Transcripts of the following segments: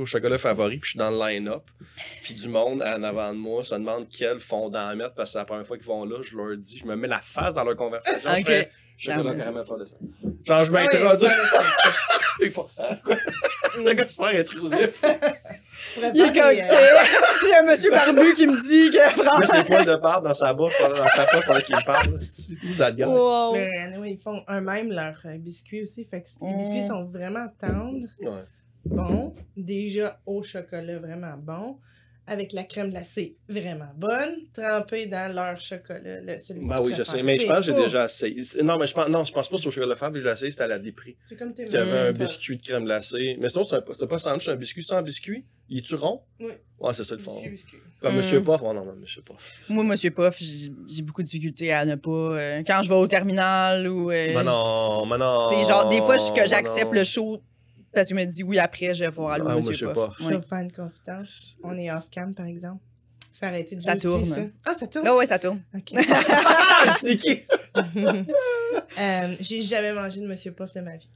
je au chocolat favori, puis je suis dans le line-up, puis du monde en avant de moi se demande quel fondant mettre parce que c'est la première fois qu'ils vont là, je leur dis, je me mets la face dans leur conversation. Je Ok. fais chocolat caramel. Genre, je Ah ouais, m'introduis. Ils font, quoi? Le gars super intrusif. Il est comme, il y a un monsieur barbu qui me dit que franchement. ses poils de part dans sa bouche, dans sa poche pendant qu'il me parle. C'est that guy? Wow. Mais anyway, ils font eux-mêmes leurs euh, biscuits aussi. Fait que les Mm. biscuits sont vraiment tendres, Ouais. Bons, déjà au chocolat vraiment bon, avec la crème glacée vraiment bonne, trempée dans leur chocolat, le, celui Ben oui, je sais. Mais je pense que j'ai déjà essayé. Non, mais je pense, non, je pense pas sur le chocolat fable, j'ai déjà essayé, c'était à la dépré. C'est comme tes Il y avait un biscuit de crème glacée. Mais sinon, c'est pas sandwich, c'est un biscuit sans biscuit. Il est-tu rond? Oui. Ouais, c'est ça le fond. Comme. Monsieur Poff. Oh non, non, Monsieur Poff. Moi, Monsieur Puff, j'ai beaucoup de difficultés à ne pas. euh, quand je vais au terminal ou. euh, Ben non, ben non, C'est genre, des fois, je- que ben j'accepte le show parce qu'il me dit oui, après, je vais pouvoir aller au Ah, Monsieur, Monsieur Puff. Puff. Je vais vous faire une confidence. On est off-cam, par exemple. Ça a arrêté de Ça tourne. ça. Ah, ça tourne? Ah ouais, ça tourne. OK. Ah, sneaky! Euh, J'ai jamais mangé de Monsieur Puff de ma vie.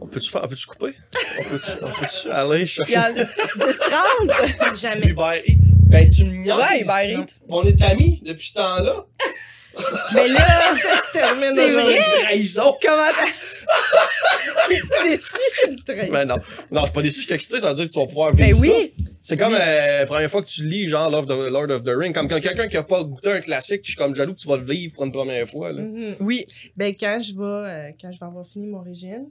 On peut-tu faire, on peut-tu couper? On peut-tu, on peut-tu aller Il y chercher a 10-30. Jamais. Uber Eats? Ben, tu me. Ouais, Uber Eats. On est amis depuis ce temps-là. Mais là, Ça se termine C'est aujourd'hui. vrai? Trahison! comment t'as. Es-tu déçu? Très- Ben non. Non, je suis pas déçu, je suis excité, ça veut dire que tu vas pouvoir vivre Ben ça. oui. C'est comme Oui. euh, la première fois que tu lis genre Lord of, Lord of the Ring, comme quand quelqu'un qui a pas goûté un classique, je suis comme jaloux que tu vas le vivre pour une première fois. Là. Mhm. Oui. Ben, quand je vais, euh, quand je vais avoir fini mon régime,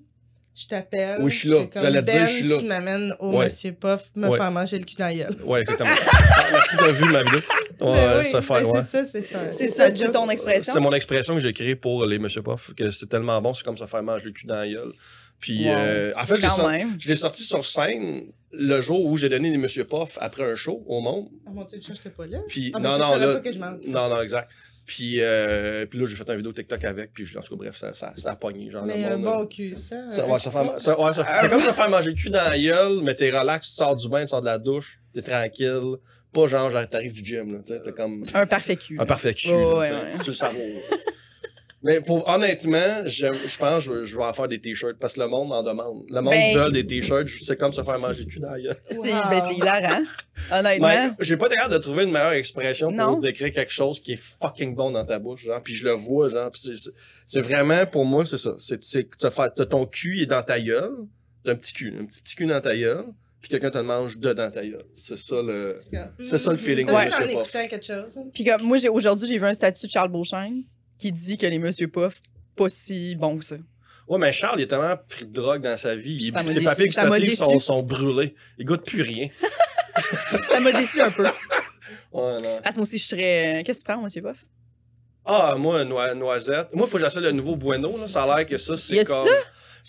je t'appelle. Oui, je suis là. J'allais dire, ben, je suis là. Tu m'amènes au Ouais. Monsieur Puff me Ouais. faire manger le cul dans la gueule. Ouais, exactement. ah, merci d'avoir vu ma vidéo. Ouais, Ben oui, ça fait, ben, ouais. C'est ça, c'est ça. C'est ça, c'est ton expression. C'est mon expression que j'ai créée pour les Monsieur Puff, que c'est tellement bon, c'est comme ça faire manger le cul dans la gueule. Puis, Wow. euh, en fait, je l'ai Quand sorti- même. je l'ai sorti sur scène le jour où j'ai donné des Monsieur Puff après un show au monde. Ah mon dieu, je t'ai pas là. Puis, Ah, non, non, ferais là. pas que je manque. Non, non, exact. Puis, euh, puis là, j'ai fait une vidéo TikTok avec, puis en tout cas, bref, ça, ça, ça a pogné. Genre, Mais le un bon cul, ça. Ça, un ouais, ça fait, ça- ouais, ça fait- c'est comme se faire manger le cul dans la gueule, mais t'es relax, tu sors du bain, tu sors de la douche, t'es tranquille. Pas genre, genre t'arrives du gym, là, tu sais, t'es comme Un parfait cul. un parfait cul, Oh, là, ouais, ouais. tu le savoures. Mais pour, honnêtement, je pense que je, vais- je vais en faire des t-shirts parce que le monde en demande. Le monde Ben- veut des t-shirts, c'est comme se faire manger le cul dans la gueule. C'est Wow. ben, c'est hilarant. Honnêtement. Mais j'ai pas l'air de trouver une meilleure expression Non. pour décrire quelque chose qui est fucking bon dans ta bouche, genre, puis je le vois, genre, puis c'est- vraiment, pour moi, c'est ça. C'est, que ton cul il est dans ta gueule, t'as un petit cul, un petit, petit cul dans ta gueule, puis quelqu'un te le mange dedans ta gueule. C'est ça le... C'est ça le feeling de de en écoutant quelque chose. hein. Puis comme moi, j'ai aujourd'hui, j'ai vu un statut de Charles Beauchesne qui dit que les Monsieur Puff, pas si bons que ça. Ouais, mais Charles, il a tellement pris de drogue dans sa vie, il, Ça ses papiers gustatifs sont, sont brûlés. Il goûte plus rien. Ça m'a déçu un peu. Ouais, non. Parce que moi aussi, je serais. Qu'est-ce que tu prends, Monsieur Puff? Ah, moi, noi- noisette. Moi, il faut que j'essaie le nouveau Bueno, là. Ça a l'air que ça, c'est comme... Ça?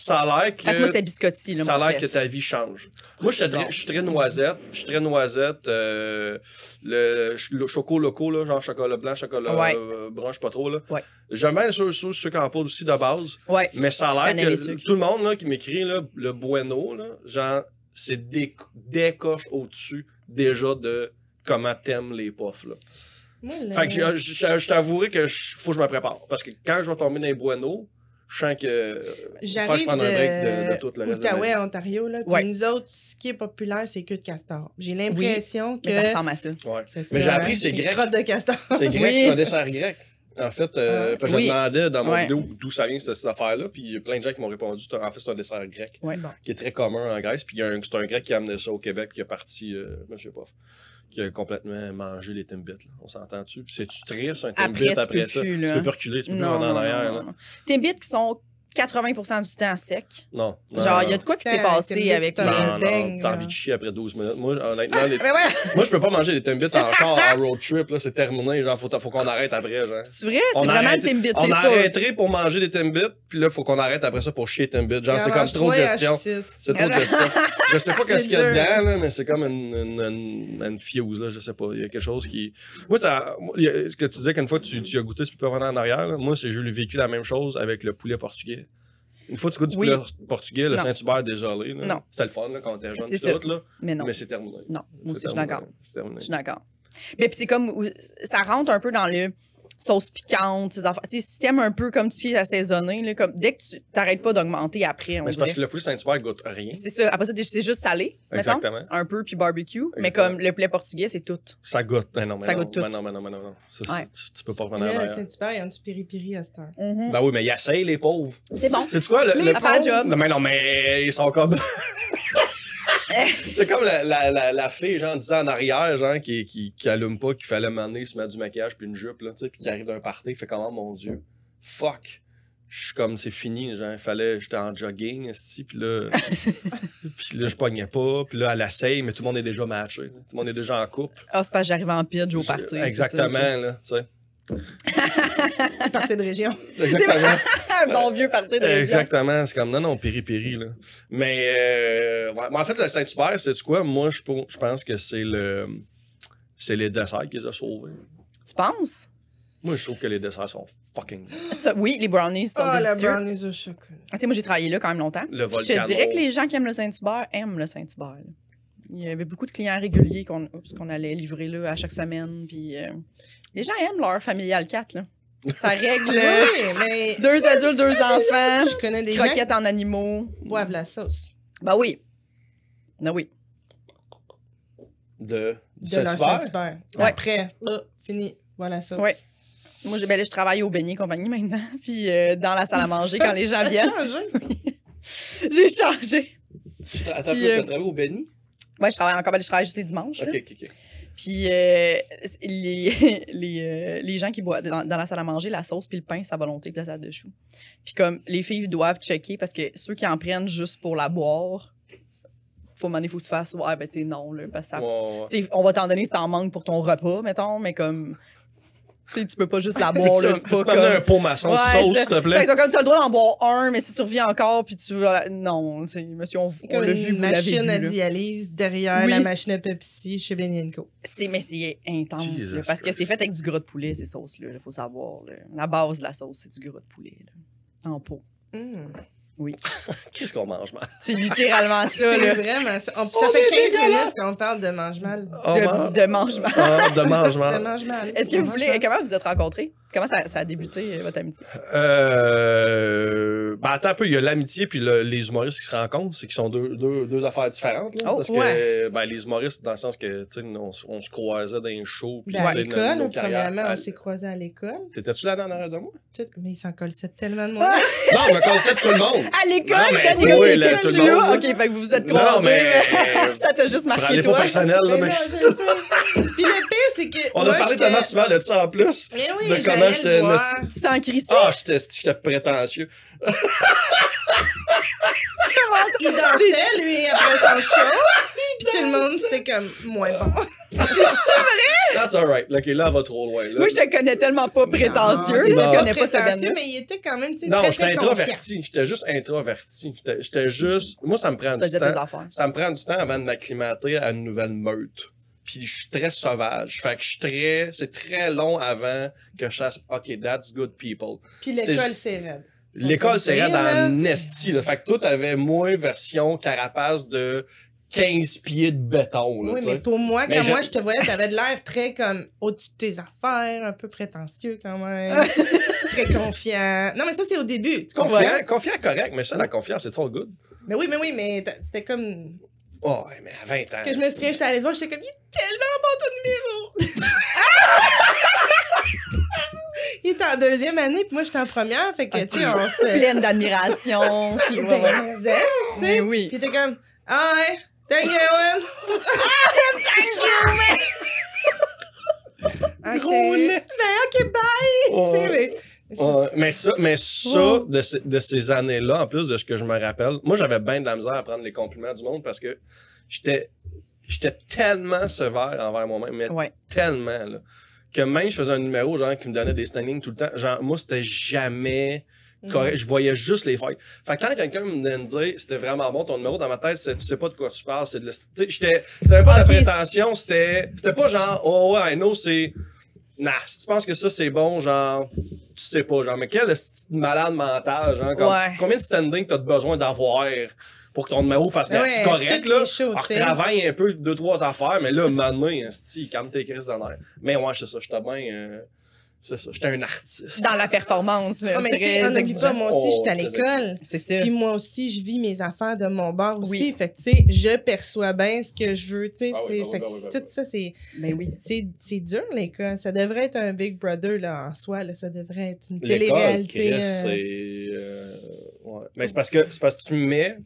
A l'air que... Parce que moi, c'était biscotti. Là, ça a l'air que ta vie change. Moi, je suis très, noisette. Je suis très noisette. euh, le, le choco loco, là, genre chocolat blanc, chocolat Ouais. euh, brun, je sais pas trop. Là. Ouais. J'aime bien ceux, ceux, ceux qui en poudre aussi de base. Ouais. Mais ça a l'air que sucre. tout le monde là, qui m'écrit là, le bueno, là, genre, c'est des, des coches au-dessus déjà de comment t'aimes les puffs. Là. Moi, le- Fait que je, je, je t'avouerai que je- faut que je me prépare. Parce que quand je vais tomber dans les bueno, je sens que. euh, J'arrive un break de, de tout le de reste. Outaouais, Ontario, là. Puis Ouais. nous autres, ce qui est populaire, c'est queue de castor. J'ai l'impression que... Mais ça ressemble à ça. Ouais. Mais j'ai appris c'est grec. de castor. C'est grec, Oui. c'est un dessert grec. En fait, euh, Ah. Oui. je demandais dans mon Ouais. vidéo d'où ça vient cette, cette affaire-là, puis il y a plein de gens qui m'ont répondu c'est un- en fait c'est un dessert grec Ouais. Bon. qui est très commun en Grèce, puis il y a un- c'est un grec qui a amené ça au Québec, qui est parti, euh, je sais pas, qui a complètement mangé les Timbits. On s'entend-tu? C'est-tu triste un Timbit Après, après ça? plus, Tu peux plus reculer, tu peux plus Non, revenir en arrière. non, là. non. Tes bits qui sont 80% du temps secs. Non. non, Genre, il y a de quoi qui s'est passé avec le... Non, t'as envie de chier après 12 minutes. Moi, honnêtement, les- Mais ouais, moi je peux pas manger des Timbits en char en road trip, là, c'est terminé. Genre, faut, faut qu'on arrête après, genre. c'est vrai, c'est On vraiment arrête- le Timbit, On sûr. arrêterait pour manger des Timbits, puis là, faut qu'on arrête après ça pour chier Timbits. Genre, c'est comme trop de gestion. H6. C'est trop de gestion. Je sais pas qu'est-ce qu'il y a dedans, là, mais c'est comme une, une, une, une fuse, là, je sais pas. Il y a quelque chose qui. Moi, ça. a- ce que tu disais qu'une fois tu, tu as goûté, tu peux revenir en arrière. là. Moi, c'est j'ai vécu la même chose avec le poulet portugais. Une fois que tu goûtes du Oui. portugais, le. Saint-Hubert dégelé, là, Non. C'était le fun là, quand on était jeune, C'est ça. tout, là, Mais non, mais c'est terminé. non, moi aussi, je suis d'accord. Je suis d'accord. Mais puis c'est comme, ça rentre un peu dans le, sauce piquante, ces affaires. Tu sais, si t'aimes un peu comme tu es assaisonné, là, comme, dès que tu t'arrêtes pas d'augmenter après, on Mais c'est parce que le poulet Saint-Hubert goûte rien. C'est ça. Après ça, c'est juste salé, mettons. Exactement. Un peu, puis barbecue. Mais comme le poulet portugais, c'est tout. Ça goûte. Ben non, mais Ça non, goûte tout. ben non, non, non, non. Ça, Ouais. tu, tu peux pas revenir Là. Saint-Hubert, ils ont du piri-piri à cette heure. Ben oui, mais ils essayent, les pauvres. C'est bon. C'est quoi, le, Les le pauvres. Non, mais non, mais ils sont comme. c'est comme la, la, la, la fille, genre, 10 ans en arrière, genre, qui, qui, qui allume pas, qu'il fallait m'amener, se mettre du maquillage puis une jupe, là, tu sais, puis qui arrive d'un party, fait comment, mon Dieu, fuck. Je suis comme, c'est fini, genre, fallait, j'étais en jogging, esti, puis là, puis là, je pognais pas, puis là, elle essaye, mais tout le monde est déjà matché, tout le monde est déjà en couple. Ah, c'est que j'arrive en pitch au ça, Exactement, ok. là, tu sais. Tu partais de région. Exactement. Un bon vieux party de région. Exactement, c'est comme non, non, péri-péri, là. Mais, euh, ouais. Mais en fait, le Saint-Hubert, c'est quoi? Moi, je pense que c'est le. C'est les desserts qui les a sauvés. Tu penses? Moi, je trouve que les desserts sont fucking. Ça, oui, les brownies sont Oh, la délicieux. brownies au chocolat. Ah, tu sais, moi, j'ai travaillé là quand même longtemps. Le Puis Je te volcano. dirais que les gens qui aiment le Saint-Hubert aiment le Saint-Hubert. là. Il y avait beaucoup de clients réguliers qu'on allait livrer là à chaque semaine. Puis euh, les gens aiment leur familial 4. Là. Ça règle Oui, mais deux adultes, deux enfants, je connais des gens croquettes en animaux. boivent la sauce Ben oui. Ben oui. De, du de leur Saint-Hubert. Ouais. Après, oh, fini, voilà la sauce. Ouais. Moi, je, ben là, je travaille au beignet compagnie maintenant. Puis euh, dans la salle à manger, quand les gens Ça viennent, changé. j'ai changé. Tu peu, euh, travaillé au Benny? Ouais, je travaille encore, ben, je travaille juste les dimanches. là. Ok, ok, ok. Puis euh, les, les, euh, les gens qui boivent dans, dans la salle à manger, la sauce puis le pain, à volonté puis la salade de choux. Puis comme les filles doivent checker parce que ceux qui en prennent juste pour la boire, faut demander, faut que tu fasses ouais ben tu sais non là parce que ça, on va t'en donner si t'en manques pour ton repas mettons, mais comme tu sais tu peux pas juste la boire là, Tu c'est peux pas m'amener un comme pot maçon de Ouais, sauce, s'il te Fait plaît? sont comme t'as le droit d'en boire un, mais si tu reviens encore puis tu vas non, c'est monsieur on, on comme l'a vu, une vous l'avez vu. machine à là. dialyse derrière Oui. la machine à Pepsi chez Benny Co. C'est, mais c'est intense, Jesus là, parce que c'est fait avec du gras de poulet, ces sauces-là, il faut savoir. là. La base de la sauce, c'est du gras de poulet, là, en pot. Mm. Qu'est-ce qu'on mange, man? C'est littéralement ça, C'est là, vraiment ça. On- On ça fait est 15 minutes qu'on parle de mange-mal. Oh, man. de, de mangement. Ah, de De mangement. mange-mal. Est-ce que De vous voulez, comment vous vous êtes rencontrés? Comment ça, ça a débuté, euh, votre amitié? Euh. Ben, attends un peu, il y a l'amitié puis le- les humoristes qui se rencontrent, c'est qu'ils sont deux, deux, deux affaires différentes. Là, Oh, parce que, ben, les humoristes, dans le sens que, tu sais, on, on se croisait dans les shows. Puis, Ben, à l'école, premièrement, on s'est croisés à l'école. T'étais-tu là dans l'arrêt de moi? Tout- Mais ils s'en collent tellement de moi. Non, mais on connaissait tout le monde. À l'école, Non, mais Daniel, oui, là, tout le là. monde, là. OK, fait que vous vous êtes Non, croisés. mais- ça t'a juste marqué, pas toi. personnel, là, Mais non. Puis le pire, c'est que. on a parlé tellement souvent de ça en plus. Mais oui, de comment j'allais j'étais le voir. Tu t'en crissais? Ah, j'étais prétentieux. Il dansait, lui, après son show. Puis tout le monde, c'était comme moins bon. That's alright. OK, là, elle va trop loin. Là. Moi, je te connais tellement pas prétentieux. Non, là, je connais pas prétentieux, mais il était quand même, tu sais, Non, très, j'étais introverti. J'étais juste introverti. J'étais- juste. Moi, ça me prend Tu du temps. affaires. Ça me prend du temps avant de m'acclimater à une nouvelle meute. Puis je suis très sauvage. Fait que je suis très. C'est très long avant que je sache, OK, that's good people. Puis l'école, c'est raide. L'école, c'est raide en esti. Fait que tout avait moins version carapace de 15 pieds de béton. Là, Oui, mais pour moi, quand je- moi je te voyais, t'avais de l'air très comme au-dessus de tes affaires, un peu prétentieux quand même. très confiant. Non, mais ça, c'est au début. Tu? Confiant, confiant, correct, mais ça, la confiance, c'est all good? Mais oui, mais oui, mais c'était comme. Oh, ouais, mais à 20 ans. Que je me souviens, j'étais allée te voir, j'étais comme, il est tellement bon ton numéro! il était en deuxième année, puis moi j'étais en première, fait que, tu sais, on se. Pleine d'admiration. puis ouais, Ben, tu sais. Mais oui. Puis t'es comme, ah ouais, thank you, Owen! Ok. Gros lait. Ben, ok, bye! Tu sais, mais- ça. mais ça, mais ça Oh. de, ce- de ces années-là, en plus de ce que je me rappelle, moi j'avais bien de la misère à prendre les compliments du monde parce que j'étais j'étais tellement sévère envers moi-même, mais Ouais. tellement là, que même je faisais un numéro genre qui me donnait des standings tout le temps, genre moi c'était jamais Mhm. correct, je voyais juste les failles. Fait que quand quelqu'un me dire c'était vraiment bon ton numéro dans ma tête, c'est tu sais pas de quoi tu parles, c'est de la- c'était pas la prétention, c'était c'était pas genre oh ouais, I know c'est Nah, si tu penses que ça c'est bon, genre, tu sais pas, genre, mais quel malade mental, genre, comme- Ouais. combien de standing t'as besoin d'avoir pour que ton numéro fasse Ouais, c'est correct, là? shows, travaille un peu, deux, trois affaires, mais là, maintenant, calme tes crises de nerfs. Mais ouais, c'est ça, j'étais bien, euh, C'est ça. J'étais un artiste. Dans la performance. là, Ah, mais tu sais, très on n'oublie pas, moi aussi, Oh, j'étais à l'école. C'est ça. Puis moi aussi, je vis mes affaires de mon bord aussi. Oui. Fait que, tu sais, je perçois bien ce que je veux, tu sais. Ah oui, bah bah que oui, bah tout ça, c'est, Ben oui. c'est, c'est dur, l'école. Ça devrait être un Big Brother, là, en soi. Là. Ça devrait être une L'école, télé-réalité. Euh, c'est. euh, ouais. Mais c'est parce que c'est parce que tu mets.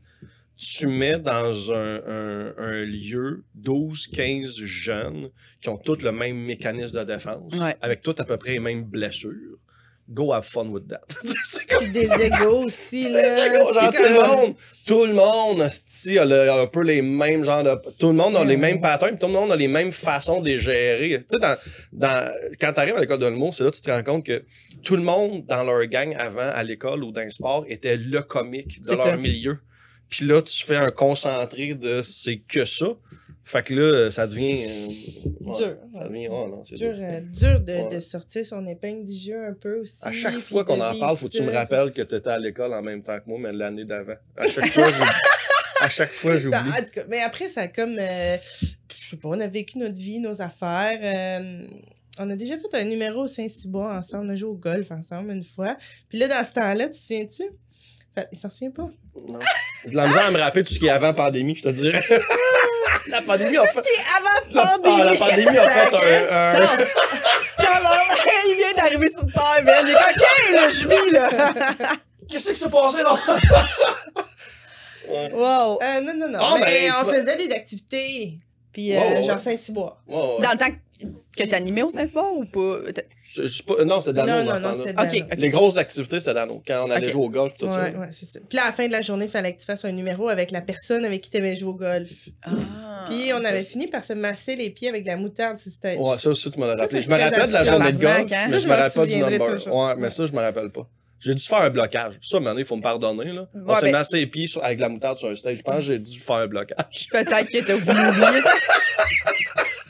Tu mets dans un, un, un lieu 12, 15 jeunes qui ont tous le même mécanisme de défense, Ouais. avec toutes à peu près les mêmes blessures. Go have fun with that. c'est comme des égos aussi, là. Genre, C'est tout le comme- monde, tout le monde a, le- a un peu les mêmes genres de. Tout le monde a les mêmes patterns, tout le monde a les mêmes façons de les gérer. Tu sais, dans, dans, quand tu arrives à l'école de l'humour, c'est là que tu te rends compte que tout le monde dans leur gang avant, à l'école ou dans le sport, était le comique de leur ça. milieu. Puis là, tu fais un concentré de c'est que ça. Fait que là, ça devient. euh, ouais, Dur. Ça devient. oh non, c'est Dur, dur. euh, dur de, Ouais. de sortir son épingle du jeu un peu aussi. À chaque fois qu'on en parle, faut que tu me rappelles que tu étais à l'école en même temps que moi, mais l'année d'avant. À chaque fois, à chaque fois, j'oublie. Mais après, ça a comme. euh, je sais pas, on a vécu notre vie, nos affaires. on a déjà fait un numéro au Saint-Cybois ensemble, on a joué au golf ensemble une fois. Puis là, dans ce temps-là, tu te souviens-tu? Fait, il s'en souvient pas. Non. J'ai de la misère à me rappeler tout ce qui est avant pandémie, je te dirais. la pandémie a Tout ce fait. qui est avant La, pandémie. ah, la pandémie a fait un. un- il vient d'arriver sur Terre, man. Il est coquin, là, je vis, là. Qu'est-ce qui s'est passé là? ouais. Wow. Euh, non, non, non. Ah, mais ben, on tu vois- faisait des activités. Puis, euh, Ouais, ouais, genre ouais. Saint-Cybois. Ouais, ouais. Dans le temps que t'animais au Saint-Sport ou pas? T'as- Je- je sais pas- non, c'était Dano non, c'était. Les grosses activités, c'était Dano. Quand on allait jouer au golf, tout Ouais, ça. ouais, c'est ça. Puis là, à la fin de la journée, il fallait que tu fasses un numéro avec la personne avec qui tu avais joué au golf. Ah. Puis on avait fini par se masser les pieds avec de la moutarde sur stage. Ouais, ça aussi, tu m'en as rappelé. Je me rappelle de la journée de golf, hein? mais Ça, je me rappelle pas du number. toujours. Ouais, mais ça, je me rappelle pas. J'ai dû faire un blocage. Ça, maintenant, il faut me pardonner. Là. On s'est ben- massé les pieds sur- avec de la moutarde sur un stage. Je pense que j'ai dû faire un blocage. Peut-être que t'as voulu oublier ça.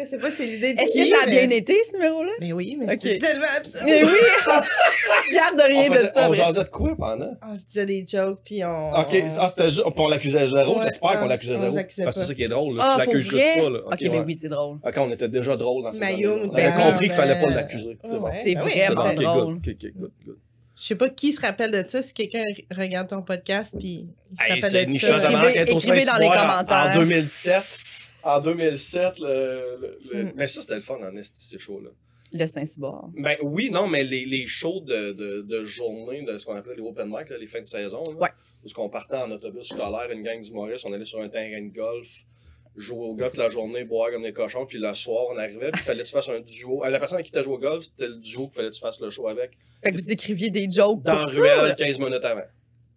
Je sais pas, c'est l'idée de Est-ce qui, que ça a bien été, ce numéro-là? Mais oui, mais Ok. c'était tellement absurde. Mais oui! tu gardes rien On, de faisait, ça. on mais- jasait de quoi pendant? On se disait des jokes, puis on... Ok, ah, c'était juste. On l'accusait zéro. Ouais, J'espère qu'on on- l'accusait on zéro. l'accusait Parce que pas. c'est ça qui est drôle. Là. Ah, tu pour l'accuses vrai? juste pas. Là. Ok, ouais. mais oui, c'est drôle. Ok, on était déjà drôle dans ces Maillot, années-là. On moutarde, avait compris qu'il fallait pas euh, l'accuser. C'est bon. ouais. C'est Ben oui, C'est vraiment ok, drôle. good, ok, ok, good, good. Je sais pas qui se rappelle de ça. Si quelqu'un regarde ton podcast, puis il se Hey, rappelle c'est de une ça. de Écrivez- au dans les Saint-Cyboire en- commentaires. En 2007. En 2007, le, le- le- Mm. mais ça, c'était le fun en esti, ces shows-là. Le Saint-Cyboire. Ben oui, non, mais les, les shows de, de, de journée, de ce qu'on appelait les open mic, là, les fins de saison, là, Ouais. où qu'on partait en autobus scolaire, une gang d'humoristes, on allait sur un terrain de golf, jouer au golf la journée, boire comme des cochons, puis le soir, on arrivait, puis il fallait que tu fasses un duo. Euh, La personne qui tu joué au golf, c'était le duo qu'il fallait que tu fasses le show avec. Fait que vous écriviez des jokes Dans pour ça, ruelle, là. 15 minutes avant.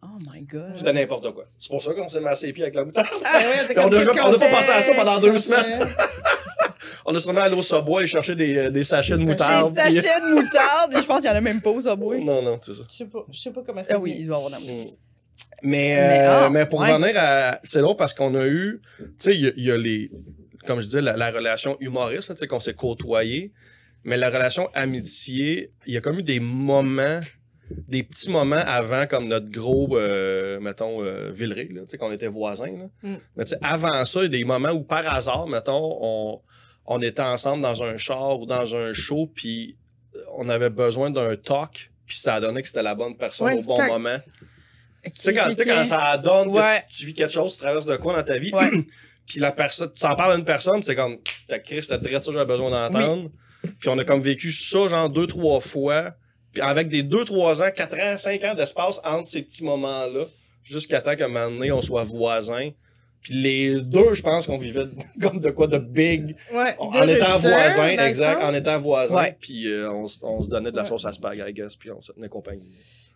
Oh my god. C'était n'importe quoi. C'est pour ça qu'on s'est massé les pieds avec la moutarde. Ah ouais, On comme, a- qu'est-ce on qu'on a pas fait? pensé à ça pendant deux semaines. On est sûrement allé au Subway aller chercher des, euh, des sachets de moutarde. Des puis- sachets de moutarde, mais je pense qu'il y en a même pas au Subway. Non, non, c'est ça. Je sais pas, je sais pas comment ça Ah oui, il doit y avoir de Mm. moutarde. Mais, Mais, euh, ah, mais pour ouais. revenir à. C'est drôle parce qu'on a eu. Tu sais, il y, a- il y a les. Comme je disais, la, la relation humoriste, tu sais, qu'on s'est côtoyé. Mais la relation amitié, il y a comme eu des moments, des petits moments avant, comme notre gros, euh, mettons, euh, Villeray, là, tu sais, qu'on était voisins. là. Mm. Mais tu sais, avant ça, il y a des moments où par hasard, mettons, on, on était ensemble dans un char ou dans un show, puis on avait besoin d'un talk, puis ça a donné que c'était la bonne personne Ouais, au bon moment. Tu sais, quand, quand ça donne que Ouais. tu, tu vis quelque chose, tu traverses de quoi dans ta vie, puis la personne, tu en parles à une personne, c'est comme, c'était Chris, c'était direct ça j'avais besoin d'entendre. Puis on a comme vécu ça, genre, deux, trois fois, puis avec des deux, trois ans, quatre ans, cinq ans d'espace entre ces petits moments-là, jusqu'à temps qu'à un moment donné, on soit voisins. Puis les deux, je pense qu'on vivait comme de quoi de big, Ouais, en de étant voisins, exact, en étant voisins, Ouais. puis euh, on, se donnait de la sauce à spag, I guess, puis on se tenait compagnie.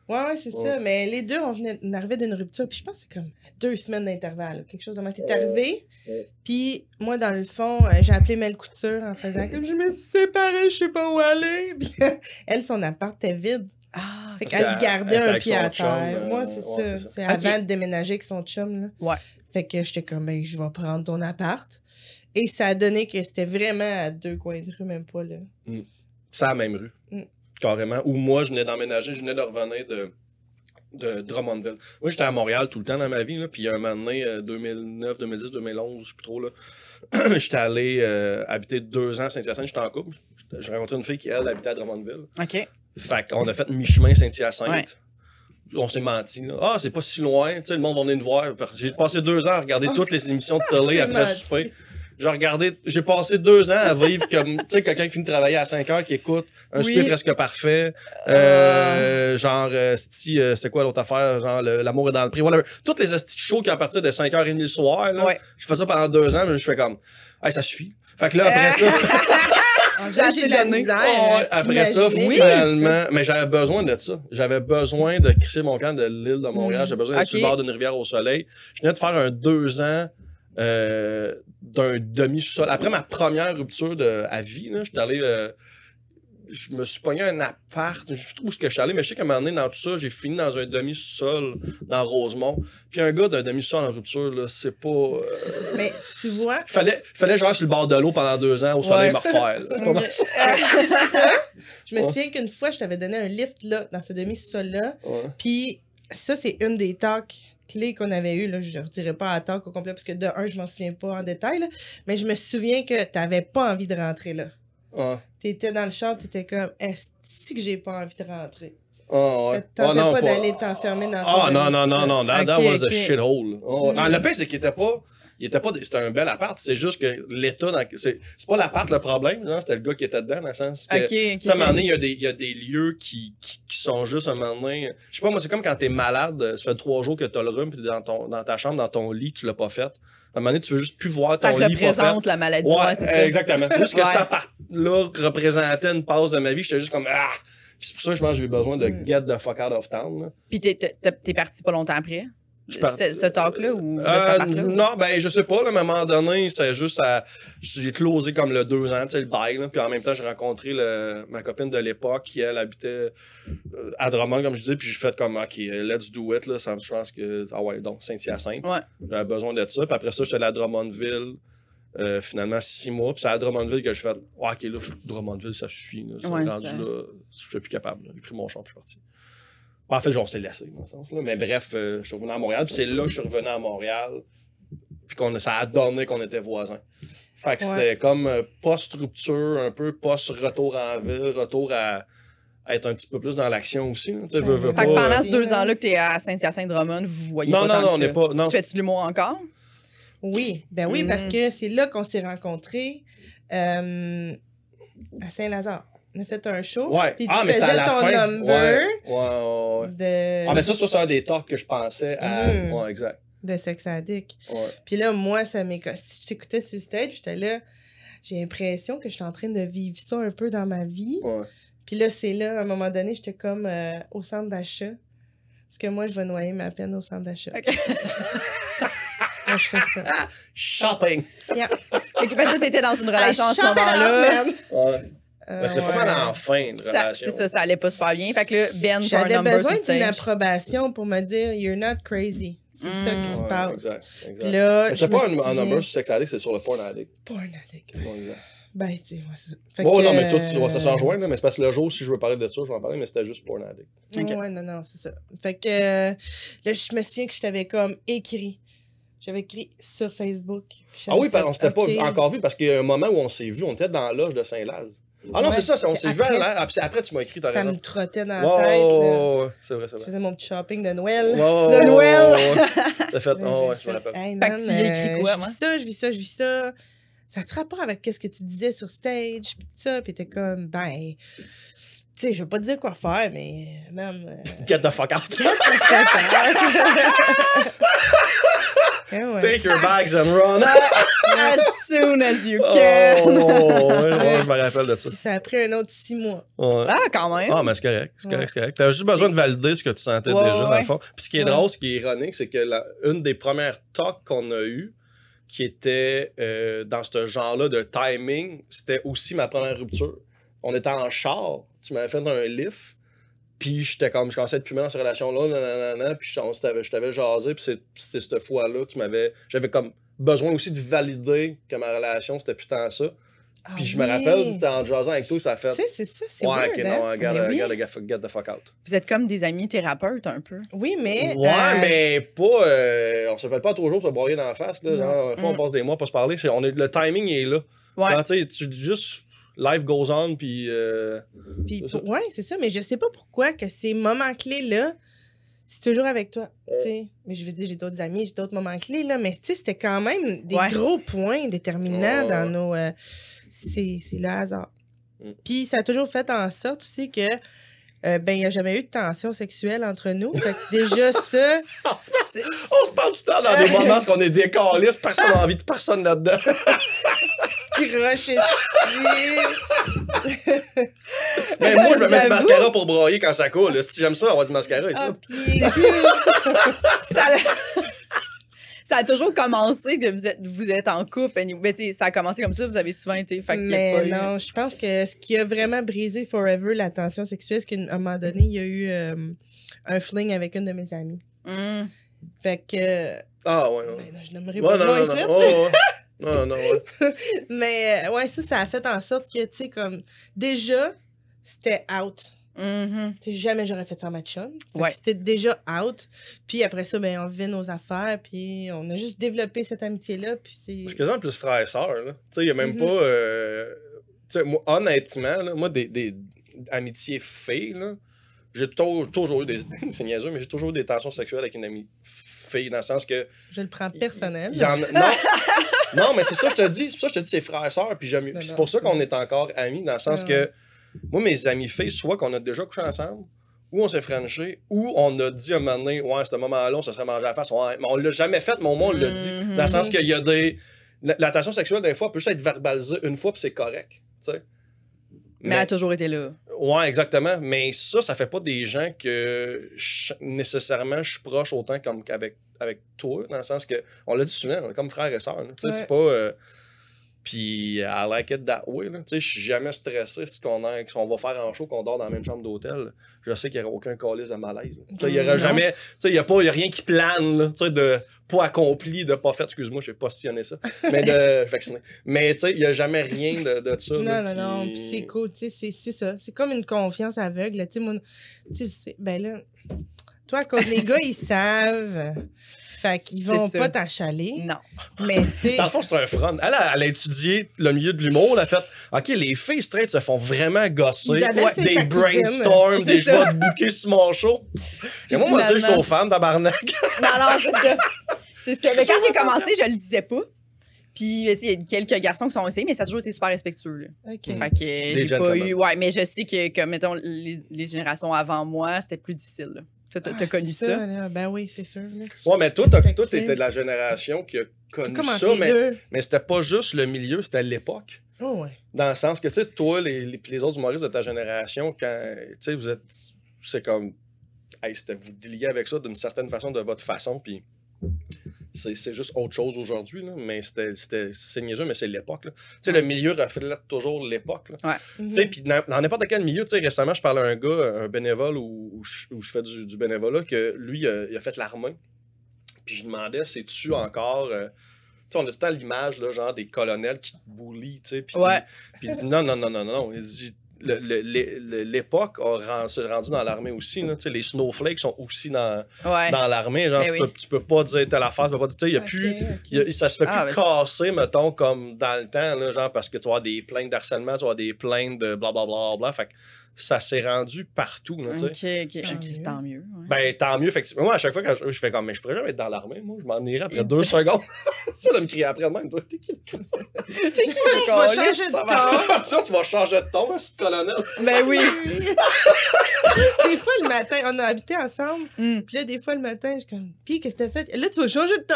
Ouais, ouais, c'est Ouais. ça. Mais les deux, on, venait, on arrivait d'une rupture. Puis je pense que c'est comme deux semaines d'intervalle. Quelque chose de moi. T'es arrivé. Ouais. Puis moi, dans le fond, euh, j'ai appelé Mel Couture en faisant comme je me suis séparée, je sais pas où aller. Puis elle, son appart était vide. Ah, Fait qu'elle gardait un pied à terre. euh, Moi, c'est ouais, ça. c'est ça. C'est avant de déménager avec son chum. Là. Ouais. Fait que j'étais comme, ben, je vais prendre ton appart. Et ça a donné que c'était vraiment à deux coins de rue, même pas là. C'est la même rue. Mm. Carrément. Où moi, je venais d'emménager, je venais de revenir de, de Drummondville. Moi, j'étais à Montréal tout le temps dans ma vie, là, puis un moment donné, euh, 2009, 2010, 2011, je sais plus trop, là, j'étais allé euh, habiter deux ans à Saint-Hyacinthe, j'étais en couple. J'ai rencontré une fille qui, elle, habitait à Drummondville. OK. Fait qu'on a fait mi-chemin Saint-Hyacinthe. Ouais. On s'est menti. Là. Ah, c'est pas si loin. Tu sais, le monde va venir nous voir. J'ai passé deux ans à regarder toutes les émissions de télé après le souper. J'ai regardé, j'ai passé deux ans à vivre comme, tu sais, quelqu'un qui finit de travailler à 5 heures, qui écoute un Oui. souper presque parfait. Euh, genre, euh, sti- euh, c'est quoi l'autre affaire? Genre, le- l'amour est dans le prix. Whatever. Toutes les astuces shows qui à partir de 5h30 le soir, là. Ouais. Je fais ça pendant deux ans, mais je fais comme, hey, ça suffit. Fait que là, après ça, J'ai assez J'ai de la misère. Oh, après ça, t'imaginer finalement, mais j'avais besoin de ça. J'avais besoin de crisser mon camp de l'île de Montréal. Mm. J'avais besoin d'être sur le bord d'une rivière au soleil. Je venais de faire un deux ans euh, d'un demi-sol. Après ma première rupture de, à vie, là, j'étais allé. euh, je me suis pogné un appart. Je sais plus où je suis allé, mais je sais qu'à un moment donné, dans tout ça, j'ai fini dans un demi-sol dans Rosemont. Puis un gars d'un demi-sol en rupture, là, c'est pas. euh, Mais tu vois, fallait, fallait genre sur le bord de l'eau pendant deux ans au soleil Ouais. me refaire. pas mal. ça, je me Ouais. souviens qu'une fois, je t'avais donné un lift là, dans ce demi-sol-là. Puis ça, c'est une des talks clés qu'on avait eues. Là. Je ne redirai pas à talk au complet parce que de un, je m'en souviens pas en détail. là. Mais je me souviens que tu n'avais pas envie de rentrer là. Ouais. Tu étais dans le char, tu étais comme Est-ce que j'ai pas envie de rentrer? Ah, ouais. Ça te Ah, non, pas d'aller t'enfermer dans ton Ah non, non, non, demi-sol. non, that, that Ok, was a ok. shithole. Oh, Mm. ah, le pire, c'est qu'il était pas. Il était pas. C'était un bel appart, c'est juste que l'état. C'est c'est pas l'appart le problème, c'était le gars qui était dedans, dans le sens que. À un moment donné, il y, a des, il y a des lieux qui, qui, qui sont juste à un moment donné. Je sais pas, moi, c'est comme quand t'es malade, ça fait trois jours que t'as le rhume, t'es dans, ton, dans ta chambre, dans ton lit, tu l'as pas fait. À un moment donné, tu veux juste plus voir Ça ton lit fait. représente la maladie. Ouais, Ouais, c'est ça. exactement. C'est juste que Ouais. cet appart-là représentait une passe de ma vie, j'étais juste comme Ah! Puis c'est pour ça que je pense que j'ai eu besoin de Mm. get the fuck out of town. là. Puis t'es t'es parti pas longtemps après? Je Ce, ce talk-là ou Euh, non, ben je sais pas. Là, à un moment donné, c'est juste à. J'ai closé comme le deux ans, tu sais, le bail. là, puis en même temps, j'ai rencontré le- ma copine de l'époque qui, elle, habitait euh, à Drummond, comme je disais. Puis j'ai fait comme, OK, let's do it. Là, ça, je pense que. Ah ouais, donc Saint-Hyacinthe. Ouais. J'avais besoin de ça. Puis après ça, j'étais allé à Drummondville. euh, finalement, six mois. Puis c'est à Drummondville que je fais. Ouais, OK, là, je- Drummondville, ça suffit. Là, Ouais, rendu là, je suis plus capable. J'ai pris mon champ, je suis parti. En fait, on s'est laissé, dans ce sens-là. Mais bref, euh, je suis revenu à Montréal. Puis c'est là que je suis revenu à Montréal. Puis qu'on a- ça a donné qu'on était voisins. Fait que Ouais. c'était comme euh, post-rupture, un peu post-retour en ville, retour à, à être un petit peu plus dans l'action aussi. là. Tu veux, veux Fait Fait que pas, pendant euh, ces deux ans-là que t'es à Saint-Hyacinthe-Drummond, vous voyez Non, pas non, tant non, que on ça. n'est pas. Non, Tu fais-tu de l'humour encore? Oui, ben oui, Mm. parce que c'est là qu'on s'est rencontrés euh, à Saint-Lazare. On a fait un show. Ouais. Puis tu ah, mais à faisais la ton fin. number Ouais, ouais, de, Ah, mais ça, ça c'est un des talks que je pensais à. Mhm. Ouais, exact. de Sex Addict. Ouais. Puis là, moi, ça m'est... Si je t'écoutais sur le stage, j'étais là... J'ai l'impression que je suis en train de vivre ça un peu dans ma vie. ouais. Puis là, c'est là, à un moment donné, j'étais comme euh, au centre d'achat. Parce que moi, je vais noyer ma peine au centre d'achat. OK. Moi, je fais ça. Shopping. Fait que parce que t'étais dans une relation à ce moment-là. Euh, pas mal en fin de Ça, relation. c'est ça, ça allait pas super bien. Fait que là, Ben, J'avais besoin d'une approbation pour me dire You're not crazy. C'est ça qui Mm. se Ouais, passe. Exact, là, c'est pas un, number sur Sex Addict, c'est sur le Porn Addict. Porn addict. Ben, tu sais, ouais, c'est ça. Fait Oh que, non, mais toi, tu, ça euh, s'en rejoint, là, mais c'est parce que le jour, si je veux parler de ça, je vais en parler, mais c'était juste Porn Addict. Ok. Ouais, non, non, c'est ça. Fait que euh, là, je me souviens que je t'avais comme écrit. J'avais écrit sur Facebook. Ah oui, parce fait, qu'on s'était pas encore vu, parce qu'il y a un moment où on s'est vu, on était dans l'âge de Saint-Laz. Ah non, Ouais, c'est ça, on s'est vu à après- l'air. Après, après, tu m'as écrit, t'as Ça raison. me trottait dans Ouais, la tête. ouais, c'est vrai, c'est Je vrai. faisais mon petit shopping de Noël. Ouais, De Noël. T'as fait, oh, ouais, je me rappelle. Hey, Fait man, que tu y as écrit euh, quoi, Je moi? vis ça, je vis ça, je vis ça. Ça a-tu rapport avec qu'est-ce que tu disais sur stage, puis tout ça? Puis t'es comme, ben, tu sais, je veux pas te dire quoi faire, mais même. Euh, Get the fuck out. Eh ouais. Take your bags and run. As soon as you Oh, can. ouais, ouais, je me rappelle de ça. Ça a pris un autre six mois. Ouais. Ah, quand même. Ah, mais c'est correct, c'est correct, Ouais. c'est correct. T'avais juste besoin de valider ce que tu sentais Ouais, déjà, dans le fond. Puis ce qui est Ouais. drôle, ce qui est ironique, c'est que la- une des premières talks qu'on a eues, qui était euh, dans ce genre-là de timing, c'était aussi ma première rupture. On était en char, tu m'avais fait un lift, puis j'étais comme, je commençais à être plus dans cette relation-là, nanana, puis je t'avais jasé, puis c'est- c'est cette fois-là, tu m'avais, j'avais comme besoin aussi de valider que ma relation, c'était plus tant ça. Ah Puis je me oui. rappelle, c'était en jasant avec toi, ça a fait. Tu sais, c'est ça, c'est Ouais, weird, ok, hein? non, regarde, oui. regarde, get, get the fuck out. Vous êtes comme des amis thérapeutes un peu. Oui, mais... Ouais, euh, mais pas. euh, on s'appelle pas trop jours se broyer dans la face. Là, genre, une fois, on Mm. passe des mois pour se parler. c'est- On est, le timing est là. Ouais. Quand, tu sais, juste. Life goes on, puis. euh, Puis, C'est ça. pour- ouais, c'est ça, mais je sais pas pourquoi que ces moments clés-là, c'est toujours avec toi. tu sais. Mais je veux dire, j'ai d'autres amis, j'ai d'autres moments clés, là, mais tu sais, c'était quand même des Ouais. gros points déterminants dans nos. euh, c'est c'est le hasard. Mm. Puis ça a toujours fait en sorte aussi que. euh, ben, il n'y a jamais eu de tension sexuelle entre nous. Fait que déjà, ça, On se parle tout le temps dans des moments où on est décaliste, personne n'a envie de personne là-dedans. croche ici. Mais moi, je me mets du mascara pour broyer quand ça coule. Si j'aime ça, avoir du mascara ici. Ah, ça, a... ça a toujours commencé que vous êtes, vous êtes en couple. Mais sais, ça a commencé comme ça, vous avez souvent été. Fait Mais pas eu- non, je pense que ce qui a vraiment brisé forever la tension sexuelle, c'est qu'à un moment donné, il y a eu euh, un fling avec une de mes amies. Hum. Fait que. Ah, ouais, ouais. Ben, non, je n'aimerais Ouais, pas non, non, non. Ouais. Non, non, ouais. Mais euh, ouais, ça, ça a fait en sorte que, tu sais, comme. Déjà, c'était out. Tu sais, jamais j'aurais fait ça en match chum. Fait que Ouais. C'était déjà out. Puis après ça, ben, on vivait nos affaires. Puis on a juste développé cette amitié-là. Puis c'est. Je suis quasiment plus frère et sœur. là. Tu sais, il n'y a même Mhm. pas. euh, Tu sais, moi, honnêtement, là, moi, des, des amitiés filles, là, j'ai tou- toujours eu des. C'est niaiseux, mais j'ai toujours eu des tensions sexuelles avec une amie fille, dans le sens que. Je le prends personnel. Y en non, non, mais c'est ça, que je te dis. C'est pour ça que je te dis, c'est frère et sœur. Puis j'aime- puis c'est pour ça qu'on est encore amis, dans le sens Ah que. Moi, mes amis filles, soit qu'on a déjà couché ensemble, ou on s'est frenché, ou on a dit à un moment donné, ouais, à ce moment-là, on se serait mangé à la face. Ouais, mais on l'a jamais fait, mais au moins, on l'a dit. Mhm. Dans le sens qu'il y a des. La, la tension sexuelle, des fois, peut juste être verbalisée une fois, puis c'est correct. tu sais. Mais elle a toujours été là. Ouais, exactement. Mais ça, ça fait pas des gens que je- nécessairement je suis proche autant comme qu'avec avec toi, dans le sens que, on l'a dit souvent, on est comme frère et sœur. Tu sais, Ouais. c'est pas. euh, Puis, I like it that way. là. Tu sais, je suis jamais stressé si qu'on va faire en show, qu'on dort dans la même chambre d'hôtel. Je sais qu'il n'y aura aucun calice de malaise. Il y aura jamais. Tu sais, il n'y a, pas- y a rien qui plane, là, tu sais, de pas accompli, de pas fait. Excuse-moi, je vais postillonner ça. Mais de vacciné. Mais tu sais, il n'y a jamais rien de, de ça. Non, là, non, non. puis- Puis c'est cool. Tu sais, c'est- ça. C'est comme une confiance aveugle. Tu sais, moi, tu le sais. Ben là, toi, quand les gars, ils savent. Fait qu'ils vont ça. pas t'achaler. Non. Mais tu sais. Dans le fond, c'est un front. Elle a, elle a étudié le milieu de l'humour. Elle a fait OK, les filles straight se font vraiment gosser. C'est des brainstorms, des choix de bouquets sur mon show. Et moi, moi, je suis au fan tabarnak. Non, non, c'est ça. C'est ça. Mais quand j'ai commencé, je le disais pas. Puis, tu sais, il y a quelques garçons qui sont essayés, mais ça a toujours été super respectueux. Là. OK. Fait que j'ai pas eu. Ouais, mais je sais que, comme, mettons, les, les générations avant moi, c'était plus difficile. là. T'as t'as Ah, connu c'est ça? là. Ben oui, c'est sûr. là. Ouais, mais toi, tu t'étais de la génération qui a connu ça, mais, deux. mais c'était pas juste le milieu, c'était l'époque. Oh, ouais. Dans le sens que, tu sais, toi, les, les, les autres humoristes de ta génération, quand, tu sais, vous êtes, c'est comme, hey, c'était vous déliez avec ça d'une certaine façon, de votre façon, puis c'est c'est juste autre chose aujourd'hui, mais c'était, c'était, c'est niaiseux, mais c'est l'époque. Tu sais, le milieu reflète toujours l'époque. Mhm. Tu sais, puis dans dans n'importe quel milieu, tu sais, récemment, je parlais à un gars, un bénévole où, où je, fais du, du bénévolat, que lui, il a, il a fait l'armée. Puis je demandais, c'est-tu encore. euh, tu sais, on a tout le temps l'image, genre des colonels qui te boulient, tu sais. Puis Ouais. il dit non, non, non, non, non, non. Il dit. L'époque a s'est rendu dans l'armée aussi. Là. Tu sais, Les snowflakes sont aussi dans, Ouais. dans l'armée. Genre, Ben tu, oui. peux, tu peux pas dire telle affaire, tu peux pas dire. y a plus. y a- ça se fait Ah, plus ben- casser, mettons, comme dans le temps, là, genre, parce que tu avoir des plaintes d'harcèlement, tu avoir des plaintes de blablabla. Bla, fait que ça s'est rendu partout, là, tu sais. Ok, ok. Tant Chris, mieux. tant mieux. ouais. Ben, tant mieux, effectivement. Moi, à chaque fois, quand je, je fais comme, mais je pourrais jamais être dans l'armée, moi, je m'en irais après deux secondes. ça, de me crier après même, toi, t'es qui? T'es qui, vais Colin? changer de ton. Là, tu vas changer de ton, là, ce colonel. Ben oui. des fois, le matin, on a habité ensemble. Mm. Puis là, des fois, le matin, je suis comme, puis qu'est-ce que t'as fait? Là, tu vas changer de ton.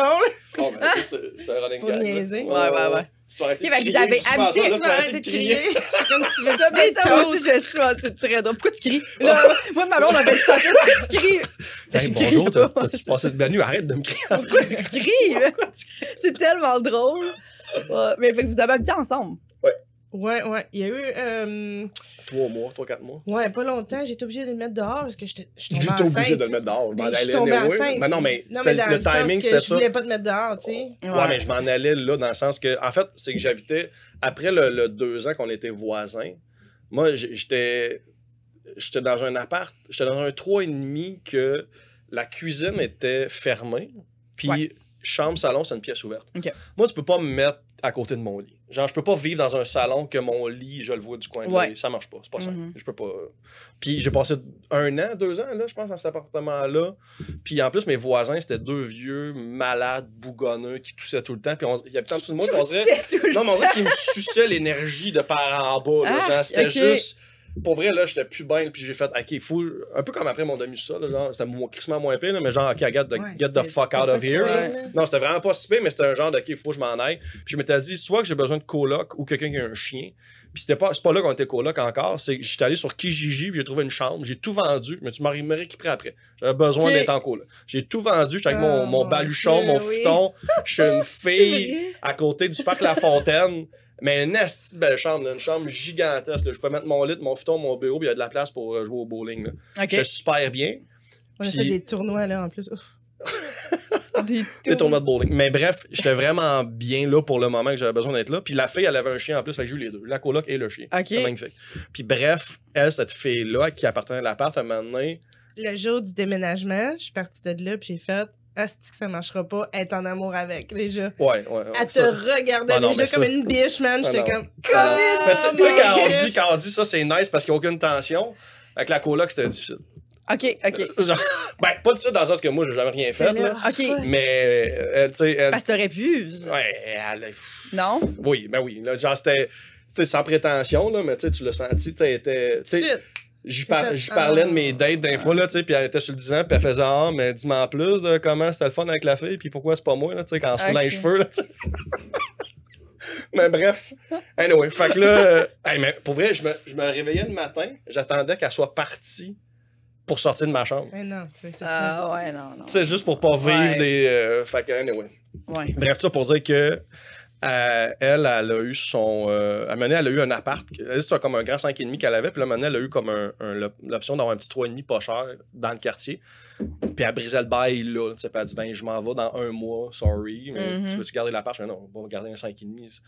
Oh, ben, ça, c'est un running gag. là. niaiser. Ouais, ouais, ouais. Tu vas arrêter Ok, de crier, avez tu fais habité, ça, vas arrêter de crier. Je suis comme, tu veux Ça, mais ça, aussi, je suis ah, c'est très drôle. Pourquoi tu cries? Là, moi, ma blonde, on une station. Pourquoi tu cries? Hey, bonjour, t'as-tu passé de bonne nuit? Arrête de me crier. Pourquoi tu cries? C'est tellement drôle. Ouais, mais fait que vous avez habité ensemble. Ouais. Ouais. Il y a eu. euh, Trois mois, trois, quatre mois. Ouais, pas longtemps. J'étais obligée de le mettre dehors parce que j'étais je J'étais tombais enceinte. obligé de le mettre dehors. Je m'en Ben, je suis allais tombée anyway. enceinte. Mais non, mais, Non, c'était- mais dans le timing, c'était je ça. voulais pas te mettre dehors, tu sais. Ouais, mais je m'en allais là dans le sens que, en fait, c'est que j'habitais, après le, le deux ans qu'on était voisins, moi, j'étais j'étais dans un appart, j'étais dans un 3,5 que la cuisine était fermée, puis Ouais. chambre, salon, c'est une pièce ouverte. Moi, tu peux pas me mettre à côté de mon lit. Genre, je peux pas vivre dans un salon que mon lit, je le vois du coin de Ouais. Ça marche pas, c'est pas ça. Mhm. Je peux pas. Puis j'ai passé un an, deux ans, là, je pense, dans cet appartement-là. Puis en plus, mes voisins, c'était deux vieux malades, bougonneux, qui toussaient tout le temps. Puis on- ils habitaient en dessous de moi, puis on dirait. C'est tout le Non, mais on dirait qu'ils me suçaient l'énergie de par en bas. là. Ah, c'était juste. Pour vrai, là, j'étais plus bien, puis j'ai fait, OK, faut. Un peu comme après mon demi-sol, là, genre, c'était mo- crissement moins pire, mais genre, OK, I got the- Ouais, get the fuck out of here. là. Non, c'était vraiment pas si pire, mais c'était un genre de, OK, faut que je m'en aille. Puis je m'étais dit, soit que j'ai besoin de coloc ou quelqu'un qui a un chien. Puis c'était pas, c'est pas là qu'on était coloc encore, c'est que j'étais allé sur Kijiji, puis j'ai trouvé une chambre, j'ai tout vendu, mais tu m'as récupéré après. J'avais besoin d'être en coloc. J'ai tout vendu, j'étais avec mon, mon mon baluchon, mon futon. Je suis une fille à côté du parc La Fontaine. Mais une de belle chambre, là, une chambre gigantesque. là. Je pouvais mettre mon lit, mon futon, mon bureau, puis il y a de la place pour euh, jouer au bowling. là. Ok. J'étais super bien. On a Puis- fait des tournois, là, en plus. Des Des tournois de bowling. Mais bref, j'étais vraiment bien là pour le moment que j'avais besoin d'être là. Puis la fille, elle avait un chien en plus, fait que j'ai eu les deux. La coloc et le chien. Ok. C'est magnifique. Puis bref, elle, cette fille-là, qui appartenait à l'appart, à un moment donné, Le jour du déménagement, je suis partie de là, puis j'ai fait Asti que ça marchera pas, être en amour avec, déjà. ouais, ouais. ouais, Elle te ça- regardait Ah non, déjà comme ça- une biche, man. Ah J'étais non. comme. Mais tu sais- tu sais, quand on dit, quand on dit ça, c'est nice parce qu'il n'y a aucune tension. Avec la coloc, c'était difficile. Ok, ok. Genre, ben, pas difficile dans le sens que moi, j'ai jamais rien fait, là. Ok. Mais, elle, tu sais, elle. Parce que t'aurais pu. Ouais, elle. pff, Non? Oui, ben oui. Là, genre, c'était. Tu sais, sans prétention, là, mais tu sais, tu l'as senti, tu sais, elle par- j'y parlais de mes dates d'un fois, là, tu sais, puis elle était sur le divan, puis elle faisait Ah, mais dis-moi en plus de comment c'était le fun avec la fille, puis pourquoi c'est pas moi, là, tu sais, quand on se dans les cheveux, là, tu sais. mais bref. Anyway, fait que là, euh, hey, mais pour vrai, je me, je me réveillais le matin, j'attendais qu'elle soit partie pour sortir de ma chambre. Mais non, tu sais, c'est ça. Ah ouais, non, non. Tu sais, juste pour pas vivre Ouais. des. euh, fait que, anyway. Ouais. Bref, tout ça pour dire que elle, elle a eu son. Euh, à un moment donné, elle a eu un appart. Elle, C'était comme un grand 5,5 qu'elle avait. Puis là, à un moment donné, elle a eu comme un, un- l'op- l'option d'avoir un petit 3,5 pas cher dans le quartier. Puis elle brisait le bail là. Tu sais, puis elle a dit Ben, je m'en vais dans un mois, sorry. Mais Mhm. tu veux-tu garder l'appart? Je dis Non, on va garder un 5,5.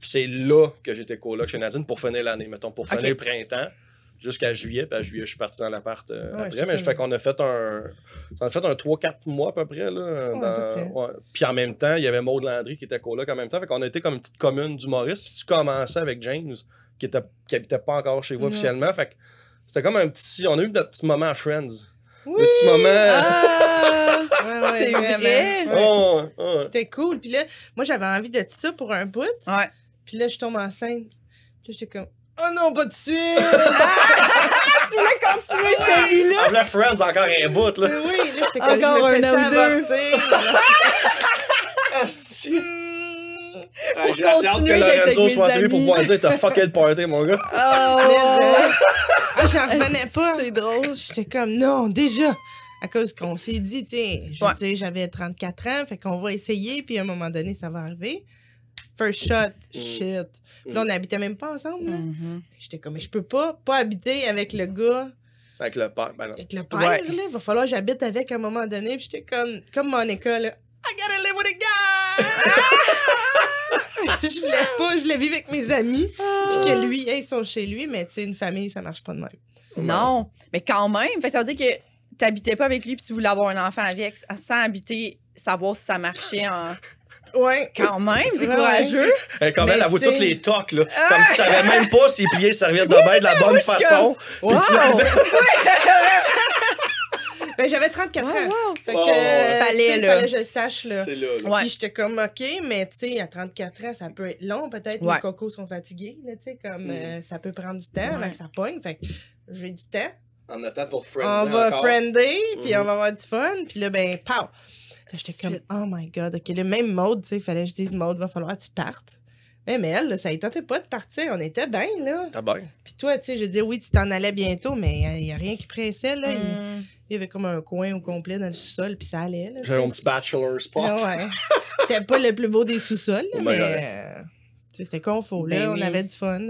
Puis c'est là que j'étais coloc chez Nadine pour finir l'année. Mettons, pour finir le printemps. Jusqu'à juillet, puis à juillet, je suis parti dans l'appart euh, Ouais, après. Mais je fais qu'on a fait un. On a fait un 3-4 mois à peu près. Là, peu près. Puis en même temps, il y avait Maud Landry qui était coloc en même temps. Fait qu'on a été comme une petite commune d'humoristes. Puis tu commençais avec James, qui, était, qui habitait pas encore chez vous officiellement. Fait que c'était comme un petit. On a eu notre petit moment à Friends. Oui! Le petit moment. Ah! Ouais, ouais, C'est vraiment. vrai? Ouais. Oh, oh. C'était cool. Puis là, moi, j'avais envie de ça pour un bout. Ouais. Puis là, je tombe enceinte. Puis là, j'étais comme, oh non, pas de suite! tu voulais continuer cette vie-là? Ah, là, Friends, encore un bout, là. Mais oui, là, j'étais comme, Encore je me un fais an ou deux. Hmm. Ah, J'ai assez hâte que Lorenzo avec soit suivi pour pouvoir dire t'as fucké le party, mon gars. Mais, Oh! euh, ah, j'en revenais pas. C'est drôle. J'étais comme, non, déjà. À cause qu'on s'est dit, tu sais, j'avais 34 ans, fait qu'on va essayer, puis à un moment donné, ça va arriver. First shot, shit. Puis Là, on n'habitait même pas ensemble. là. Mhm. J'étais comme, mais je peux pas, pas habiter avec le gars, Avec le père. Ben non. avec le père, Ouais. là. Il va falloir que j'habite avec à un moment donné. Puis j'étais comme, comme mon école, là. I gotta live with a guy! je voulais pas, je voulais vivre avec mes amis. Puis que lui, hey, ils sont chez lui, mais tu sais, une famille, ça marche pas de même. Non, mais quand même. Fait, que ça veut dire que t'habitais pas avec lui puis tu voulais avoir un enfant avec sans habiter, savoir si ça marchait en... Ouais. Quand même, c'est Ouais, courageux. Elle, comme Mais elle, elle sais- toutes les tocs, là. Comme tu savais même pas s'il pliait serviette de bain de la bonne façon. Puis tu l'avais- Ben, j'avais 34 Wow, ans. wow. Fait que, Wow. euh, Fallait, là. fallait que je le sache, là. Là, là. Ouais. Puis j'étais comme, OK, mais tu sais, à 34 ans, ça peut être long. Peut-être Ouais. les cocos sont fatigués, là, tu sais, comme Mm. euh, ça peut prendre du temps Ouais. avant que ça pogne. Fait que j'ai du temps. En attendant pour Friends. on va encore. friender, puis Mhm. on va avoir du fun. Puis là, ben, pow! Là, j'étais comme, oh my God, OK, le même mode, tu sais, il fallait que je dise, mode, va falloir que tu partes. Mais, mais elle, là, ça ne tentait pas de partir. On était bien, là. T'as bien. Puis toi, tu sais, je dis, oui, tu t'en allais bientôt, mais il n'y a rien qui pressait, là. Il- Mm. Il y avait comme un coin au complet dans le sous-sol, puis ça allait, là. J'avais mon petit bachelor spot. Ah ouais. C'était pas le plus beau des sous-sols, là, mais euh, sais, C'était confort, là. Ben on oui. avait du fun.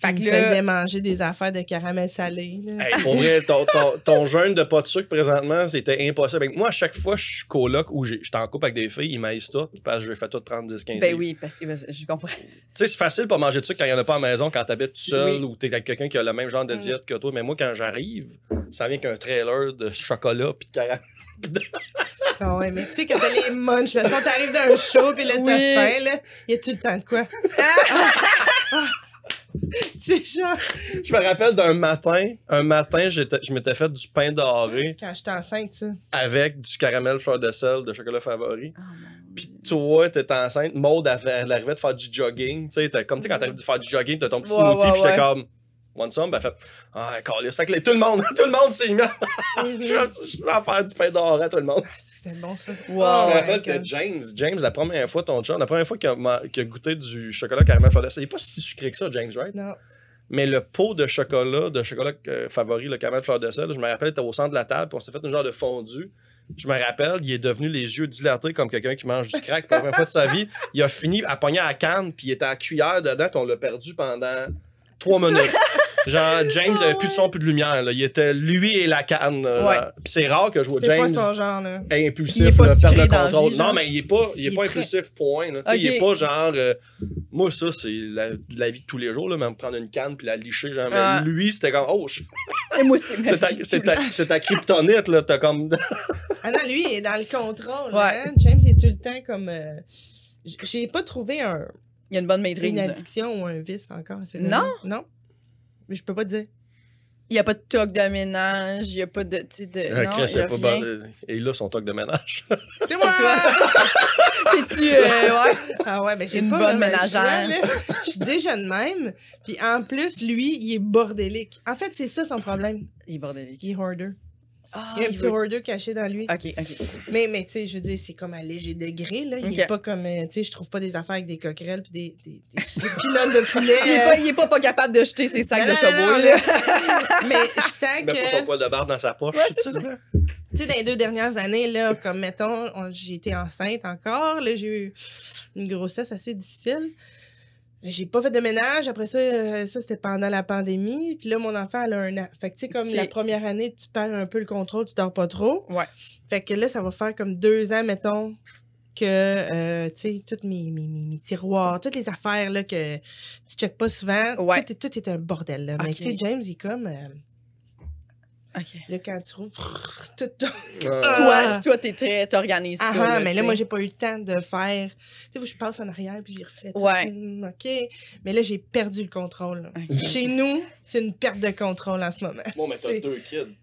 Fait que il me là- faisait manger des affaires de caramel salé. Hey, pour vrai, ton, ton, ton jeûne de pas de sucre présentement, c'était impossible. Ben, Moi, à chaque fois que je suis coloc ou j'ai- j'étais en couple avec des filles, ils maïsent tout parce que je les fais tout prendre 10-15 Ben livres. oui, parce que ben, je comprends. Tu sais, c'est facile pas manger de sucre quand il n'y en a pas à la maison, quand t'habites tout seul Oui. ou t'es avec quelqu'un qui a le même genre de Mm. diète que toi. Mais moi, quand j'arrive, ça vient qu'un trailer de chocolat puis de caramel. Ah ouais, mais tu sais, quand t'as les munchs, là, si t'arrives d'un show, puis là, t'as Oui. faim, là, il y a tout le temps de quoi? C'est genre, Je me rappelle d'un matin, un matin, je m'étais fait du pain doré quand j'étais enceinte, ça. avec du caramel fleur de sel de chocolat favori. Oh, Puis toi, t'étais enceinte, Maud, elle, elle arrivait de faire du jogging. Tu sais, comme tu sais, quand t'arrives de faire du jogging, t'as ton petit Ouais, smoothie, ouais, puis j'étais ouais. comme, want some? Ben, fait, ah, câlisse. Fait que tout le monde, tout le monde s'est mis Mhm. je je vais en faire du pain doré à tout le monde. Ah, C'était bon, ça. Wow. je me ouais, rappelle que quand- James, James, la première fois, ton chum, la première fois qu'il a, goûté du chocolat caramel fleur de sel, il est pas si sucré que ça, James, right? Non. Mais le pot de chocolat, de chocolat euh, favori, le caramel fleur de sel, je me rappelle, il était au centre de la table, puis on s'est fait une genre de fondue. Je me rappelle, il est devenu les yeux dilatés comme quelqu'un qui mange du crack pour la première fois de sa vie. Il a fini à pogner à la canne, puis il était à la cuillère dedans, puis on l'a perdu pendant trois minutes. Genre, James avait plus de son, plus de lumière. Là. Il était lui et la canne. Ouais. Puis c'est rare que je vois C'est pas James son genre, là. impulsif, Il est pas là, perdre le contrôle. vie, non, genre. mais il est pas, il est Il pas est très- impulsif, point. là. Tu sais, Il est Ok. pas genre. euh, moi, ça, c'est la, la vie de tous les jours, là, même prendre une canne puis la licher. Genre, mais Ah. lui, c'était comme, oh, je- Et moi aussi. c'est ta, c'est ta, kryptonite, là. T'as comme. Ah non, lui, il est dans le contrôle. Ouais. hein. James il est tout le temps comme. euh, J'ai pas trouvé un, Il y a une bonne maîtrise. une là. addiction ou un vice encore. Non? Non. Mais je peux pas te dire. Il n'y a pas de toc de ménage, il n'y a pas de. tu sais, de Euh, non, Chris, il a c'est pas rien. bon, Et là, son toc de ménage. C'est moi! T'es-tu. euh, ouais? Ah ouais, ben j'ai Une pas bonne ménagère. Je suis déjà de même. Puis en plus, lui, il est bordélique. En fait, c'est ça son problème. Il est bordélique. Il est hoarder. Ah, Il y a un petit veut- hoarder caché dans lui. Ok, ok. Mais, mais tu sais, je veux dire, c'est comme à léger degré, là. Il Ok. est pas comme, euh, tu sais, je trouve pas des affaires avec des coquerelles puis des, des, des, des pylônes de poulet. Il est, pas, il est pas, pas capable de jeter ses sacs Non, de là. Mais je sens Il met pas son que, poil de barre dans sa poche. Ouais, tu sais, dans les deux dernières années, là, comme mettons, on- j'ai été enceinte encore, là, j'ai eu une grossesse assez difficile. J'ai pas fait de ménage. Après ça, euh, ça c'était pendant la pandémie. Puis là, mon enfant, elle a un an. Fait que, tu sais, comme la première année, tu perds un peu le contrôle, tu dors pas trop. Ouais. Fait que là, ça va faire comme deux ans, mettons, que, euh, tu sais, tous mes, mes, mes, mes tiroirs, toutes les affaires, là, que tu checkes pas souvent, Ouais. tout, est, tout est un bordel, là. Mais tu sais, James, il est comme, euh, Ok. là, quand tu trouves, tout tombe. Ah. Toi, toi, t'es très. T'organises Ah, ça. ah, là, mais là, moi, j'ai pas eu le temps de faire. Tu sais, je passe en arrière puis j'y refais. Ouais. Hmm, OK. Mais là, j'ai perdu le contrôle. Chez nous, c'est une perte de contrôle en ce moment. Bon, mais t'as deux kids.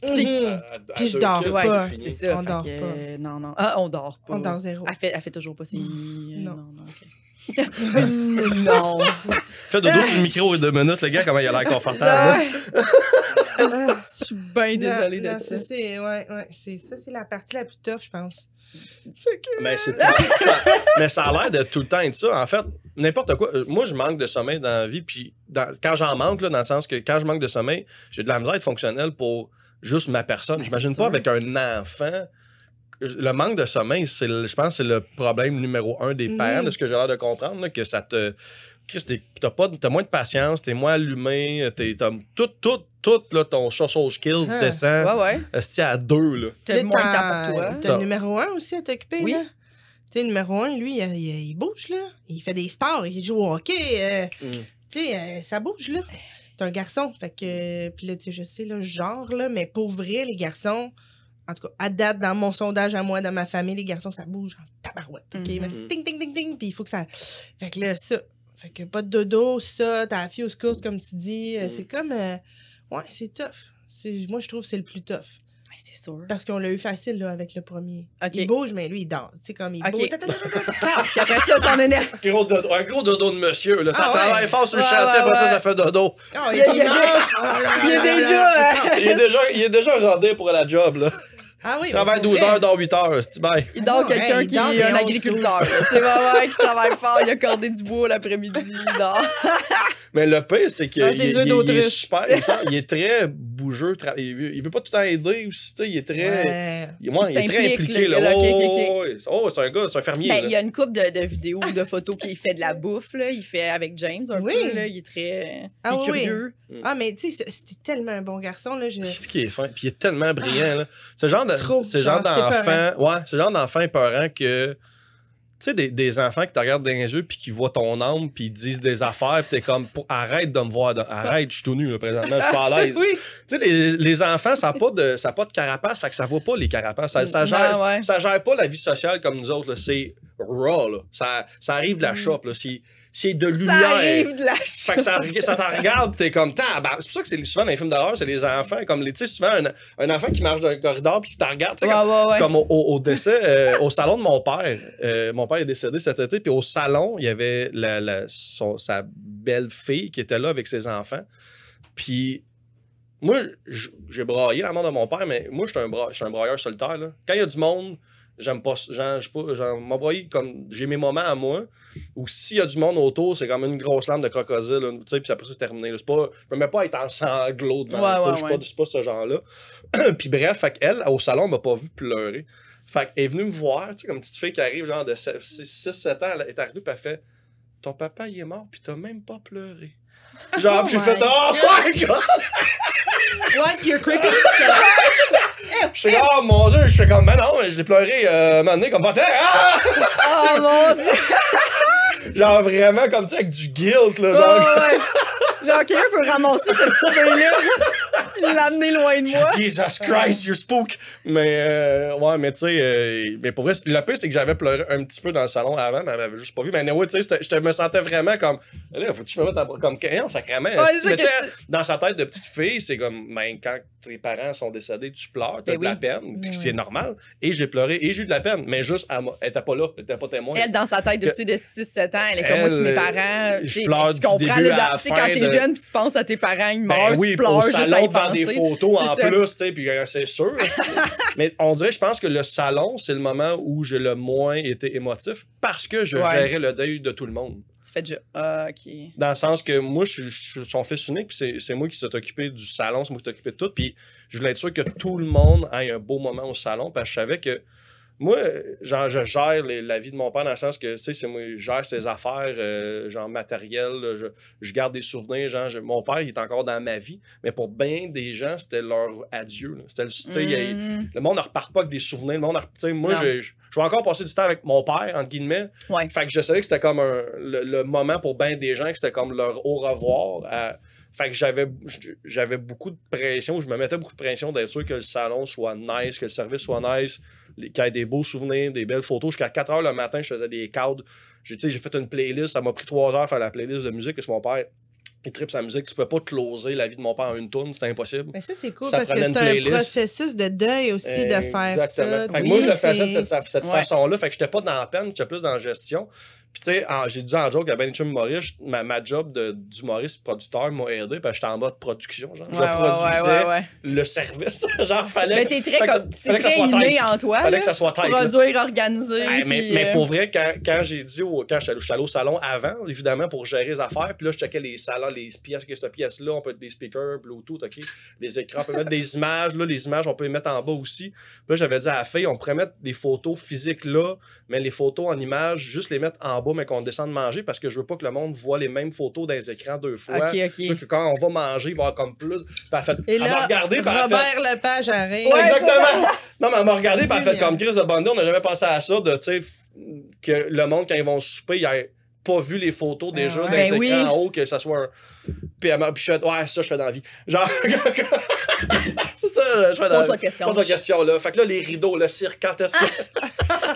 Mhm. À- à- à Puis je dors kids, Ouais, pas. c'est ça. On dort que, pas. euh, Non, non. Ah, on dort pas. On dort zéro. Elle fait, elle fait toujours pas ses. Non. non, non, ok. non. Fais dodo sur le micro et deux minutes, le gars, comment il a l'air confortable. Ah, Je suis bien désolée de ça. c'est ouais, ouais, c'est ça, c'est la partie la plus tough, je pense. Que- Mais, c'est ça- mais ça a l'air de tout le temps être ça. En fait, n'importe quoi. Euh, Moi, je manque de sommeil dans la vie. Puis dans- quand j'en manque, là, dans le sens que quand je manque de sommeil, j'ai de la misère à être fonctionnel pour juste ma personne. Ben, J'imagine pas sûr. avec un enfant. Le manque de sommeil, c'est, le- je pense, que c'est le problème numéro un des parents, Mhm. de ce que j'ai l'air de comprendre, là, que ça te. Chris, t'es- t'as, pas, t'as moins de patience, t'es moins allumé, t'es, t'as tout, tout, tout, là, ton social skills Ah. descend Ouais, ouais. esti, à deux, là. T'as moins de temps pour toi. T'as le numéro un aussi à t'occuper, Oui. là. Tu sais, le numéro un, lui, il, il- il bouge, là. Il fait des sports, il joue au hockey. euh, Mm. Tu sais, euh, ça bouge, là. C'est un garçon. Fait que. Puis là, tu sais, je sais, là, genre, là, mais pour vrai, les garçons. En tout cas, à date, dans mon sondage à moi, dans ma famille, les garçons, ça bouge en tabarouette. OK? Ils mettent ting, ting, ting, ting, puis il faut que ça. Fait que là, ça. Fait que pas de dodo, ça, t'as la fille au scout, comme tu dis. euh, Mhm. C'est comme. euh, Ouais, c'est tough. C'est- Moi, je trouve que c'est le plus tough. Ouais, C'est sûr. Parce qu'on l'a eu facile, là, avec le premier. Il bouge, mais lui, il dort. Tu sais, comme il Ok. bouge. Puis après ça, t'en énerve. Gros dodo- un gros dodo de monsieur, là. Ça Ah ouais. travaille fort sur le Ouais, chantier, ouais, après ça, ouais. ça fait dodo. Ah, Il il. Il est déjà. Il est déjà, il est déjà rodé pour la job, là. Ah oui. Il travaille pour 12 vrai. heures, dort 8 heures. c'est bye. Il dort non, quelqu'un hey, qui dort est un 11, agriculteur. là. Ouais, ouais, qui travaille fort, il a cordé du bois l'après-midi, il dort. Mais le pire, c'est qu'il il, il- est super. Il, est très bougeux. tra- Il veut, il veut pas tout le temps aider aussi. tu sais, Il est très. Ouais. Il, ouais, Il il est très impliqué. là, Là. là, ok, Oh. Oh, c'est un gars, c'est un fermier. Ben, là. il y a une couple de, de vidéos ou de photos qu'il fait de la bouffe, là. Il fait avec James un Oui. peu, là. Il est très Ah il est oui. curieux. Ah, mais tu sais, c'était tellement un bon garçon, là. Je... C'est qui est fin. Puis il est tellement brillant. là. C'est le genre c'est genre d'enfant. Ouais, c'est le genre d'enfant épeurant que. Tu sais, des, des enfants qui te regardent dans les yeux puis qui voient ton âme puis ils disent des affaires puis t'es comme arrête de me voir dans- arrête je suis tout nu là, présentement je suis pas à l'aise oui. tu sais les, les enfants ça n'a pas de ça a pas de carapace fait que ça voit pas les carapaces ça, ça Non, gère ouais. ça gère pas la vie sociale comme nous autres là. c'est raw là. ça, ça arrive de la Mm. shop là. c'est c'est de Ça lumière arrive de la fait que ça, ça t'en regarde, t'es comme, ben, c'est pour ça que c'est souvent dans les films d'horreur, c'est les enfants, comme, tu sais, souvent un, un enfant qui marche dans un corridor pis qui t'en regarde, Ouais, comme, ouais, ouais. comme au, décès, euh, au salon de mon père. euh, mon père est décédé cet été, puis au salon, il y avait la, la- son- sa belle-fille qui était là avec ses enfants. Puis moi, j'ai braillé la mort de mon père, mais moi, je suis un, bra- un brailleur solitaire. Là. Quand il y a du monde, j'aime pas. Genre, braillé comme. J'ai mes moments à moi, ou s'il y a du monde autour, c'est comme une grosse lampe de crocodile, tu sais, puis après, c'est terminé. C'est pas, je me mets pas être en sanglots devant. Ouais, ouais, je suis ouais. pas, ce genre-là. puis bref, fait qu'elle, au salon, elle m'a pas vu pleurer. Fait qu'elle est venue me voir, tu sais, comme une petite fille qui arrive, genre de 6-7 ans, elle est arrivée, puis elle fait Ton papa, il est mort, puis t'as même pas pleuré. Genre, Oh j'ai fait Oh my god! What? You're creepy? Je suis comme, oh mon dieu, je fais comme, ben non, je l'ai pleuré euh, un moment donné, comme, pas ah! Oh mon dieu! Genre vraiment comme, tu sais, avec du guilt, là, genre. ouais. Genre, quelqu'un peut ramasser cette petite fille-là, l'amener loin de moi. Jesus Christ, you're spook! Mais, euh, ouais, mais tu sais, euh, mais pour vrai, le pire, c'est que j'avais pleuré un petit peu dans le salon avant, mais elle m'avait juste pas vu. Mais anyway, tu sais, je me sentais vraiment comme, là, faut que je me mette à- comme, non, sacrément. Ouais, mais tu dans sa tête de petite fille, c'est comme, ben, quand tes parents sont décédés, tu pleures, t'as Ben de la peine, Ben c'est normal. Et j'ai pleuré, et j'ai eu de la peine, mais juste, elle, m'a- elle était pas là, elle était pas témoin. Elle, dans sa tête, Que- dessus de 6-7 ans, elle est comme moi, c'est mes parents. je tu pleure tu du début là, à la tu quand fin t'es de- jeune, puis tu penses à tes parents, ils meurent, Ben oui, tu pleures juste à salon y devant des penser. photos en ça. plus, tu sais, puis euh, c'est sûr. mais on dirait, je pense que le salon, c'est le moment où j'ai le moins été émotif parce que je Ouais. gérais le deuil de tout le monde. Tu fais déjà, ah, ok. Dans le sens que moi, je suis- son fils unique, puis c'est- c'est moi qui s'est occupé du salon, c'est moi qui s'est occupé de tout, puis je voulais être sûr que tout le monde ait un beau moment au salon, parce que je savais que moi, genre, je gère les- la vie de mon père dans le sens que, tu sais, c'est moi, je gère ses affaires, euh, genre matériel, là, je, je garde des souvenirs, genre, je- mon père, il est encore dans ma vie, mais pour bien des gens, c'était leur adieu, là. C'était, le- tu sais, il y a- Mm. le monde ne repart pas avec des souvenirs, le monde, ne- tu sais, moi, je, je, je vais encore passer du temps avec mon père, entre guillemets, Ouais. fait que je savais que c'était comme un, le, le moment pour bien des gens, que c'était comme leur au revoir. à- fait que j'avais, j'avais beaucoup de pression, je me mettais beaucoup de pression d'être sûr que le salon soit nice, que le service soit nice, y ait des beaux souvenirs, des belles photos. Jusqu'à 4 heures le matin, je faisais des cadres. J'ai, fait une playlist, ça m'a pris 3 heures à faire la playlist de musique, parce que mon père, il tripe sa musique. Tu peux pas closer la vie de mon père en une tourne, c'était impossible. Mais ça, c'est cool Ça parce que c'est un processus de deuil aussi de faire Exactement. ça. Fait que Oui, moi, je le faisais de cette, cette- cette Ouais. façon-là. Fait que j'étais pas dans la peine, j'étais plus dans la gestion. Puis, tu sais, en- j'ai dit en joke à Ben Chum Maurice, ma, ma job de- d'humoriste producteur m'a aidé parce que j'étais en mode production. Genre. je Ouais, produisais ouais, le service. genre, fallait, Mais t'es très, fallait que comme, ça- c'est fallait que ça très soit inné en toi. fallait là. que ça soit là. Produire, organiser. Hey, mais, puis, mais euh, pour vrai, quand, quand j'ai dit, au, quand j'étais allé- j'étais allé au salon avant, évidemment, pour gérer les affaires, puis là, je checkais les salons, les pièces, que cette pièce-là, on peut mettre des speakers, Bluetooth, OK, les écrans, on peut mettre des images, là, les images, on peut les mettre en bas aussi. Puis là, j'avais dit à la fille, on pourrait mettre des photos physiques là, mais les photos en images, juste les mettre en bas, mais qu'on descende manger, parce que je veux pas que le monde voit les mêmes photos dans les écrans deux fois. Ok, Je veux ok. que quand on va manger, il va y avoir comme plus. Puis fait, Et là, regardé, a fait, Robert Lepage arrive. Ouais, exactement. Non, mais elle m'a regardé, puis elle a fait comme Chris de Bundy, on n'a jamais pensé à ça, de, tu que le monde, quand ils vont souper, ils n'aient pas vu les photos déjà ouais. dans les Ben écrans oui. en haut, que ça soit un. Puis, puis je fais, ouais, ça, je fais dans la vie. Genre, c'est ça, je dans Pose-moi de question. Pose-moi question, là. Fait que là, les rideaux, le cirque, quand est-ce que.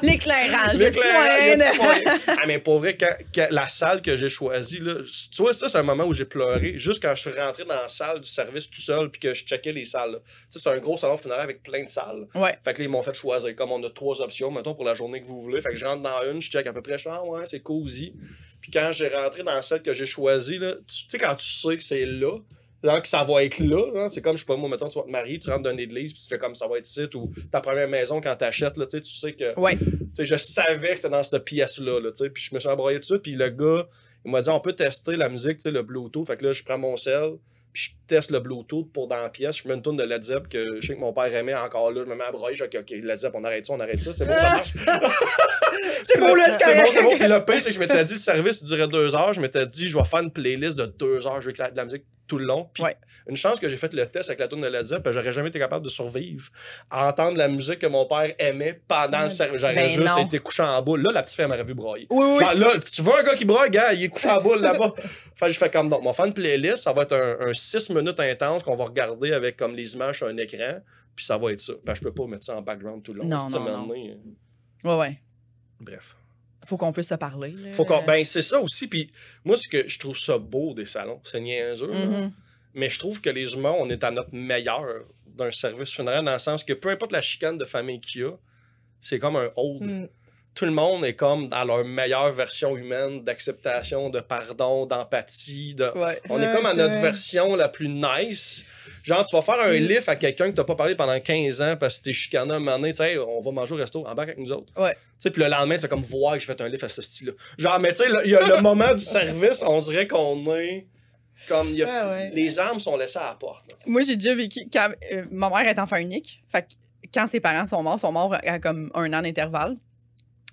L'éclairage, le L'éclairage, moyen? ah, mais pour vrai, quand, quand la salle que j'ai choisie, là, tu vois, ça, c'est un moment où j'ai pleuré. Juste quand je suis rentré dans la salle du service tout seul, puis que je checkais les salles. là. Tu sais, c'est un gros salon funéraire avec plein de salles. Ouais. Fait que là, ils m'ont fait choisir. Comme on a trois options, mettons, pour la journée que vous voulez. Fait que je rentre dans une, je check à peu près, je ah ouais, c'est cosy. Puis quand j'ai rentré dans celle que j'ai choisie, là, tu sais, quand tu sais que c'est là, genre que ça va être là, c'est comme, je sais pas, moi, mettons, tu vas te marier, tu rentres dans une église, puis tu fais comme ça va être ici, ou ta première maison quand t'achètes, là, tu sais, que, Ouais. tu sais, je savais que c'était dans cette pièce-là, là, tu sais, puis je me suis embrouillé dessus, puis le gars, il m'a dit, on peut tester la musique, tu sais, le Bluetooth, fait que là, je prends mon sel, puis je teste le Bluetooth pour dans la pièce, je mets une tourne de Led Zepp que je sais que mon père aimait encore là, je me mets à broyer, je dis, ok, Led Zepp, on arrête ça, on arrête ça, c'est bon, ça marche. C'est beau, là, C'est bon, c'est bon. Puis le pire, c'est que je m'étais dit, le service durait deux heures. Je m'étais dit, je vais faire une playlist de deux heures. Je vais écouter de la musique tout le long. Puis Ouais. une chance que j'ai fait le test avec la tune de Led Zepp, j'aurais jamais été capable de survivre à entendre la musique que mon père aimait pendant le service. J'aurais Ben juste non. été couché en boule. Là, la petite fille elle m'aurait vu broyer. Oui, oui. Genre, là, tu vois un gars qui broye, gars, il est couché en boule là-bas. que je fais comme donc, on va faire une playlist, ça va être un 6 minutes intense qu'on va regarder avec comme les images sur un écran, puis ça va être ça. Ben, je peux pas mettre ça en background tout le long. Non, non, non. euh, Ouais, ouais. Bref. Faut qu'on puisse se parler. là. Faut qu'on- ben, c'est ça aussi. Puis moi, ce que je trouve ça beau des salons, c'est niaiseux. Mhm. Mais je trouve que les humains, on est à notre meilleur d'un service funéraire dans le sens que peu importe la chicane de famille qu'il y a, c'est comme un hold. Mm. Tout le monde est comme dans leur meilleure version humaine d'acceptation, de pardon, d'empathie. De... Ouais. On Ouais, est comme à notre vrai. version la plus nice. Genre, tu vas faire un Mm. lift à quelqu'un que t'as pas parlé pendant 15 ans parce que t'es chicané un moment donné, tu sais, on va manger au resto, embarque avec nous autres. Ouais. Tu sais, puis le lendemain, c'est comme voir que j'ai fait un lift à ce style-là. Genre, mais tu sais, il y a le moment du service, on dirait qu'on est comme. il y a- Ah ouais. Les armes sont laissées à la porte. là. Moi, j'ai déjà vécu. Quand, euh, ma mère est enfant unique. Fait que quand ses parents sont morts, ils sont morts à comme un an d'intervalle.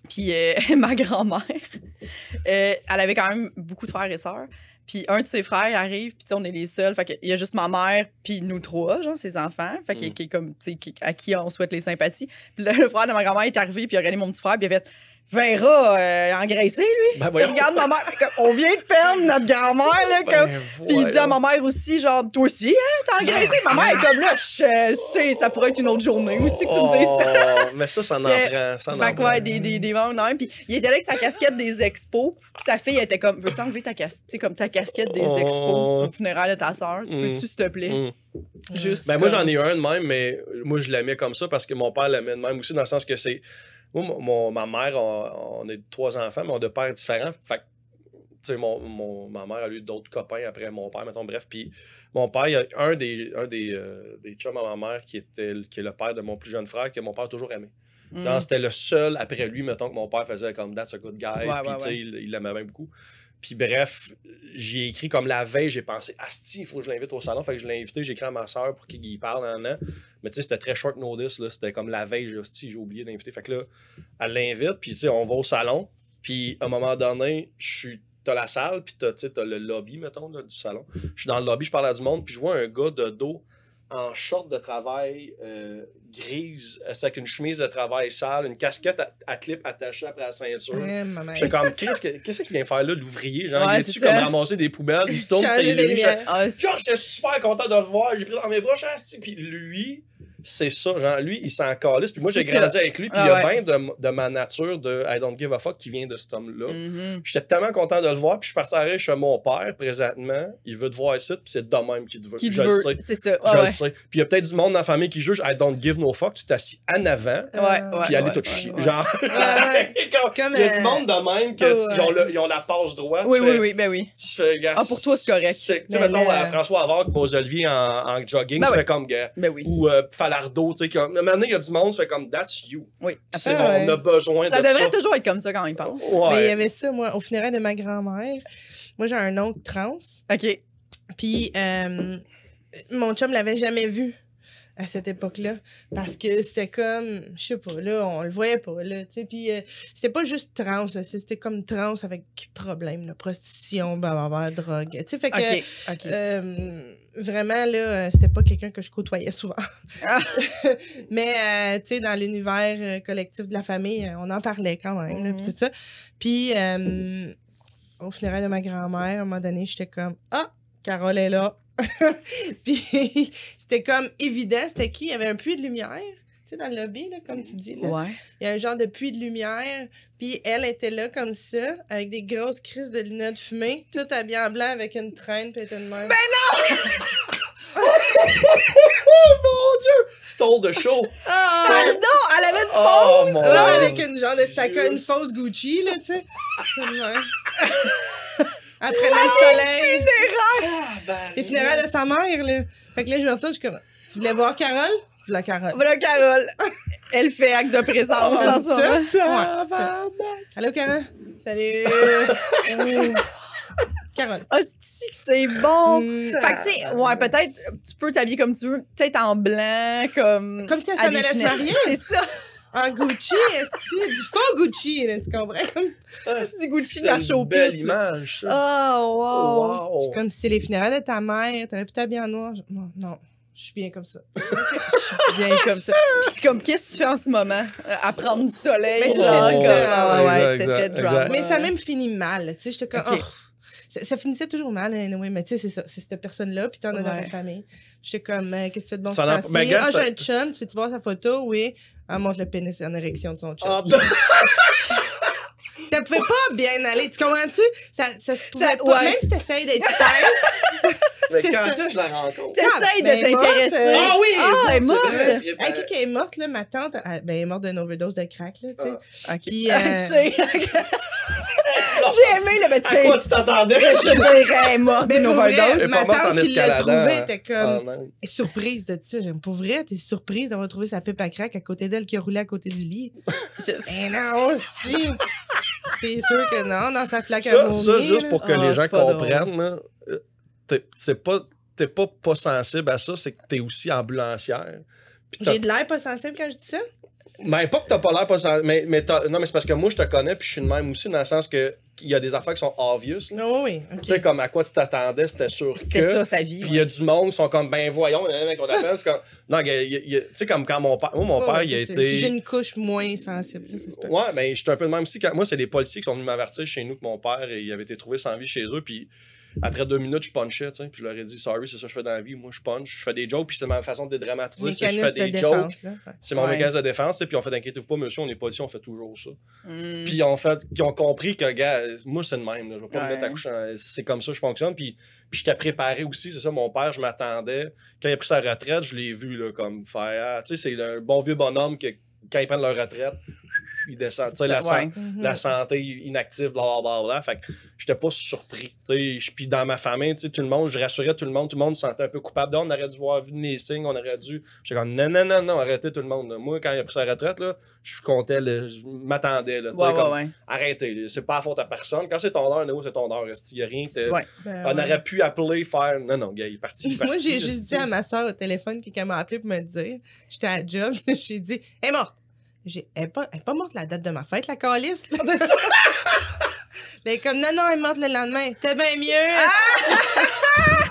Puis euh, ma grand-mère, euh, elle avait quand même beaucoup de frères et sœurs. Puis un de ses frères arrive, puis on est les seuls. Fait qu'il y a juste ma mère, puis nous trois, genre, ses enfants. Fait Mm. est comme, tu sais, qui- à qui on souhaite les sympathies. Puis là, le frère de ma grand-mère est arrivé, puis il a regardé mon petit frère, puis il a fait Vera, euh, engraissé, lui. Ben regarde ma mère. on vient de perdre notre grand-mère, là. Comme, Ben, puis il dit à ma mère aussi, genre, toi aussi, hein, t'as engraissé. Ma mère est comme là, je sais, ça pourrait être une autre journée aussi que tu me dises ça. Oh, mais ça, ça en prend. Ça en Fait ouais, des, des, des membres de même. Puis il était là avec sa casquette des expos. Puis sa fille était comme, veux-tu enlever ta sais, comme ta casquette des Oh. expos au funérail de ta sœur? Tu peux-tu, s'il te plaît? Mm. Juste. Ben, moi, j'en ai un de même, mais moi, je l'aimais comme ça parce que mon père l'aimait de même aussi, dans le sens que c'est. Moi, mon- ma mère, on, on est trois enfants, mais on a deux pères différents. Fait que, tu sais, mon, mon- ma mère a eu d'autres copains après mon père, mettons, bref. Puis mon père, il y a un des, un des, euh, des chums à ma mère qui, était, qui est le père de mon plus jeune frère, que mon père a toujours aimé. Mm. Genre, c'était le seul après lui, mettons, que mon père faisait comme That's a good guy. Ouais, puis, ouais, tu sais, ouais. il il l'aimait bien beaucoup. Puis, bref, j'ai écrit comme la veille, j'ai pensé, Asti, il faut que je l'invite au salon. Fait que je l'ai invité, j'ai à ma soeur pour qu'il y parle en an. Mais tu sais, c'était très short notice, là. C'était comme la veille, j'ai oublié d'inviter. Fait que là, elle l'invite, puis tu sais, on va au salon. Puis, à un moment donné, je suis. T'as la salle, puis t'as, t'as le lobby, mettons, là, du salon. Je suis dans le lobby, je parle à du monde, puis je vois un gars de dos en short de travail euh, grise, euh, avec une chemise de travail sale, une casquette à, à clip attachée après la ceinture. Mère. J'étais comme, qu'est-ce que- qu'est-ce qu'il vient faire là, l'ouvrier? Genre, Ouais, il est-tu comme ramasser des poubelles, il se tourne, c'est lui. Genre, Ah, j'étais super content de le voir, j'ai pris dans mes bras. Puis lui, c'est ça, genre, lui, il s'en calisse. Puis moi, j'ai ça. grandi avec lui, puis Ah il y a ouais. bien de, de ma nature de I don't give a fuck qui vient de cet homme-là. Puis J'étais tellement content de le voir, puis je suis parti arrêter chez mon père présentement. Il veut te voir ici, puis c'est de même qu'il te veut. Qui te je le veut. sais. C'est ça. Je Ouais, le sais. Puis il y a peut-être du monde dans la famille qui juge I don't give no fuck. Tu t'assis en avant, Ouais, ouais, puis allez ouais, tout chier. Genre. Comme- il y a du euh, monde de même que oh, ont le- la passe droite. Oui, oui, oui, ben oui. Ah, pour toi, c'est correct. Tu sais, mettons, euh, François Havard qui pose Olivier en, jogging, Ben tu fais comme, gars. Ben oui. Ou euh, Falardeau, tu sais. comme- À un moment donné, il y a du monde, tu fais comme, that's you. Oui. C'est bon, ouais. on a besoin Ça de ça. devrait toujours être comme ça quand on y pense. Ouais. Mais il y avait ça, moi, au funérail de ma grand-mère. Moi, j'ai un oncle trans. OK. Puis, euh, mon chum l'avait jamais vu à cette époque-là. Parce que c'était comme, je sais pas, là, on le voyait pas, là, tu sais. Puis, euh, c'était pas juste trans, c'était comme trans avec problème, là, prostitution, blablabla, drogue. Tu sais, fait que. Euh, vraiment, là, euh, c'était pas quelqu'un que je côtoyais souvent. Ah. Mais, euh, tu sais, dans l'univers collectif de la famille, on en parlait quand même, là, puis tout ça. Puis, au funérail de ma grand-mère, à un moment donné, j'étais comme « Ah, Carole est là! » Puis, c'était comme évident, c'était qui? Il y avait un puits de lumière, tu sais, dans le lobby, là, comme tu dis, là. Ouais. Il y a un genre de puits de lumière. Puis elle était là comme ça, avec des grosses crises de lunettes fumées, tout habillée en blanc avec une traîne, puis elle était de même. Oh mon dieu! Stole the show! Ah! Pardon, elle avait une Oh mon Ça, Dieu. avec une genre de sacoche, une fausse Gucci, là, tu sais. Prenait le soleil. Les funérailles de sa mère, là. Fait que là, je me retourne, je suis comme, tu voulais voir Carole? Voilà Carole. Voilà, Carole. Elle fait acte de présence Oh, en ce moment. Ouais, ça. Allô, Carole? Salut! Oh. Carole. Que c'est bon. Mm. Fait que, tu sais, ouais, peut-être, tu peux t'habiller comme tu veux, peut-être en blanc, comme. Comme si elle s'en allait se marier. C'est ça. En Gucci, est-ce du faux Gucci, là, tu comprends? C'est Gucci C'est de marche une belle puces. image, ça. Oh, wow. Wow. Comme si c'est les funérailles de ta mère, t'aurais pu t'habiller en noir. Je- Non, non, je suis bien comme ça. Bien comme ça. Puis, comme, qu'est-ce que tu fais en ce moment? Euh, À prendre du soleil? Mais tu sais, genre, c'était Ah, ouais, ouais, exact, c'était très exact, drama. exact. Mais ça a même fini mal, tu sais, j'étais comme, oh. ça, ça finissait toujours mal, anyway, mais tu sais, c'est ça, c'est cette personne-là, puis t'en as dans ta famille. J'étais comme, euh, qu'est-ce que tu fais de bon n'en- temps-ci? ben, Ah, j'ai un chum, tu fais-tu voir sa photo? Oui. Elle montre le pénis en érection de son chum. Ah, Ça pouvait pas bien aller, tu comprends-tu? Ça, ça se pouvait Ça- pas, ouais. même si t'essayes d'être fin. mais quand ça. est-ce que je la rencontre? T'essayes de elle est morte, t'intéresser. euh, Ah oui! Ah, elle est morte. Hey, qui qui est morte, là, ma tante, elle, ben, elle est morte d'une overdose de crack, là, tu sais. Ah. Ok. Puis, Ah, euh, tu sais. J'ai aimé le À médecin. quoi tu t'attendais? Je dirais morte Mais vrai, est ma tante qui l'a trouvé était Ah, comme non. surprise de ça. J'aime pour vrai, t'es surprise d'avoir trouvé sa pipe à crack à côté d'elle qui a roulé à côté du lit. Je- Eh non, si! C'est sûr que non, dans sa flaque à vomir. ça, juste pour que Ah, les gens comprennent, euh, t'es- c'est pas, t'es pas pas sensible à ça, c'est que t'es aussi ambulancière. J'ai de l'air pas sensible quand je dis ça? Mais pas que t'as pas l'air pas mais, mais non, mais c'est parce que moi, je te connais, puis je suis de même aussi, dans le sens que il y a des affaires qui sont obvious. Non, oui. Tu sais, comme à quoi tu t'attendais, c'était sûr C'était que. ça, sa vie. Puis il y a du monde qui sont comme, ben voyons, qu'on appelle, c'est comme. Non, tu sais, comme quand mon père. Moi, mon père, il a sûr. été. Si j'ai une couche moins sensible, ça se peut. Ouais, mais je suis un peu le même aussi. Quand... Moi, c'est des policiers qui sont venus m'avertir chez nous que mon père, il avait été trouvé sans vie chez eux. Puis après deux minutes, je punchais, tu sais. Puis je leur ai dit, sorry, c'est ça que je fais dans la vie. Moi, je punch, je fais des jokes. Puis c'est ma façon de dédramatiser. Je fais de des jokes. défense, là. Ouais. C'est mon Ouais. mécanisme de défense. tu sais, Puis on fait, inquiétez-vous pas, monsieur, on est policiers, on fait toujours ça. Mm. Puis en fait, ils ont compris que, gars, moi, c'est le même. Là. Je vais pas me mettre à coucher. en- C'est comme ça que je fonctionne. Puis, puis j'étais préparé aussi. C'est ça, mon père, je m'attendais. Quand il a pris sa retraite, je l'ai vu, là, comme faire. ah, Tu sais, c'est un bon vieux bonhomme que, quand ils prennent leur retraite, descendent. Tu sais, la, ouais. la santé inactive, blablabla. Fait que j'étais pas surpris. Puis dans ma famille, tu sais, tout le monde, je rassurais tout le monde. Tout le monde se sentait un peu coupable. on aurait dû voir vu les signes, on aurait dû. J'étais comme, non, non, non, non, arrêtez tout le monde. là. Moi, quand il a pris sa retraite, là, je comptais, je m'attendais. là, tu sais, Ouais, ouais, comme, ouais. arrêtez, c'est pas la faute à personne. Quand c'est ton heure, c'est ton heure. Il y a rien. Ben, On aurait pu appeler, faire. Non, non, gars, il est parti. Moi, j'ai juste dit à ma soeur au téléphone qui m'a appelé pour me le dire. J'étais à la job, j'ai dit Elle est morte. J'ai Elle est pas, elle est pas morte la date de ma fête, la calice. Elle est comme Non, non, elle est morte le lendemain. T'es bien mieux.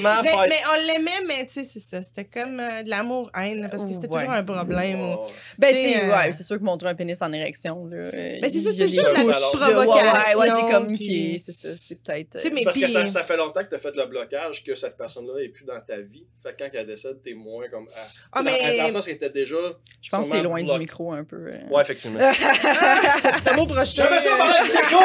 Ma mais, on l'aimait, mais tu sais, c'est ça. C'était comme euh, de l'amour-haine, parce que c'était Ouais. toujours un problème. Oh. Ben, tu sais, euh, ouais, c'est sûr que montrer un pénis en érection, là. Mais c'est ça, il y a c'est toujours de la provocation. Ouais, ouais, t'es comme, puis- ok, c'est ça, c'est peut-être. Tu sais, euh, mais Parce que puis- ça, ça fait longtemps que tu as fait le blocage que cette personne-là n'est plus dans ta vie. Fait que quand elle décède, t'es moins comme. Ah, Ah, dans, mais- dans le sens que t'étais déjà. Je pense que t'es loin du micro un peu. euh. Ouais, effectivement. T'as beau projeter. J'aimais ça euh, parler de micro!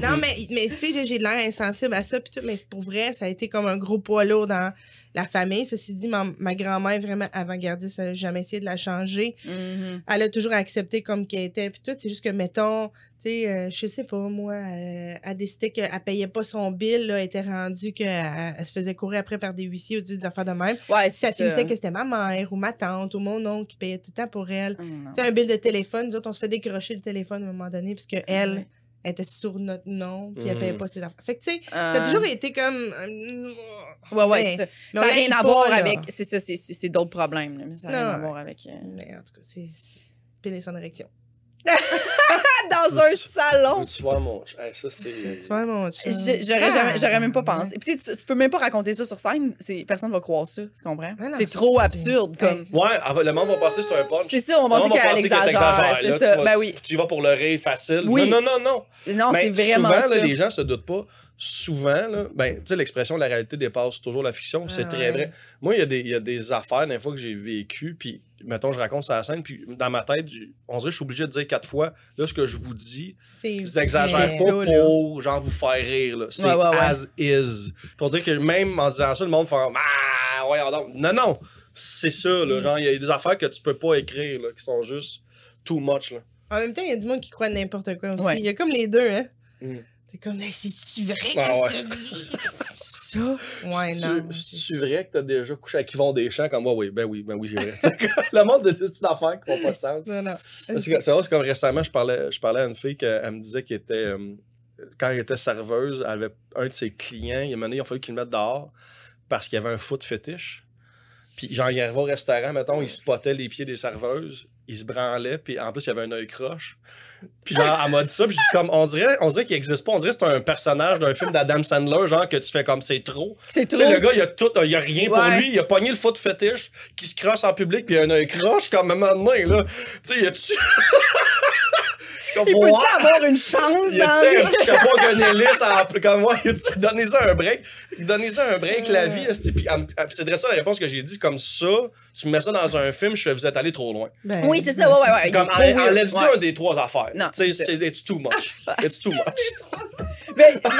Non, mais, mais tu sais, j'ai de l'air insensible à ça, pis tout, mais c'est pour vrai, ça a été comme un gros poids lourd dans la famille. Ceci dit, ma, ma grand-mère, vraiment avant-gardiste, elle n'a jamais essayé de la changer. Mhm. Elle a toujours accepté comme qu'elle était, puis tout. C'est juste que, mettons, tu sais, euh, je sais pas, moi, euh, elle décidait qu'elle payait pas son bill, là, elle était rendue qu'elle elle se faisait courir après par des huissiers ou des affaires de même. Ouais, Ça c'est finissait que c'était ma mère ou ma tante ou mon oncle qui payait tout le temps pour elle. Non. Tu sais, un bill de téléphone, nous autres, on se fait décrocher le téléphone à un moment donné, parce que elle Ouais. était sur notre nom, puis elle payait pas ses affaires. Fait que, tu sais, ça Ah. a toujours été comme. euh, Ouais, ouais, Mais- c'est ça. mais Ça n'a rien à voir là. avec. C'est ça, c'est- c'est c'est d'autres problèmes, là, mais ça n'a rien à voir avec. euh, Mais en tout cas, c'est. c'est Pénis en érection. Dans un salon! Veux-tu voir mon. Hey, ça, c'est. Tu vois, mon? J'ai- J'aurais jamais, j'aurais même pas Ah. pensé. Puis tu, tu, tu peux même pas raconter ça sur scène, c'est- personne va croire ça, tu comprends? C'est trop absurde comme. Ouais, va- le monde va passer sur un punch. C'est ça, on va penser va qu'elle exagère. C'est ça, tu ben oui. Tu vas pour le rire facile. Non, non, non, non. Non, c'est vraiment souvent, ça. là, les gens se doutent pas. Souvent, là, ben, tu sais, l'expression la réalité dépasse toujours la fiction, c'est Ah très ouais. vrai. Moi, il y, a des- il y a des affaires, des fois, que j'ai vécues, puis, mettons, je raconte ça à la scène, puis dans ma tête, on dirait que je suis obligé de dire quatre fois, là, ce que je vous dis, C'est. n'exagère C'est pas pour, genre, vous faire rire. C'est Ouais, ouais, as is. Pour dire que même en disant ça, le monde fait Ah, ouais. Non, non, c'est ça, Mm. là. Genre, il y a des affaires que tu peux pas écrire, là, qui sont juste too much, là. En même temps, il y a du monde qui croit n'importe quoi aussi. Il y a comme les deux, hein. Mm. T'es comme, hey, c'est-tu vrai Ah ouais. que tu dis? C'est ça? Ouais, non. C'est vrai que t'as déjà couché avec Yvon Deschamps? Comme moi? Oui, ben oui, ben oui, j'ai vrai. le monde de petites affaires qui font pas de sens. Non, non. C'est vrai, c'est comme récemment, je parlais, je parlais à une fille qu'elle me disait qu'elle était. euh, quand elle était serveuse, elle avait un de ses clients, il a donné, il a fallu qu'il le mette dehors parce qu'il y avait un foot fétiche. Puis, genre, il arrivait au restaurant, mettons, il spottait les pieds des serveuses, il se branlait, puis en plus, il y avait un œil croche. Puis, genre, elle m'a dit ça, puis dit comme, on dirait, on dirait qu'il existe pas, on dirait que c'est un personnage d'un film d'Adam Sandler, genre, que tu fais comme c'est trop. C'est Tu trop. sais, le gars, il a tout, il a rien pour lui. Il a pogné le foot fétiche qui se crosse en public, puis il a un œil croche comme un moment donné, là. Tu sais, il a-tu. C'est comme, Il peut ouais. avoir une chance Il tu sais, chapeau Gonnelis en plus comme moi. Tu donnez-en un break. Donnez-en un break, la vie. Puis, me- elle- c'est de ça la réponse que j'ai dit. Comme ça, tu me mets ça dans un film, je fais, vous êtes allé trop loin. Ben, Oui, c'est ça, ouais, ouais, ouais. Est Comme, trop enlève- Ouais. un des trois affaires. Non, Tu c'est ça. c'est it's too much. It's too much. Mais, ben,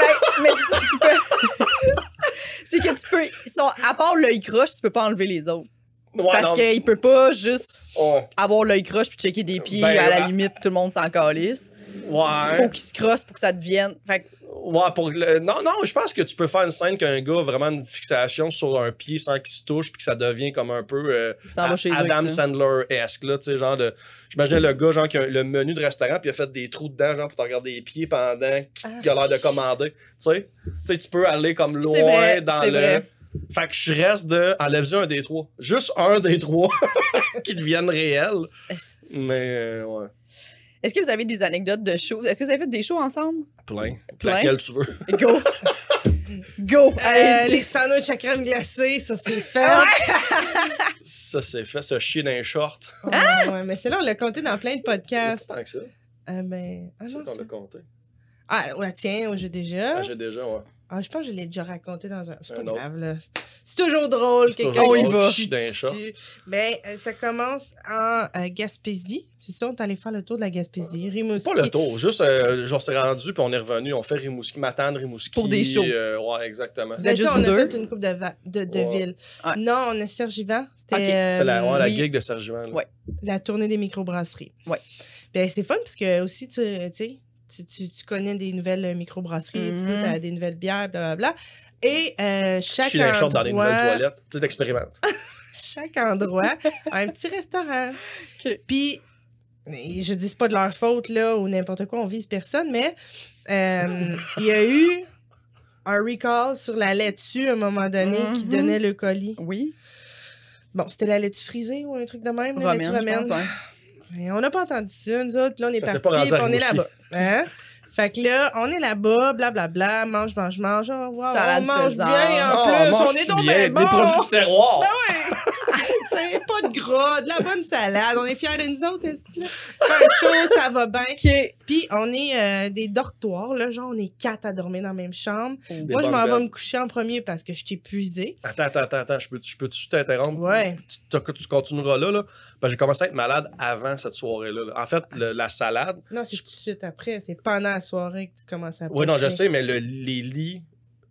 mais c'est ça qui peut. c'est que tu peux. sont- à part l'œil croche, tu peux pas enlever les autres. Ouais, parce qu'il peut pas juste Ouais. avoir l'œil croche puis checker des pieds. Ben, à la limite, tout le monde s'en calisse. Ouais. Faut qu'il se crosse pour que ça devienne. Fait que, Ouais, pour le- Non, non, je pense que tu peux faire une scène qu'un gars a vraiment une fixation sur un pied sans qu'il se touche, puis que ça devient comme un peu euh. Adam. Sandler-esque, là, tu sais, genre de... J'imaginais le gars, genre, qui a le menu de restaurant, puis il a fait des trous dedans, genre, pour te regarder les pieds pendant qu'il a l'air de commander, tu sais. Tu peux aller comme loin vrai, dans le... vrai. Fait que je reste de... Enlève-y un des trois. Juste un des trois qui deviennent réels. Mais, euh, ouais, Est-ce que vous avez des anecdotes de shows? Est-ce que vous avez fait des shows ensemble? plein. Plein? Laquelle tu veux? Go! Go! Euh, les sandwichs à crème glacée, ça c'est fait. Ça, c'est fait, se chier dans les shorts. Ah, ouais, mais c'est là, on l'a compté dans plein de podcasts. Tant que ça. Euh, ben, ah non, qu'on ça- l'a compté. Ah, ouais, tiens, j'ai déjà. Ah, j'ai déjà, ouais. Ah, je pense que je l'ai déjà raconté dans un. C'est pas Un autre. grave, là. C'est toujours drôle, C'est quelqu'un qui chats. Ben, euh, ça commence en euh, Gaspésie. C'est ça, on est allé faire le tour de la Gaspésie. Rimouski. Pas le tour, juste, euh, genre, s'est rendu, puis on est revenu, on fait Rimouski, Matane, Rimouski. Pour des shows. euh, ouais, exactement. Vous Ben, êtes ça, juste on a fait une coupe de, va- de, de Ouais. villes. Ouais. Non, on a Sergivant. C'était euh, C'est la, ouais, la oui. gig de Sergivant. Ouais. la tournée des microbrasseries. Ouais. Ben, c'est fun parce que aussi, tu sais, tu, tu, tu connais des nouvelles euh, microbrasseries, tu Mhm. as des nouvelles bières, blablabla. Et euh, chaque dans les shorts dans les nouvelles endroit, toilettes. Tu t'expérimentes. chaque endroit a un petit restaurant. Puis, je dis c'est pas de leur faute, là, ou n'importe quoi, on vise personne, mais euh, il y a eu un recall sur la laitue à un moment donné qui Mhm. donnait le colis. Oui. Bon, c'était la laitue frisée ou un truc de même, la laitue Romaine, on n'a pas entendu ça, nous autres. Puis là, on est parti, puis on est là-bas. Hein? Fait que là, on est là-bas, blablabla, mange, mange, mange. Oh, wow, Salade on mange bien en Oh, plus, on mange-tu est donc bien, bien Des bon. produits du terroir. Tu sais, pas de gras, de la bonne salade. On est fiers de nous autres, est-ce que Faire chaud, ça va bien. OK. Puis on est euh, des dortoirs, là, genre on est quatre à dormir dans la même chambre. Des Moi, je m'en vais me coucher en premier parce que je suis épuisée. Attends, attends, attends, attends. Je peux- je peux-tu t'interrompre? Ouais. Tu, tu- tu continueras là, là. Que j'ai commencé à être malade avant cette soirée-là. là. En fait, le- la salade. Non, c'est tout de suite après. C'est pendant la soirée que tu commences à Oui, non, je sais, mais le- les lits.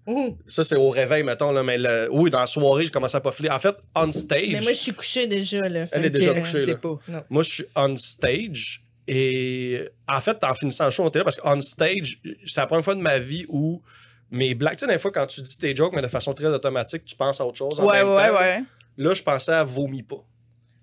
Ouh. Ça, c'est au réveil, mettons, là. Mais le- oui, dans la soirée, j'ai commencé à pas filer. En fait, on stage. Mais moi, je suis couchée déjà, là. Elle Fait est déjà que, couchée, Je sais là. pas. Moi, je suis on stage. Et en fait, en finissant le show, on était là parce qu'on stage, c'est la première fois de ma vie où mes blagues, tu sais, des fois, quand tu dis tes jokes, mais de façon très automatique, tu penses à autre chose. En Ouais, même ouais, temps. ouais. Là, je pensais à vomi pas.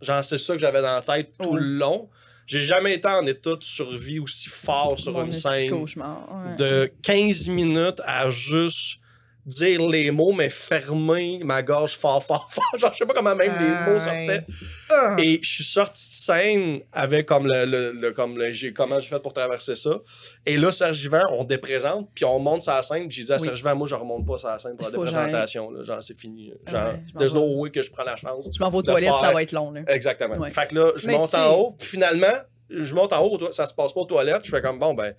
Genre, c'est ça que j'avais dans la tête tout le long. J'ai jamais été en état de survie aussi fort sur Mon une scène cauchemar. ouais. de 15 minutes à juste dire les mots, mais fermer ma gorge fort, fort, fort. Genre, je sais pas comment même les mots sortaient. Ah. Et je suis sorti de scène avec comme le, le, le- comme le- j'ai comment j'ai fait pour traverser ça. Et là, Serge Yvan, on déprésente, puis on monte sur la scène, puis j'ai dit à Oui. Serge Yvan, moi je remonte pas sur la scène pour la déprésentation. Là. Genre, c'est fini. Genre, Ouais, there's no way que je prends la chance. Je m'en vais aux toilettes, faire- ça va être long, là. Exactement. Ouais. Fait que là, je Mais monte en haut, puis finalement, je monte en haut, ça se passe pas aux toilettes, je fais comme bon, ben.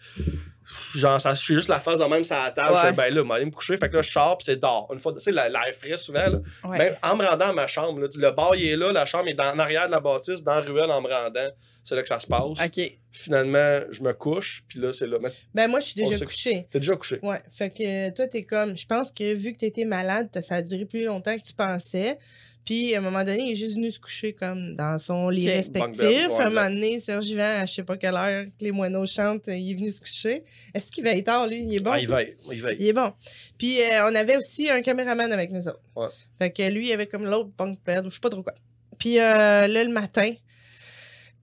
Genre, ça, je suis juste la face de même sur la table. Je Ouais. fais, ben là, me coucher. Fait que là, je sors, c'est dehors. Une fois, tu sais, la- l'air frais souvent, là. Ouais. Même en me rendant à ma chambre, là, le bar il est là, la chambre est dans, en arrière de la bâtisse, dans la ruelle en me rendant. C'est là que ça se passe. OK. Finalement, je me couche, puis là, c'est là. Mais Ben, moi, je suis déjà couchée. T'es déjà couché. Ouais, fait que toi, t'es comme. Je pense que vu que t'étais malade, ça a duré plus longtemps que tu pensais. Puis à un moment donné, il est juste venu se coucher comme dans son lit respectif. À un moment donné, Serge Yvan, à je sais pas quelle heure que les moineaux chantent, il est venu se coucher. Est-ce qu'il veille tard, lui? Il est bon? Ah, il veille. Il veille. Il est bon. Puis euh, on avait aussi un caméraman avec nous autres. Ouais. Fait que lui, il avait comme l'autre bunk bed, ou je sais pas trop quoi. Puis euh, là, le matin,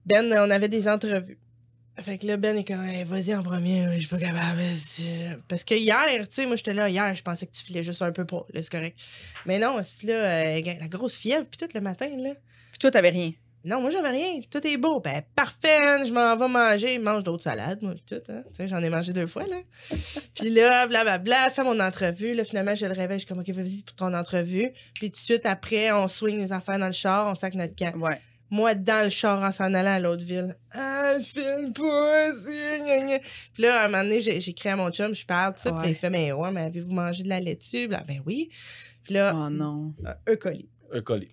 Ben, on avait des entrevues. Fait que là, Ben est comme, Hey, vas-y en premier, je suis pas capable. vas-y. Parce que hier, tu sais, moi, j'étais là, hier, je pensais que tu filais juste un peu pas, là, c'est correct. Mais non, c'est là, euh, la grosse fièvre, puis tout le matin, là. Puis toi, t'avais rien? Non, moi, j'avais rien. Tout est beau. Ben, parfait, hein, je m'en vais manger. Mange d'autres salades, moi, pis tout. Hein. Tu sais, j'en ai mangé deux fois, là. puis là, blablabla, fais mon entrevue. Là, finalement, je le réveille. Je suis comme, OK, vas-y pour ton entrevue. Puis tout de suite, après, on swing les affaires dans le char, on sac notre camp. Ouais. Moi, dans le char, en s'en allant à l'autre ville. Ah, filme pas, c'est gna, gna. Puis là, à un moment donné, crié à mon chum, je parle, tout ça. Puis il fait, mais ouais, mais avez-vous mangé de la laitue? Là, ben oui. Puis là, Oh non. un colis. Un colis.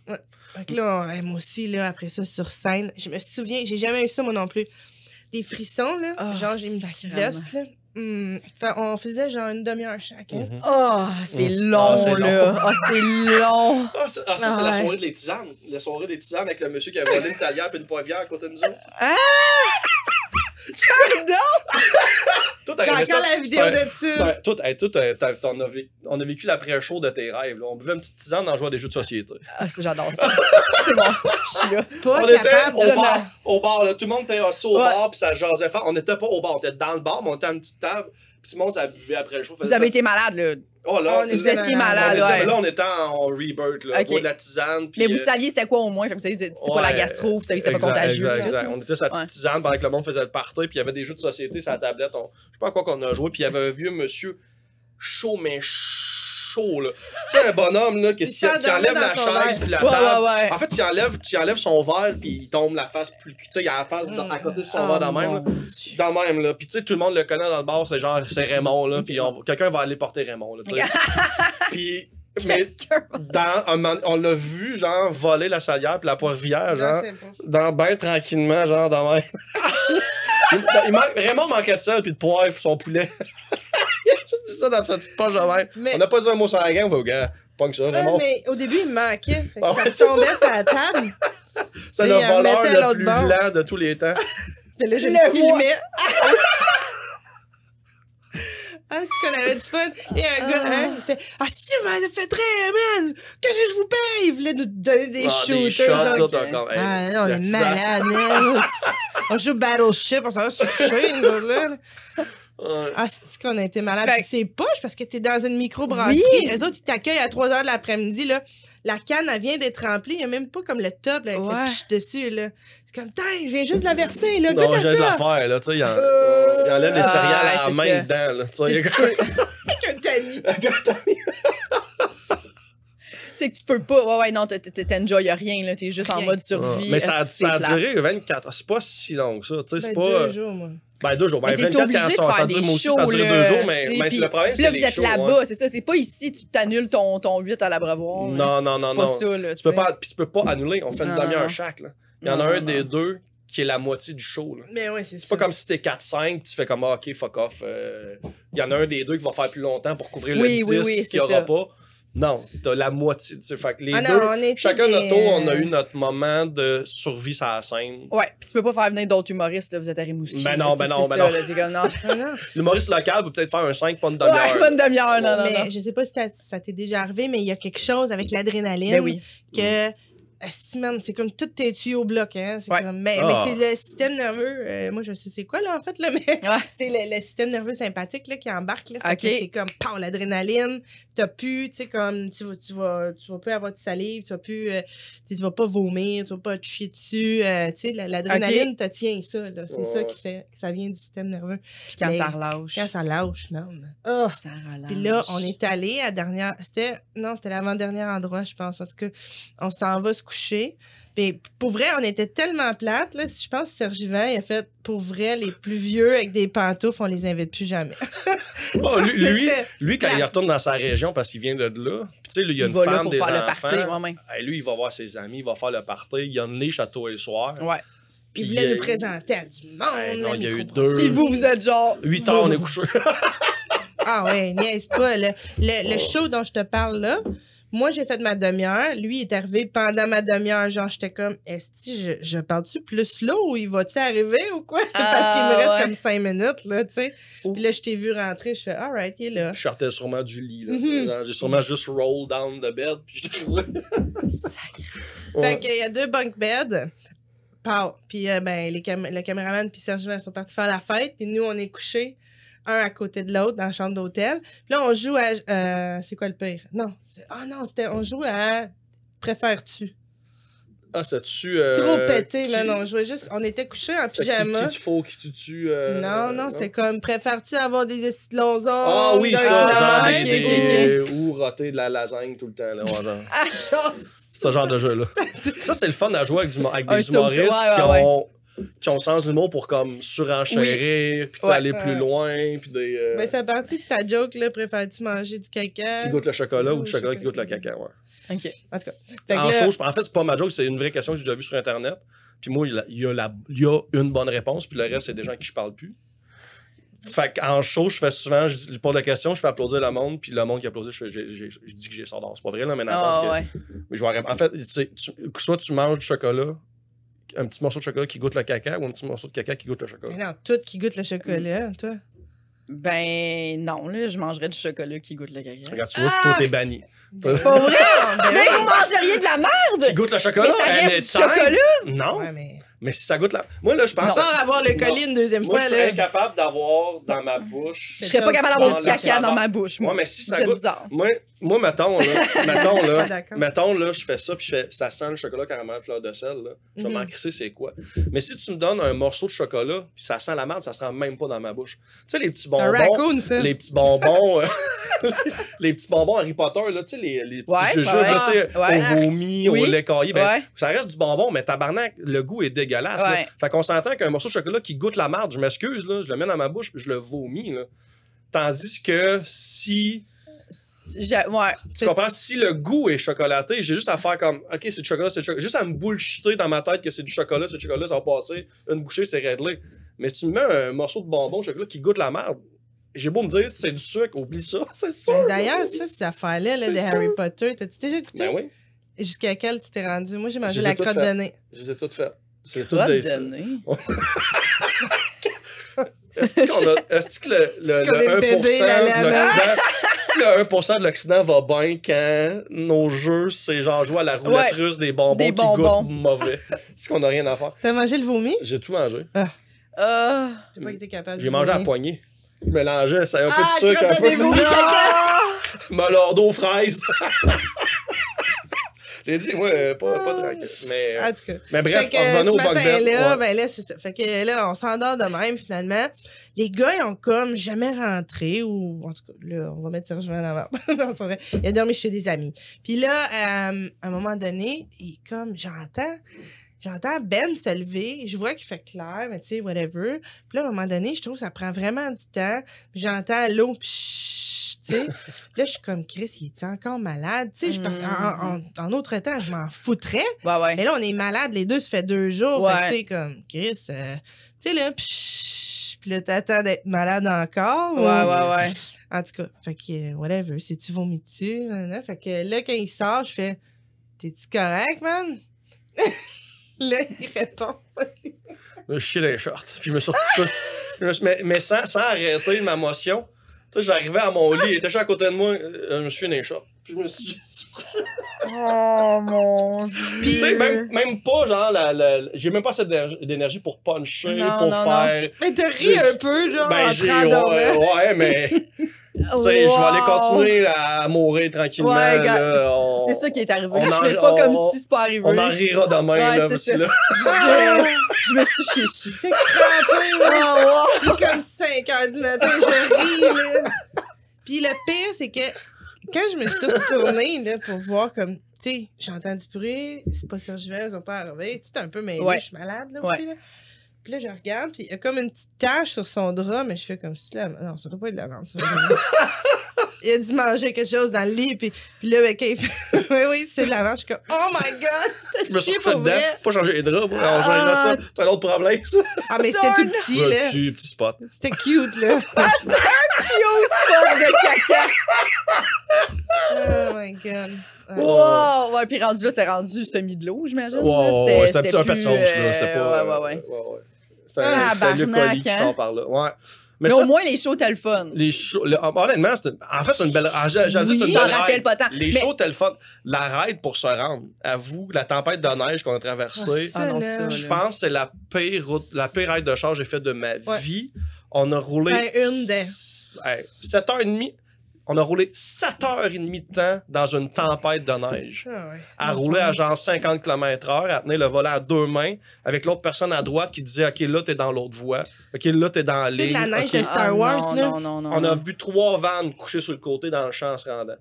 Fait que là, on- moi aussi, là, après ça, sur scène, je me souviens, j'ai jamais eu ça, moi non plus. Des frissons, là. Oh, genre, j'ai une petite veste, là. Fait, on faisait genre une demi-heure chacun. Oh, c'est long, Ah, c'est là. Oh, c'est long. Ah, ça, ah, ça, c'est Ah la ouais. soirée des tisanes. La soirée des tisanes avec le monsieur qui a volé une salière et une poivrière à côté de nous autres. Toi, t'as J'ai encore la vidéo de ça. Hey, vé- on a vécu l'après-show de tes rêves. là. On buvait une petite tisane en jouant à des jeux de société. Ah, ça, j'adore ça. c'est bon. Je suis là. Pas on était au bar, au bar là. tout le monde était assis au Ouais. bar, puis ça jasait fort. On n'était pas au bar, on était dans le bar, mais on était à une petite table, tout le monde ça buvait après le show. Vous avez été malade, là. Oh, là, On Vous étiez malade, ouais. Là, on était en rebirth, là, Ok. boire de la tisane. puis, Mais vous euh, saviez c'était quoi au moins? Fait que vous saviez c'était pas la Ouais, gastro, vous saviez c'était pas contagieux. exact, tout. exact. On était sur la petite Ouais. tisane pendant que le monde faisait le party, puis il y avait des jeux de société sur la tablette. On... Je sais pas à quoi qu'on a joué, puis il y avait un vieux monsieur chaud, mais chaud, là. Tu sais, un bonhomme, là, qui, Il qui enlève la chaise, puis la Ouais, table. ouais, ouais. En fait, il enlève, tu enlèves son verre, puis il tombe la face plus. Tu sais, il a la face dans- à côté de son Oh, verre dans même. là. Dans le même, là. Puis, tu sais, tout le monde le connaît dans le bar, c'est genre, c'est Raymond, là. Puis, on- quelqu'un va aller porter Raymond, là, tu sais. Puis, mais dans on l'a vu, genre, voler la salière, puis la poivrière, Non, genre, pas. dans ben tranquillement, genre, dans même. il, il manque, Raymond manquait de sel, puis de poivre, son poulet. il a juste mis ça dans sa petite poche de même. Mais- On n'a pas dit un mot sur la gang, on va au gars. Pas que ça, Ouais, Raymond. mais au début, il me manquait. Fait que Ah ça ouais, c'est tombait sur la table. C'est le il en voleur le plus bord. blanc de tous les temps. Puis là, je le le filmais. Ah, c'est qu'on avait du fun. Et un gars, Ah. hein, il fait Ah, si tu m'as fait très, man! Qu'est-ce que je vous paye? Il voulait nous donner des Ah, shooters. des shots, genre. tout encore. Hey, Ah, non, on est malade, man. On joue Battleship, on s'en va nous autres, là. Ouais. Ah, c'est qu'on a été malade. Fait- Puis c'est poche parce que t'es dans une microbrasserie. Oui. Les autres, ils t'accueillent à 3 h de l'après-midi, là. La canne, elle vient d'être remplie. Il n'y a même pas comme le top, là, avec Ouais. le pich dessus, là. C'est comme, Tain, je viens juste de la verser, là. Non, Goûte j'ai à de ça. l'affaire, là, tu sais, il, en- Euh, il enlève les Ah, céréales la c'est main ça. dedans, là, tu sais. C'est il y a- Avec un tamis. C'est que tu peux pas. Ouais, ouais, non, t'enjoyes rien, là. T'es juste en mode survie. Mais ça, a- c'est ça duré 24 C'est pas si long que ça, tu sais. C'est Ben, pas. deux jours, moi. Ben, deux jours. Ben, Mais t'es 24 obligé de quand ça faire dure, des moi aussi, ça a shows, duré là, deux jours, mais, mais puis- le problème, Puis là, c'est vous êtes là-bas, ouais. c'est ça. C'est pas ici, tu t'annules ton, ton 8 à l'abreuvoir. là. Non, non, non, C'est non. pas ça, là. Tu peux pas, puis tu peux pas annuler. On fait une demi-heure chaque, là. Il y en a un des deux qui est la moitié du show, là. Mais ouais, c'est C'est pas comme si t'es 4-5, tu fais comme, ah, ok, fuck off. euh, Il y en a un des deux qui va faire plus longtemps pour couvrir Oui, le 10 oui, oui, qu'il c'est y aura ça. pas. Non, t'as la moitié. tu sais, Fait que les Ah deux, non, on était chacun des, notre tour, on a euh, eu notre moment de survie sur la scène. Ouais, puis tu peux pas faire venir d'autres humoristes, là, vous êtes à Rimouski. Ben non, ben non, c'est ben ça, non. L'humoriste local peut peut-être faire un 5, pas une demi-heure. Ouais, pas une demi-heure, non, non, mais non. je sais pas si ça t'est déjà arrivé, mais il y a quelque chose avec l'adrénaline Ben oui. que. man, C'est comme tous tes tuyaux au bloc, hein. C'est Ouais. comme- mais, Ah. mais c'est le système nerveux. euh, moi, je sais c'est quoi, là, en fait, là, mais Ouais. c'est le, le système nerveux sympathique là, qui embarque. Là, c'est comme, pow, l'adrénaline. T'as plus, tu sais, comme, tu vas, tu, vas, tu vas plus avoir de salive, tu vas plus, euh, tu vas pas vomir, tu vas pas te chier dessus. euh, tu sais, la- l'adrénaline te tient ça, là. C'est ça qui fait que ça vient du système nerveux. Puis quand Mais ça relâche. Quand ça lâche, man. Ah! Ça relâche. Puis là, on est allé à dernière. C'était. Non, c'était l'avant-dernier endroit, je pense. En tout cas, on s'en va se coucher. Puis pour vrai, on était tellement plates. Là, je pense que Serge Yvan, il a fait pour vrai, les plus vieux avec des pantoufles, on les invite plus jamais. Oh, lui, lui, quand il retourne dans sa région parce qu'il vient de là, tu sais, il y a Il une femme, pour des faire le enfants. party, moi-même. Hey, lui, il va voir ses amis, il va faire le party. Il y a une niche à tous les soirs. Ouais. Puis il voulait nous présenter à du monde. Ouais, non, il y a eu microbrasserie. Si vous, vous êtes genre. 8 heures, on est couché. Ah ouais, niaise pas. Le, le, le Oh. show dont je te parle là, moi j'ai fait ma demi-heure. Lui il est arrivé pendant ma demi-heure. Genre, j'étais comme, est-ce que je, je parle-tu plus slow ou il va-tu arriver ou quoi? Parce qu'il me Ah, reste ouais. comme cinq minutes, là, tu sais. Oh. Puis là, je t'ai vu rentrer. Je fais, alright, il est là. Je sortais sûrement du lit. là. Mhm. J'ai sûrement juste roll down the bed. Puis je Sacré. Fait qu'il y a deux bunk beds. Pow. Puis euh, ben, les cam- le caméraman puis Serge sont partis faire la fête. Puis nous, on est couchés un à côté de l'autre dans la chambre d'hôtel. Puis là, on joue à... euh, c'est quoi le pire? Non. Ah non, c'était... On joue à... Préfères-tu? Ah, c'était-tu. euh, Trop pété, qui- mais non. On jouait juste... On était couchés en Fait qui- pyjama. Qui tu faux, qui tu tues. euh, Non, non, c'était comme... Préfères-tu avoir des longs Ah oui, ça, genre des, ok, des- ou roter de la lasagne tout le temps. Là, ouais. Ah, chance! ce genre de jeu-là. ça, c'est le fun à jouer avec, du, avec des ça humoristes ouais, qui, ouais, ont, qui ont le sens de l'humour pour comme surenchérir, puis Ouais. aller plus loin, puis des. euh, Mais c'est parti de ta joke, là. Préfères-tu manger du caca? qui goûte le chocolat ou Ou du chocolat qui goûte le caca, ouais. OK. En tout cas. Fait en là- en fait, c'est pas ma joke, c'est une vraie question que j'ai déjà vue sur Internet. Puis moi, il y a, y a la- il y a une bonne réponse, puis le reste, c'est des gens à qui je parle plus. Fait qu'en show, je fais souvent, je, je pose la question, je fais applaudir le monde, puis le monde qui applaudit, je, fais- je dis que j'ai ça d'or. C'est pas vrai, là, mais dans le sens Ah, que. ouais. Mais je. En fait, tu sais, tu- soit tu manges du chocolat, un petit morceau de chocolat qui goûte le caca, ou un petit morceau de caca qui goûte le chocolat? Mais non, tout qui goûte le chocolat, toi. Ben, non, là, je mangerais du chocolat qui goûte le caca. Regarde, tu vois, Ah! toi, t'es banni. Ben, Pas vrai? ben Mais vous mangeriez de la merde! Qui goûte le chocolat? Mais ça reste du chocolat! Non, Ouais, mais. Mais si ça goûte la. Moi, là, je pense. Sans avoir le colis une deuxième Moi, fois, je serais là. incapable d'avoir dans ma bouche. Je serais pas capable d'avoir du la caca dans ma bouche, moi. Ouais, mais si ça C'est goûte. bizarre. Moi, moi mettons, là, mettons, Ah, là, mettons, là, je fais ça, puis je fais, ça sent le chocolat caramel fleur de sel, là. Je vais Mhm. m'en crisser, c'est quoi. Mais si tu me donnes un morceau de chocolat, puis ça sent la merde, ça se rend même pas dans ma bouche. Tu sais, les petits Un bonbons. raccoon, ça. Les petits bonbons, euh, les petits bonbons Harry Potter, là, tu sais, les, les petits Ouais, jujubes, ouais, là, tu sais, ouais. au vomi, Oui. au lait caillé, ben, Ouais. ça reste du bonbon, mais tabarnak, le goût est dégueulasse. Là. Ouais. Fait qu'on s'entend qu'un morceau de chocolat qui goûte la marde, je m'excuse, je le mets dans ma bouche, je le vomis, là. Tandis que si, Ouais. tu comprends, si le goût est chocolaté, j'ai juste à faire comme, ok, c'est du chocolat, c'est du chocolat. Juste à me bullshiter dans ma tête que c'est du chocolat, c'est du chocolat, ça va passer, une bouchée, c'est réglé. Mais tu me mets un morceau de bonbon de chocolat qui goûte la merde, j'ai beau me dire, c'est du sucre, oublie ça, c'est sûr. D'ailleurs, ça, cette affaire-là là, de sûr. Harry Potter, t'as-tu déjà écouté? Ben oui, Jusqu'à quel tu t'es rendu? Moi, j'ai mangé la crotte de nez. je les ai toutes faites. C'est tout des. Est-ce qu'on a. Est-ce que le, le, Est-ce qu'on le est 1% bébé, la de l'Occident. Si le 1% de l'Occident va bien quand nos jeux, c'est genre jouer à la roulette Ouais. russe des bonbons Des qui bonbons. goûtent mauvais? Est-ce qu'on a rien à faire? T'as mangé le vomi? J'ai tout mangé. Ah. J'ai pas été capable. J'ai mangé à poignée. Je mélangeais, ça a un peu Ah, de sucre, un peu de Malordo aux fraises. J'ai dit, ouais, euh, pas, pas tranquille. Mais, En tout cas. mais bref, revenons au matin-là, ouais. ben là, c'est ça. Fait que là, on s'endort de même, finalement. Les gars, ils ont comme jamais rentré, ou en tout cas, là, on va mettre Serge Van avant. non, c'est vrai. Il a dormi chez des amis. Puis là, euh, à un moment donné, il comme, j'entends, j'entends Ben se lever. Je vois qu'il fait clair, mais tu sais, whatever. Puis là, à un moment donné, je trouve que ça prend vraiment du temps. Puis j'entends l'eau, pshhh, sais. là, je suis comme, Chris, il est encore malade? Tu sais, je pense- en, en, en autre temps, je m'en foutrais. Ouais, ouais. Mais là, on est malade, les deux, ça fait deux jours. Ouais. Fait que, tu sais, comme, Chris, euh, tu sais, là, puis là, t'attends d'être malade encore. Ouais, ou- ouais, ouais. En tout cas, fait que, euh, whatever, si tu vomis dessus, fait que là, quand il sort, je fais, t'es-tu correct, man? là, il répond, vas-y. Je me suis les shorts. Puis je me suis recouché. Je me suis- mais mais sans, sans arrêter ma motion. Tu sais, j'arrivais à mon lit, il était à côté de moi. euh, Je me suis les shorts. Puis je me suis juste Oh mon dieu. Puis, tu sais, même, même pas, genre, la, la- j'ai même pas assez d'énergie- pour puncher, Non, pour non, faire. Mais t'as ri un peu, genre, Ben, en train Ouais, ouais, mais. Je vais aller continuer à mourir tranquillement. Ouais, on- c'est ça qui est arrivé. je fais pas on- comme si c'est pas arrivé. On en rira demain, Ouais, là. ça. là- je, je me suis chié chié. Tu sais, crampé, là. Ah. Il est comme 5 heures du matin, je ris, là. Puis le pire, c'est que quand je me suis retournée, là, pour voir comme, tu sais, j'entends du bruit, c'est pas Serge Vance, ils ont pas arrivé. Tu sais, t'es un peu mêlée, Ouais. je suis malade, là, Ouais. aussi, là. Puis là, je regarde, puis il y a comme une petite tache sur son drap, mais je fais comme si, là, non, ça doit pas être de la vente, ça. il a dû manger quelque chose dans le lit, puis, puis là, ben, quand il fait, oui, oui, c'est de la viande, je suis comme, oh my god, Je me suis pour dedans. vrai. Pas changer les draps, moi. Là, ça. C'est un autre problème, ça. Ah, mais c'était tout petit, Ouais, là. petit, petit spot. C'était cute, là. Cute spot de caca. Oh my god. Ouais. Wow! Ouais, puis rendu là, c'est rendu semi de l'eau, j'imagine. Wow, ouais, c'était un petit- un peu plus, là. C'était euh, pas. Ouais, ouais, ouais. ouais. C'était un Ah, barnac, colis qui hein? sort par là. Ouais. Mais, Mais, ça, au moins, les shows, t'as le fun. les shows. le- honnêtement, c'est une- en fait, c'est une belle. ah, J'allais dire, c'est Oui, une belle rappelles ride. pas tant. Les Mais- shows, t'as le fun. La ride pour se rendre, avoue, la tempête de neige qu'on a traversée. Ah, Ah non, là. ça, Je pense que c'est la pire route, la pire ride de char que j'ai faite de ma Ouais. vie. On a roulé. Ben, une des. 7h30. On a roulé 7h30 de temps dans une tempête de neige. Ah, ouais. À rouler à genre 50 km/h, à tenir le volant à deux mains, avec l'autre personne à droite qui disait Ok, là, t'es dans l'autre voie. Ok, là, t'es dans Tu sais, de la neige de Star Ah, Wars, non, là. Non, non, non. On a vu trois vannes couchées sur le côté dans le champ en se rendant.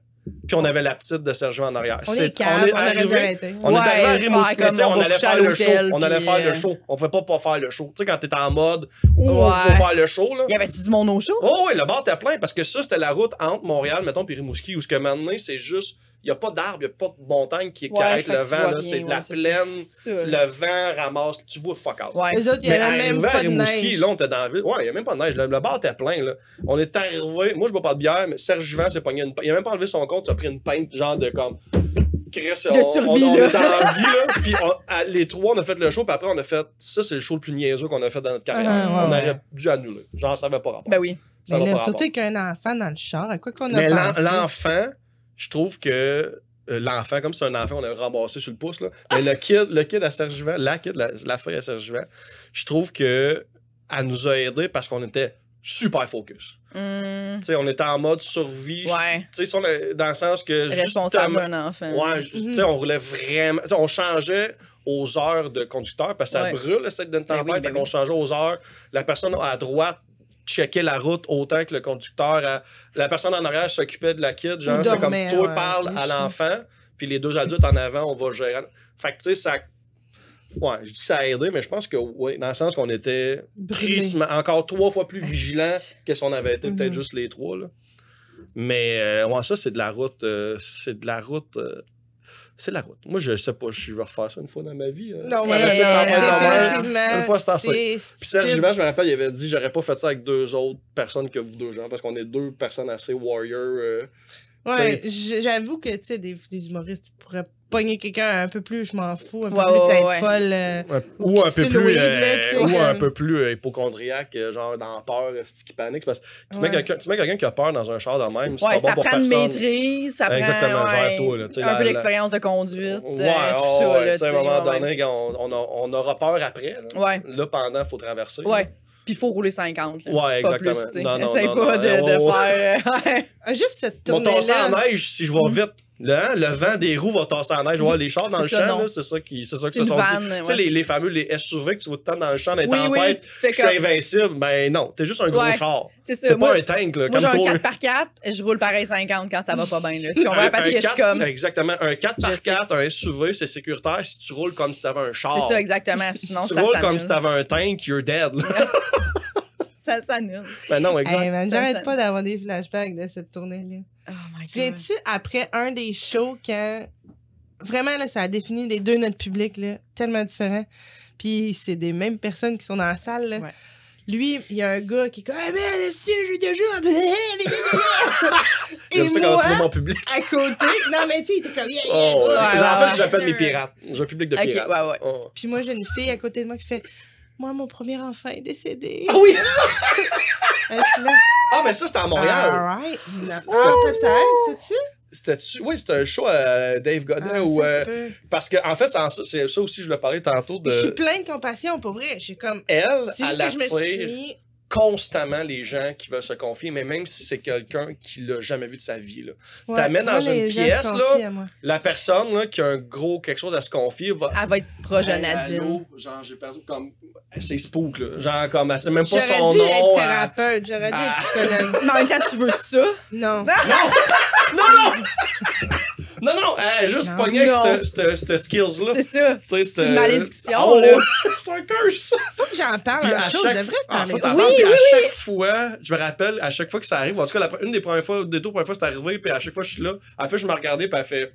Puis on avait la petite de Sergio en arrière. On C'est- est calme, on, dû arrivé- on est arrivé à faire Rimouski, comme tu sais, on on va allait faire le show. On allait faire le euh, show. On pouvait pas pas faire le show. Tu sais, quand t'es en mode où Ouais. faut faire le show, là. Y avait-tu du monde au show? Oh oui, le bar était plein parce que ça, c'était la route entre Montréal, mettons, puis Rimouski, où ce que maintenant, c'est juste, n'y a pas d'arbre, il n'y a pas de montagne qui, Ouais, arrête le vent, c'est de la plaine, le vent ramasse, tu vois fuck out. Ouais. Les autres, il y Mais avait même pas de Rimouski, neige. là, on était dans la ville. Ouais, il n'y a même pas de neige. Le, le bar était plein, là. On est arrivé. Moi, je bois pas de bière, mais Serge Juvent s'est pogné une. Il a même pas enlevé son compte, il a pris une pinte, genre de comme. Chris, on, survie, on, on là. était en vie, là. Puis on- à- les trois, on a fait le show, puis après, on a fait. Ça, c'est le show le plus niaiseux qu'on a fait dans notre carrière. Ah, ouais, on ouais. aurait dû annuler. Genre, ça n'avait pas rapport. Ben oui. Ça Mais n'a là, pas surtout qu'un enfant dans le char, à quoi qu'on a Mais l'enfant, je trouve que euh, l'enfant, comme c'est un enfant, on a ramassé sur le pouce, là. Mais le kid, le kid à Sergivant, la kid, la, la fille à Sergivant, je trouve que elle nous a aidés parce qu'on était super focus. Sais, on était en mode survie. ouais. On dans le sens que. Responsable d'un enfant. Ouais, on roulait vraiment. on changeait aux heures de conducteur parce que ça brûle, cette d'une Ben tempête. oui, ben oui. changeait aux heures. La personne à droite checkait la route autant que le conducteur. à- La personne en arrière s'occupait de la kid. Genre, c'est comme toi ouais, parle à l'enfant, puis les deux adultes en avant, on va gérer. Fait que tu sais, ça. Ouais, je dis ça a aidé, mais je pense que oui, dans le sens qu'on était encore trois fois plus vigilants que si on avait été peut-être Mhm. juste les trois. Là. Mais euh, ouais, ça, c'est de la route. euh, c'est de la route. euh, c'est la route. Moi, je sais pas, je vais refaire ça une fois dans ma vie. euh. Non, mais. Une fois, c'est assez. Puis Serge. Givant, je me rappelle, il avait dit j'aurais pas fait ça avec deux autres personnes que vous deux gens, parce qu'on est deux personnes assez warrior. euh, Ouais, j'avoue que, tu sais, des, des humoristes qui pourraient pogner quelqu'un un peu plus, je m'en fous, un peu Ouais, plus ouais, d'être ouais. folle. euh, Ou ou un peu sur le plus euh, là, ou un peu plus euh, hypochondriaque euh, genre dans peur euh, qui panique parce que tu mets Ouais. quelqu'un tu mets quelqu'un qui a peur dans un char de même c'est Ouais, pas bon ça pour prend une personne maîtrise, ça prend Exactement, ouais, gère-toi, là, tu sais, un la- peu la- d'expérience de conduite, ouais euh, tout ça. ouais, là, tu sais, à un moment donné on, on, a- on aura peur après là, Ouais. là pendant faut traverser Ouais. Puis il faut rouler 50. là. Ouais, pas exactement. Plus. Non, non, Essaye non, pas non, de, de faire. Ah, Juste cette tasser en tournée-là. neige si je vais vite. Le, hein, le vent des roues va tasser en neige. Ouais, les chars dans le ça, champ, c'est ça qui c'est ça que se sont vanne, dit. ouais, tu sais, les, les fameux les SUV que tu vas tout le temps dans le champ, les Oui, oui. tempêtes, Tu fais je suis invincible. Ben non, t'es juste un gros Ouais. char. C'est ça. T'es pas un tank, là, moi j'ai un toi. 4x4, je roule pareil 50 quand ça va pas bien. Là. Tu Un- comprends? Parce un que je suis 4 comme. Exactement. Un 4x4, Je un SUV, c'est sécuritaire si tu roules comme si t'avais un char. C'est ça, exactement. Sinon, si tu ça roules comme si t'avais un tank, you're dead. Ça s'annule. ben non, exact. Hey, man, j'arrête pas d'avoir des flashbacks de cette tournée-là. Oh my Tu viens-tu après un des shows quand vraiment là, ça a défini les deux notre public là, tellement différents. Puis c'est des mêmes personnes qui sont dans la salle. là. Ouais. Lui, il y a un gars qui est comme Ah, man, si j'ai déjà. Et ça quand moi, tu vois mon public. à côté. Non, mais tu sais, il était comme yeah, yeah, Oh, ouais, ouais. en ouais. fait, j'appelle mes pirates. J'ai un public de pirates. ouais, ouais. Oh. Puis moi, j'ai une fille à côté de moi qui fait Moi, mon premier enfant est décédé. Ah oui! Euh, Ah, mais ça, c'était à Montréal. C'était- Ah, ça, c'était-tu? C'était-tu? Oui, c'était un show à Dave Godin Ah, où. euh, parce que, en fait, ça- ça aussi, je voulais parler tantôt de. Je suis plein de compassion, pour vrai. J'ai comme. Elle, C'est juste elle constamment les gens qui veulent se confier, mais même si c'est quelqu'un qui l'a jamais vu de sa vie. Là. Ouais, T'amènes dans une pièce, là. à. La personne là, qui a un gros quelque chose à se confier va. Elle va être proche de Hey, Nadine. Genre, j'ai perdu comme. C'est spook, là. Genre, comme, elle sait même pas J'aurais son dû nom. être thérapeute, j'aurais dû Ah. être psychologue. Mais en même temps, tu veux ça? Non. Non, non! Non, non, elle juste Non. pogné Non. avec cette- skills-là. C'est ça. C'est une malédiction, Ah ouais, là. c'est un curse. Faut que j'en parle Puis un à show, chaque- je devrais Ah, parler. t'entendre, ça. puis à chaque fois, je me rappelle, à chaque fois que ça arrive, en tout cas, la, une des premières fois, des deux premières fois, c'est arrivé, puis à chaque fois, je suis là, à la fin, je me regardais, puis elle fait.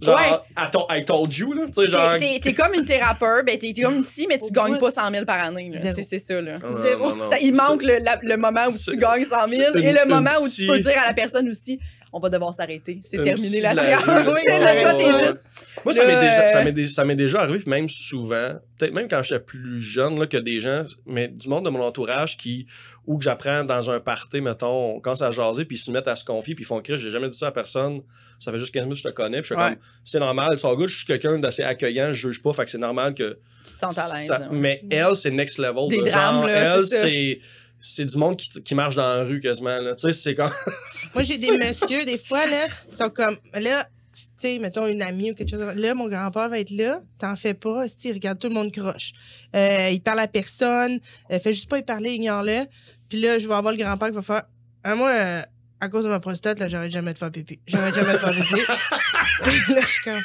Genre, Ouais. I, told, I told you, là. Tu sais, genre. T'es- T'es t'es comme une thérapeute, ben t'es t'es comme psy, mais tu gagnes pas 100 000 par année. là. C'est ça, là. Ah, non, Zéro. non, non. Ça, il manque le, la- le moment où c'est- tu gagnes 100 000 c'est et une- le moment où tu peux dire à la personne aussi on va devoir s'arrêter. C'est terminé la séance. Oui, ça. là, toi, t'es juste. Moi, ça m'est déjà, ça euh, ça arrivé, même souvent, peut-être même quand j'étais plus jeune, là, que des gens, mais du monde de mon entourage qui, ou que j'apprends dans un party, mettons, on commence à jaser, puis ils se mettent à se confier, puis ils font crier, j'ai jamais dit ça à personne, ça fait juste 15 minutes que je te connais, puis je suis Ouais. comme, c'est normal, son good, je suis quelqu'un d'assez accueillant, je juge pas, fait que c'est normal que. Tu te sens à l'aise. ça- hein. Mais elle, c'est next level. Des drames, Genre, là, elle, c'est ça. C'est. Du monde qui, qui marche dans la rue quasiment. Là. C'est comme. Moi, j'ai des messieurs, des fois, là, sont comme, là, tu sais, mettons une amie ou quelque chose. Là, mon grand-père va être là, t'en fais pas, il regarde tout le monde croche. Euh, il parle à personne, euh, fais juste pas y parler, ignore-le. Puis là, je vais avoir le grand-père qui va faire, ah, moi, euh, à cause de ma prostate, là, j'arrête jamais de faire pipi. J'arrête jamais de faire pipi. là, je suis comme,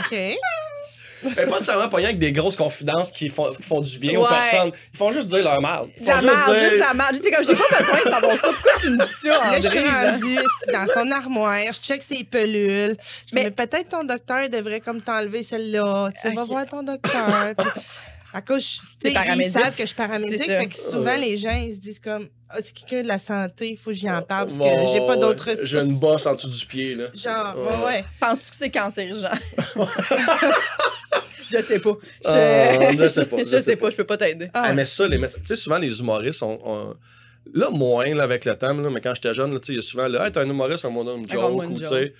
OK. Mais pas nécessairement pognant avec des grosses confidences qui font, qui font du bien aux personnes. Ils font juste dire leur mal. Ils font la juste merde, dire- juste la merde. J'étais comme, j'ai pas besoin de savoir ça. Pourquoi tu me dis ça, Là, je suis rendue dans son armoire, je check ses pelules. Je Mais- mais peut-être ton docteur devrait comme t'enlever celle-là. Tu sais, va Ok. voir ton docteur. Puis, à cause, je- ils paramédic. savent que je suis paramédic. Fait que souvent, Ouais. les gens, ils se disent comme, Ah, c'est quelqu'un de la santé, il faut que j'y en parle parce Bon, que j'ai pas d'autres ouais. J'ai une bosse en dessous du pied, là. Genre, Ouais. ouais. Penses-tu que c'est cancérigen? je sais pas. Je, Ah, je sais pas, je je sais sais pas, je peux pas t'aider. Ah, Ah, mais ça, les médecins, tu sais, souvent les humoristes ont. ont- Là, moins là, avec le temps, là, mais quand j'étais jeune, là, tu sais, il y a souvent là, hey, t'es un humoriste, un mon une joke, ou tu sais.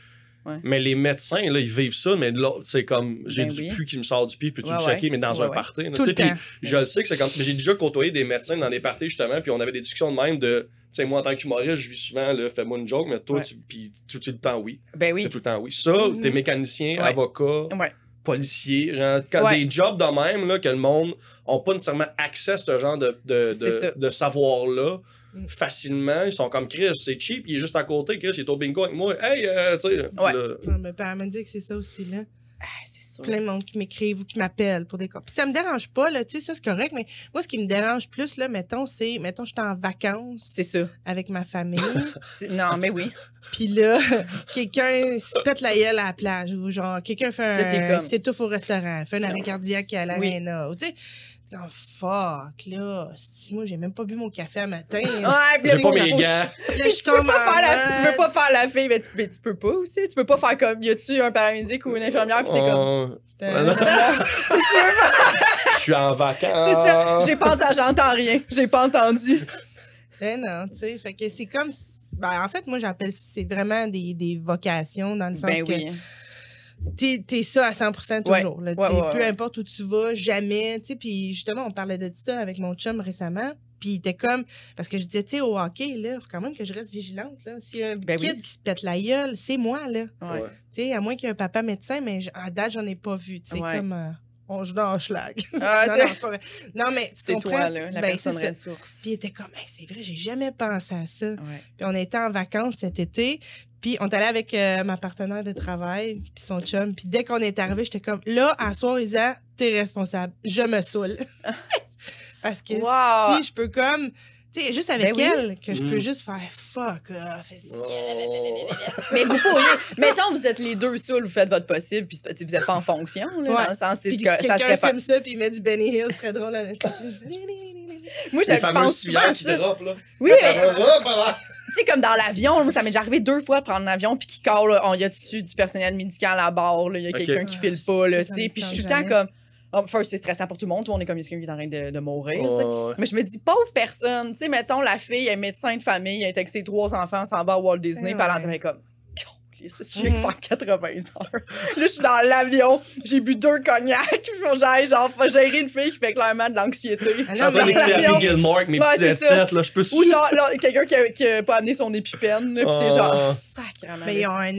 Ouais. Mais les médecins, là, ils vivent ça, mais là, c'est comme, j'ai Ben du oui. pu qui me sort du pied, puis tu Ouais, le checker, ouais. mais dans Ouais, un ouais. party. là, Tout le temps. Je le sais que c'est quand. J'ai déjà côtoyé des médecins dans des parties, justement, puis on avait des discussions de même de. Tu sais, moi, en tant qu'humoriste, je vis souvent, fais-moi une joke, mais toi, Ouais. tu. Puis tout tout le temps, oui. Ben oui. C'est tout le temps, oui. Ça, t'es mécanicien, Ouais. avocat, Ouais. policier, genre, quand Ouais. des jobs de même, là, que le monde n'a pas nécessairement accès à ce genre de, de, de, de savoir-là. Facilement. Ils sont comme Chris, c'est cheap, il est juste à côté, Chris, il est au bingo avec moi. Hey, euh, tu sais. Ouais. là, Non, mais paramédic, c'est ça aussi, là. Ah, c'est sûr. Plein de monde qui m'écrivent ou qui m'appellent pour des cas. Puis ça me dérange pas, là, tu sais, ça, c'est correct, mais moi, ce qui me dérange plus, là, mettons, c'est, mettons, je suis en vacances C'est ça. avec ma famille. Non, mais oui. Puis là, quelqu'un se pète la gueule à la plage ou genre quelqu'un fait un comme- s'étouffe au restaurant, fait un arrêt cardiaque à Oui. l'aréna. ou Tu sais, oh, fuck, là, si moi j'ai même pas bu mon café à matin. Ouais, puis pas mes je Tu peux, pas faire la, tu mode- peux pas faire la fille, mais tu, mais tu peux pas aussi. Tu peux pas faire comme, y a-tu un paramédic ou une infirmière, pis t'es comme, Oh, Euh, je suis en vacances. c'est ça, j'ai pas entendu, j'entends rien, j'ai pas entendu. eh non, tu sais, fait que c'est comme si- ben, en fait, moi, j'appelle c'est vraiment des, des vocations dans le sens Ben que oui. T'es es ça à 100 Ouais. toujours. là, tu Ouais, sais, ouais, peu importe où tu vas, jamais. Puis justement, on parlait de ça avec mon chum récemment. Puis il était comme. Parce que je disais, tu sais, au hockey, là, faut quand même que je reste vigilante. là. S'il y a un Ben kid oui. qui se pète la gueule, c'est moi, là. Tu sais, à moins qu'il y ait un papa médecin, mais à date, j'en ai pas vu. Tu sais, comme. euh, on joue dans un schlag. Ah, non, c'est- non, c'est pas vrai. Non, mais. tu C'est comprends? toi, là, la Ben, personne ressource. Puis il était comme, Hey, c'est vrai, j'ai jamais pensé à ça. Ouais. Puis on était en vacances cet été. Puis on est allé avec euh, ma partenaire de travail, puis son chum. Puis dès qu'on est arrivé, j'étais comme, là, à soir, Isa, t'es responsable. Je me saoule. Parce que Wow. si je peux comme, sais, juste avec Ben oui. elle, que je peux Mm. juste faire fuck off. Oh. Mais vous pourriez. Mettons, vous êtes les deux seuls, vous faites votre possible, puis vous n'êtes pas en fonction, là, Ouais. dans le sens, c'est si que ça quelqu'un serait pas. filme ça, puis il met du Benny Hill, ce serait drôle. là. Moi, je, pense souvent à civières qui ça. dérapent, là. Oui, tu sais, comme dans l'avion, moi, ça m'est déjà arrivé deux fois de prendre l'avion, puis qui colle, là, on y a dessus du personnel médical à bord, il y a quelqu'un qui Ah, file pas, tu sais, puis je suis tout le temps comme. Oh, first, c'est stressant pour tout le monde, tout le monde est comme il y a quelqu'un qui est en train de, de mourir. Ouais. Mais je me dis, pauvre personne, tu sais, mettons, la fille, elle est médecin de famille, elle est avec ses trois enfants, s'en va à Walt Disney, puis elle comme. Calisse, Je faire 80 heures. Là, je suis dans l'avion, j'ai bu deux cognacs, puis j'ai genre gérer une fille qui fait clairement de l'anxiété. Ah Je suis en non, train mais- d'écouter Gilmore avec mes Ouais, petits headsets, là. Je peux Ou genre, quelqu'un qui, a- qui a pas amené son épipène, là, pis t'es Ah. genre, sacrément. Mais ils ont un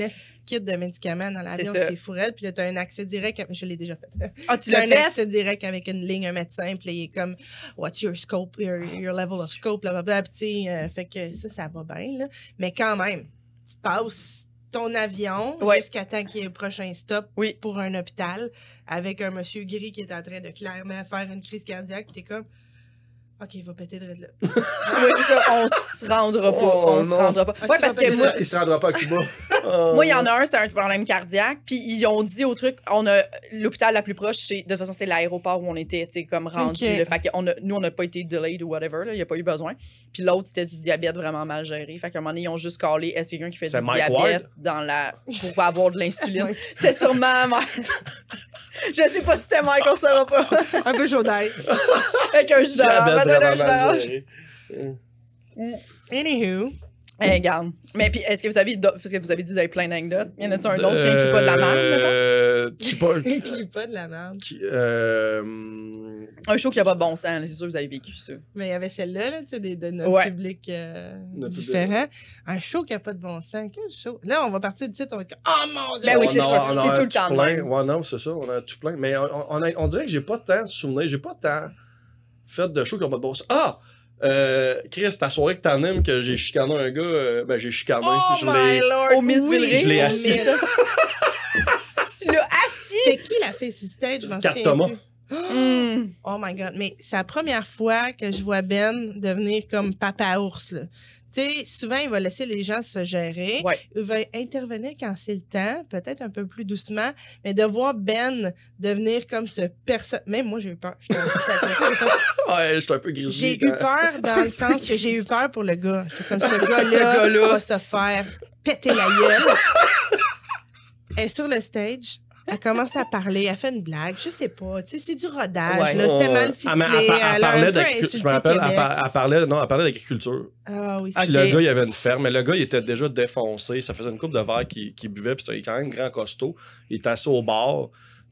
kit de médicaments dans l'avion, C'est fourrel. Puis là, t'as un accès direct. Je l'ai déjà fait. Ah, tu Tu as l'as un fait? accès direct avec une ligne, un médecin, puis il est comme What's your scope, your, your level of scope, blablabla. Puis tu sais, euh, fait que ça, ça va bien, là. Mais quand même, tu passes ton avion Ouais. jusqu'à temps qu'il y ait le prochain stop Oui. pour un hôpital avec un monsieur gris qui est en train de clairement faire une crise cardiaque. Comme, OK, il va péter de là. Oui, c'est ça, on se rendra pas. Oh, on se rendra pas. Ah, Ouais, parce que moi, Il se rendra pas à Cuba. Moi, il y en a un, c'était un problème cardiaque. Puis ils ont dit au truc, on a l'hôpital la plus proche, c'est de toute façon, c'est l'aéroport où on était, tu sais, comme rendu. Là. fait que on a, nous, on n'a pas été delayed ou whatever, il n'y a pas eu besoin. Puis l'autre, c'était du diabète vraiment mal géré. Fait qu'à un moment donné, ils ont juste callé, est-ce quelqu'un qui fait du Mike diabète Ward? dans la... pour avoir de l'insuline? C'était sûrement Mike. Je sais pas si c'était Mike, on saura pas. un peu chaud d'ail. Avec un jus géré. Anywho. Eh, regarde. Mais puis, est-ce que vous avez, d'autres- parce que vous avez dit que vous avez plein d'anecdotes, y en a-tu un autre qui inclut pas de la merde? Euh, qui pas- pas de la merde. qui- euh, Un show qui a pas de bon sens, là, c'est sûr que vous avez vécu ça. Mais il y avait celle-là, là, tu sais, des- de notre Ouais. public euh, Notre différent. Un show qui a pas de bon sens. Quel show? Là, on va partir du titre, on va être comme, oh mon dieu! Ben oui, on c'est sûr. tout le temps plein. Ouais, non, c'est ça, on a tout plein. Mais on, on a- on dirait que j'ai pas tant de souvenirs, j'ai pas tant fait de shows qui ont pas de bon sens. Ah! Euh, Chris, ta soirée que t'animes, que j'ai chicané un gars, euh, ben j'ai chicané. Oh je my l'ai. lord! Au Miss oui? Je l'ai assis. Tu l'as assis! C'était qui la fille sur stage? Je m'en Kat souviens Thomas. Oh my god, mais c'est la première fois que je vois Ben devenir comme papa ours. là. Tu sais, souvent, il va laisser les gens se gérer. Ouais. Il va intervenir quand c'est le temps, peut-être un peu plus doucement, mais de voir Ben devenir comme ce personne. Même moi, j'ai eu peur. Ouais, j'étais un peu. J'ai eu peur dans le sens que j'ai eu peur pour le gars. Comme ce gars-là. va se faire péter la gueule. Elle est sur le stage. Elle commence à parler, elle fait une blague, je sais pas, tu sais, c'est du rodage, Ouais. là, c'était mal Ah, ficelé, elle, par- elle elle a parlait un peu d'agriculture. insulté Je me rappelle, elle, Québec. par- elle parlait, non, elle parlait d'agriculture. Ah oui, Ok. Puis le gars, il avait une ferme, mais le gars, il était déjà défoncé. Ça faisait une coupe de verre qu'il buvait, puis c'était quand même grand costaud. Il était assis au bar,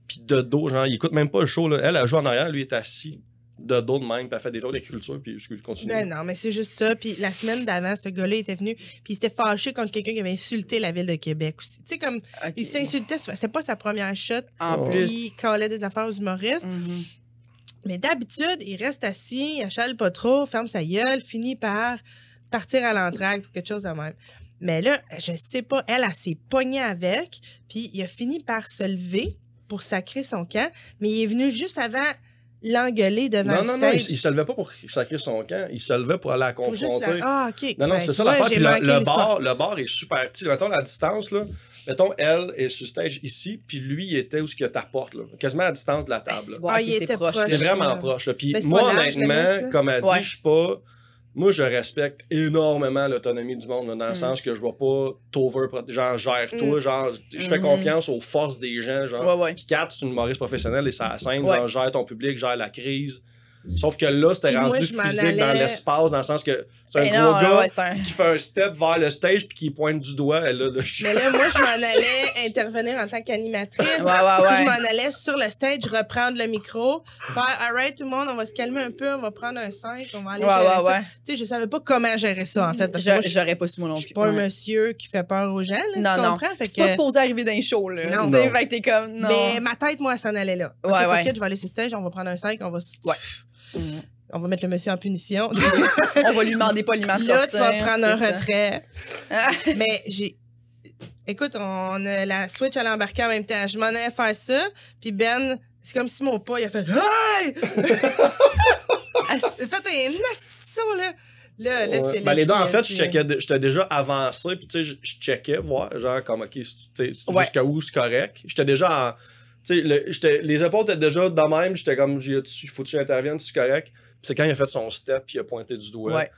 puis de dos, genre, il écoute même pas le show. Là. Elle, elle joue en arrière, lui, il est assis de dos de même, puis elle fait des jours d'agriculture, puis je continue. Ben non, mais c'est juste ça. Puis la semaine d'avant, ce gars-là était venu, puis il s'était fâché contre quelqu'un qui avait insulté la ville de Québec aussi. Tu sais, comme, il s'insultait, c'était pas sa première shot, En Oh. plus. il collait des affaires aux humoristes. Mhm. Mais d'habitude, il reste assis, il achale pas trop, ferme sa gueule, finit par partir à l'entraque ou quelque chose de même. Mais là, je sais pas, elle, elle s'est pognée avec, puis il a fini par se lever pour sacrer son camp, mais il est venu juste avant l'engueuler devant Non, non, non, il, il se levait pas pour sacrer son camp, il se levait pour aller la confronter. la- Ah, OK. Non, non, Ben, c'est ça l'affaire. le, le bar, le bar est super. Sais, mettons la distance, là. Mettons, elle est sur stage ici, puis lui, il était où ce qu'il y a ta porte, là. Quasiment à distance de la table. là. Ouais, Ah, il c'est était proche. C'est vraiment proche. Puis Ben, moi, honnêtement, comme elle dit, Ouais. je suis pas. Moi, je respecte énormément l'autonomie du monde, là, dans le Mm. sens que je vais pas t'over, genre, gère-toi, Mm. genre, je fais Mhm. confiance aux forces des gens, genre. Ouais, ouais. Puis Kat, c'est une humoriste professionnelle et ça scène, Ouais. genre, gère ton public, gère la crise. Sauf que là, c'était moi, rendu physique dans l'espace, dans le sens que c'est un Ben gros gars ouais, un- qui fait un step vers le stage puis qui pointe du doigt. Elle, là, Mais là, moi, je m'en allais intervenir en tant qu'animatrice. Ouais. Je m'en allais sur le stage, reprendre le micro, faire All right, tout le monde, on va se calmer un peu, on va prendre un 5, on va aller Ouais, gérer ouais, ça. ouais. Tu sais, je savais pas comment gérer ça, en fait. Parce que J'aurais pas su moi non je suis pas un monsieur qui fait peur aux gens, là, Non, tu non. comprends? C'est pas que- supposé arriver d'un show, là. Non. Fait que t'es comme, non. Mais ma tête, moi, elle s'en allait là. OK, Ouais, ouais. je vais aller sur le stage, on va prendre un 5, on va, Ouais. Mhm. on va mettre le monsieur en punition. On va lui demander poliment de là, tu vas prendre un c'est ça. retrait. Mais j'ai. Écoute, on a la Switch allait embarquer en même temps. Je m'en allais faire ça, puis Ben, c'est comme si mon pas, il a fait Hey! Il a fait un nasty son, là. Là, là, Ouais. c'est Ben, les deux, en fait, j'étais déjà avancé, puis tu sais, je, checkais, voir, genre, comme, ok, c'est- tu sais, Ouais. jusqu'à où c'est correct. J'étais déjà en. Tu sais, le- les épaules étaient déjà de même, j'étais comme, il faut que tu interviennes, c'est correct. Puis c'est quand il a fait son step, puis il a pointé du doigt. Ouais.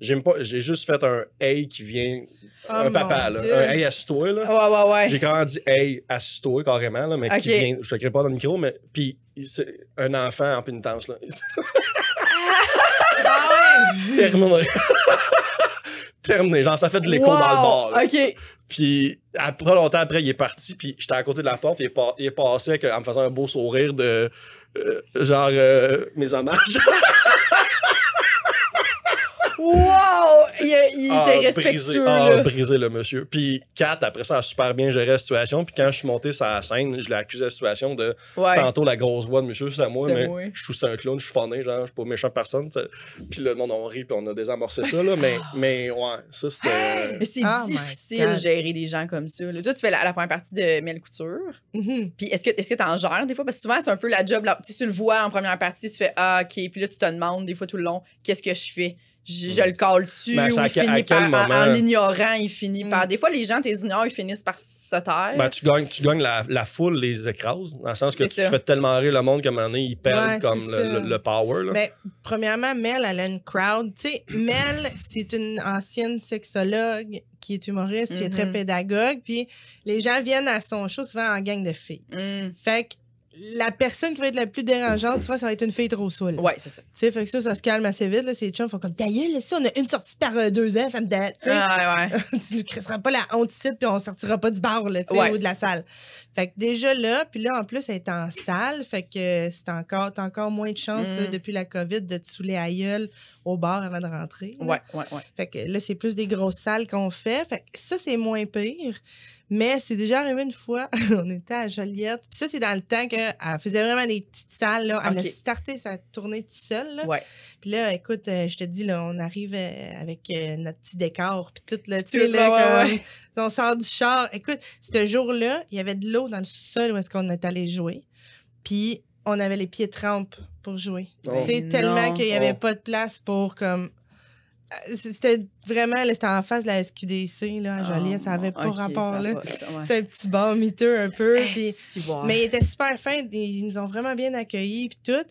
J'ai même pas- j'ai juste fait un hey qui vient. Oh, un papa, là. Un hey, assis-toi, là. Ouais, ouais, ouais. J'ai quand même dit hey, assis-toi carrément, là, mais qui vient. Je te crée pas dans le micro, mais. Puis, c'est un enfant en pénitence, là. Ah! Terminé. Terminé. Genre, ça fait de l'écho dans le là. OK. Puis, après, longtemps après, il est parti, puis j'étais à côté de la porte, il est, passé en me faisant un beau sourire de. euh, genre, euh, mes hommages. Wow! Il, il Ah, était brisé, respectueux, ah, là. brisé le monsieur. Puis Kat, après ça, a super bien géré la situation. Puis quand je suis monté sur la scène, je l'ai accusé de la situation de Ouais. tantôt la grosse voix de monsieur, c'est à moi, mais moi. je trouve que c'est un clown, je suis funné, genre, je suis pas méchant personne. t'sais. Puis le monde, on rit, puis on a désamorcé ça, là. Mais, mais ouais, ça c'était. Mais c'est Oh difficile de gérer des gens comme ça. là. Toi, tu fais la, la première partie de Mel Couture. Mhm. Puis est-ce que est-ce que t'en gères des fois? Parce que souvent, c'est un peu la job. Là, tu tu le vois en première partie, tu fais Ah, OK. Puis là, tu te demandes des fois tout le long, qu'est-ce que je fais? Je, je le cale dessus Ben, ou à il par, en- en, moment- l'ignorant, il finit Mm. par. Des fois, les gens, tes ignores, ils finissent par se taire. Ben, tu gagnes, tu gagnes la, la foule, les écrase, dans le sens que C'est tu ça. fais tellement rire le monde qu'à un moment donné, ils perdent Ouais, comme le, le- le power. Là. Ben, premièrement, Mel, elle a une crowd. Tu sais, Mel, c'est une ancienne sexologue qui est humoriste, qui est très Mhm. pédagogue. Puis les gens viennent à son show souvent en gang de filles. Mm. Fait que la personne qui va être la plus dérangeante, souvent, ça va être une fille trop saoule. Ouais, c'est ça. Tu sais, fait que ça, ça se calme assez vite. Là. Ces chums font comme, ta gueule, si on a une sortie par euh, deux ans, femme de. Tu sais, Ah, ouais, ouais. tu nous crisseras pas la honte ici, puis on sortira pas du bar, là, tu sais, Ouais. ou de la salle. Fait que déjà là, puis là, en plus, elle est en salle, fait que c'est encore, t'as encore moins de chance, là, Mm. depuis la COVID, de te saouler à gueule au bar avant de rentrer. là. Ouais, ouais, ouais. Fait que là, c'est plus des grosses salles qu'on fait. Fait que ça, c'est moins pire. Mais c'est déjà arrivé une fois, on était à Joliette. Puis ça, c'est dans le temps qu'elle faisait vraiment des petites salles. Là. Elle a starté sa tournée toute seule. Là. Ouais. Puis là, écoute, euh, je te dis, là, on arrive euh, avec euh, notre petit décor. Puis tout, là, tu sais, là, ouais, comme- ouais. on sort du char. Écoute, ce jour-là, il y avait de l'eau dans le sous-sol où est-ce qu'on est allé jouer. Puis on avait les pieds trempes pour jouer. Oh. Tu sais, Non. tellement qu'il n'y avait Oh. pas de place pour comme. Euh, C'était vraiment, c'était en face de la SQDC, là, à Joliette, ça avait pas rapport, là. ouais. C'était un petit bar miteux un peu. Eh, mais ils étaient super fins, ils nous ont vraiment bien accueillis, puis tout.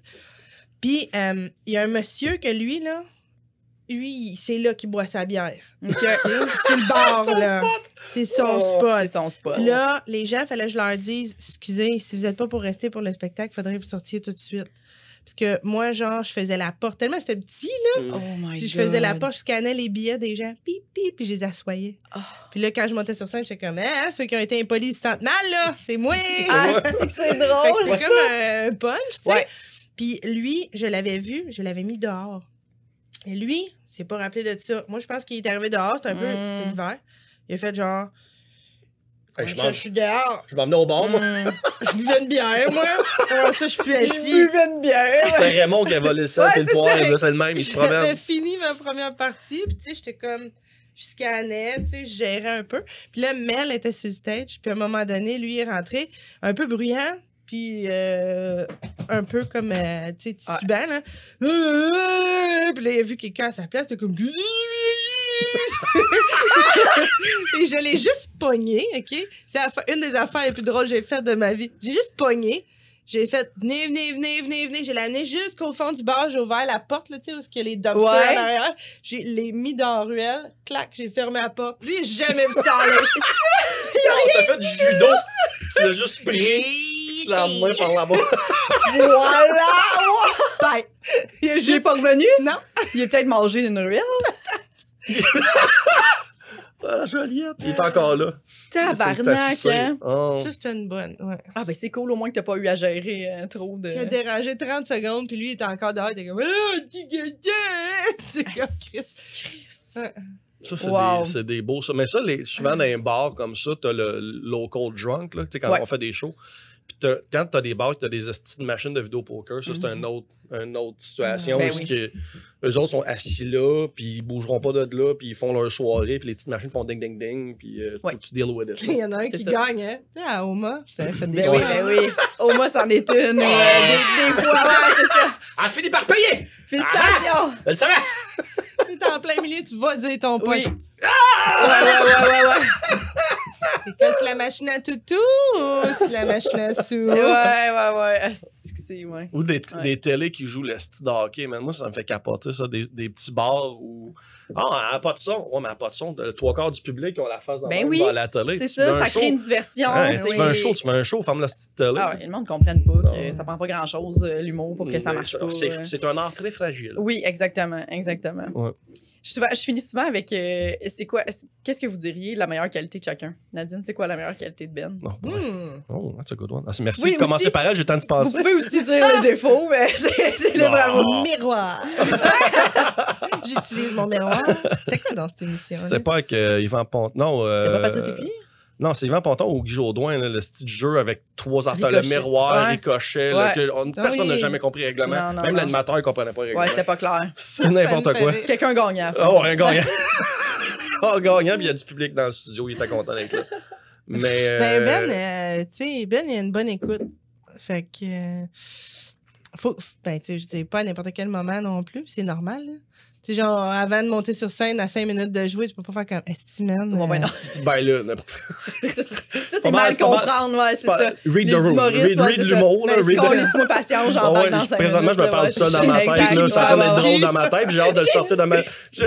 Puis euh, il y a un monsieur que lui, là, lui, c'est là qu'il boit sa bière. OK? Sur le bar, là. C'est son Oh, spot. C'est son spot. Là, les gens, fallait que je leur dise excusez, si vous n'êtes pas pour rester pour le spectacle, il faudrait que vous sortiez tout de suite. Parce que moi, genre, je faisais la porte. Tellement c'était petit, là. Oh my Puis je God. faisais la porte, je scannais les billets des gens, pip, pip, puis je les assoyais. Oh. Puis là, quand je montais sur scène, j'étais comme, hein, ceux qui ont été impolis, ils se sentent mal, là. C'est moi. Ah, c'est que c'est Fait que drôle. c'était comme un punch, tu sais. Ouais. Puis lui, je l'avais vu, je l'avais mis dehors. Et lui, c'est pas rappelé de ça. Moi, je pense qu'il est arrivé dehors, c'était un peu, Mm. c'était l'hiver. Il a fait genre, Hey, je mange- je suis dehors. je m'emmenais au bar, moi. Mm. Je buvais une bière, moi. Comment ça, je suis plus assis. Il buvait une bière. C'était Raymond qui a volé ça, Ouais, puis le poire, c'est le même, il se J'avais promène. fini ma première partie, puis tu sais, j'étais comme, je scannais, tu sais, je gérais un peu. Puis là, Mel était sur le stage, puis à un moment donné, lui est rentré, un peu bruyant, puis euh, un peu comme, euh, tu sais, Ouais. titubant, là. Puis là, il a vu quelqu'un à sa place, t'es comme... Et je l'ai juste pogné, OK? C'est une des affaires les plus drôles que j'ai faites de ma vie. J'ai juste pogné. J'ai fait venez, venez, venez, venez, venez. J'ai l'amené jusqu'au fond du bar. J'ai ouvert la porte, là, tu sais, où il y a les dumpsters Ouais. en arrière. J'ai les mis dans la ruelle. Clac, j'ai fermé la porte. Lui, j'ai jamais vu ça aller. On t'a fait du judo. Tu l'as juste pris, tu l'as emmené par là-bas. voilà! Juste... pas revenu? Non. Il a peut-être mangé d'une ruelle. Ah, Joliette. Il est encore là. Tabarnak, C'est hein? Oh. Ça, c'était une bonne, ouais. Ah, ben c'est cool au moins que t'as pas eu à gérer euh, trop de. Il a dérangé 30 secondes, puis lui, il était encore dehors. Il était comme... Ah, tu gagnes! C'est comme Chris. Chris. Ça, c'est Wow. des, c'est des beaux. Ça. Mais ça, les, souvent dans un bar comme ça, t'as le local drunk, là, tu sais, quand Ouais. on fait des shows. Puis quand t'as des bars, t'as des estis de machines de vidéo poker, ça, c'est Mhm. un autre, une autre situation. Ben où oui. ce que, eux autres sont assis là, puis ils bougeront pas de là, puis ils font leur soirée, puis les petites machines font ding ding ding, puis euh, Ouais. tu deal with it. Il y en a un qui ça. gagne, hein? Tu sais, à Oma, ça avait fait des Ben oui, ben oui. Moins, c'en est une. euh, des, des fois, ouais, c'est ça. Ah, fini par payer! Félicitations! Elle le savait! T'es en plein milieu, tu vas dire ton Oui. Pote. Ouais, ouais, ouais, ouais, ouais. C'est comme c'est la machine à toutou ou c'est la machine à sous? Ouais, ouais, ouais. Asti que c'est, ouais. Ou des, Ouais. des télés qui jouent le style de hockey, mais moi, ça me fait capoter, ça, des, des petits bars où. Ah, elle a pas de son. Ouais, mais elle a pas de son. Le trois quarts du public ont la face dans, Ben oui, dans la télé. C'est ça, ça crée show. une diversion. Ouais, c'est- tu veux un show, tu veux un show, ferme la petite télé. Ah ouais, le monde ne comprenne pas que Non. ça prend pas grand-chose, euh, l'humour, pour que ça Mais marche ça- pas. c'est- euh. C'est un art très fragile. Oui, exactement, exactement. Ouais. Je, souvent- je finis souvent avec euh, c'est quoi est-ce- qu'est-ce que vous diriez la meilleure qualité de chacun? Nadine c'est quoi la meilleure qualité de Ben? Oh. Hmm. Oh, that's a good one. Ah, merci Oui, de commencer aussi. par elle, j'ai le temps de se Vous pouvez aussi dire le défaut mais c'est le bravo. Miroir. J'utilise mon miroir. C'était quoi dans cette émission? C'était pas avec euh, Yvan Ponton. Non, euh, C'était pas Patrice Écuyer Non, c'est Yvan Ponton ou Guy Jodoin, là, le petit jeu avec trois affaires, le Ricochet. miroir, Ouais. ricochet. là, Ouais. que on- Ah personne n'a jamais compris le règlement. Non, non, Même l'animateur ne comprenait pas le règlement. Ouais c'était pas clair. c'est n'importe quoi. Quelqu'un gagnant. Oh, un gagnant. oh, gagnant, puis il y a du public dans le studio, il était content d'être là. Mais. euh, Ben, Ben, euh, tu sais, Ben, il a une bonne écoute. Fait que. euh, faut, ben, tu sais, je dis pas à n'importe quel moment non plus, c'est normal, là. Tu sais, genre, avant de monter sur scène, à 5 minutes de jouer, tu peux pas faire comme Estiman. Bon, ben non. Ben là, n'importe ça, c'est- ça, c'est Pas mal, comprendre, ouais, c'est ça. Read the room. Read, ouais, read c'est l'humour, là. ça. Read Ben, the- laisse-moi patience, j'embarque ouais, dans présentement, je me parle tout ça dans ma tête. Là, ça va être drôle dans ma tête. puis J'ai hâte de le sortir de ma. Je-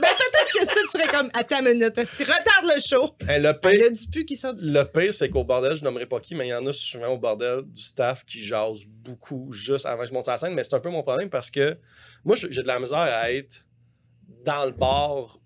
Ben, peut-être que ça, tu serais comme, attends une minute, si retarde le show. Hey, le Il y pire, a du pu qui sort du. le pire, c'est qu'au bordel, je nommerai pas qui, mais il y en a souvent au bordel du staff qui jase beaucoup juste avant que je monte sur la scène. Mais c'est un peu mon problème parce que moi, j'ai de la misère à être dans le bar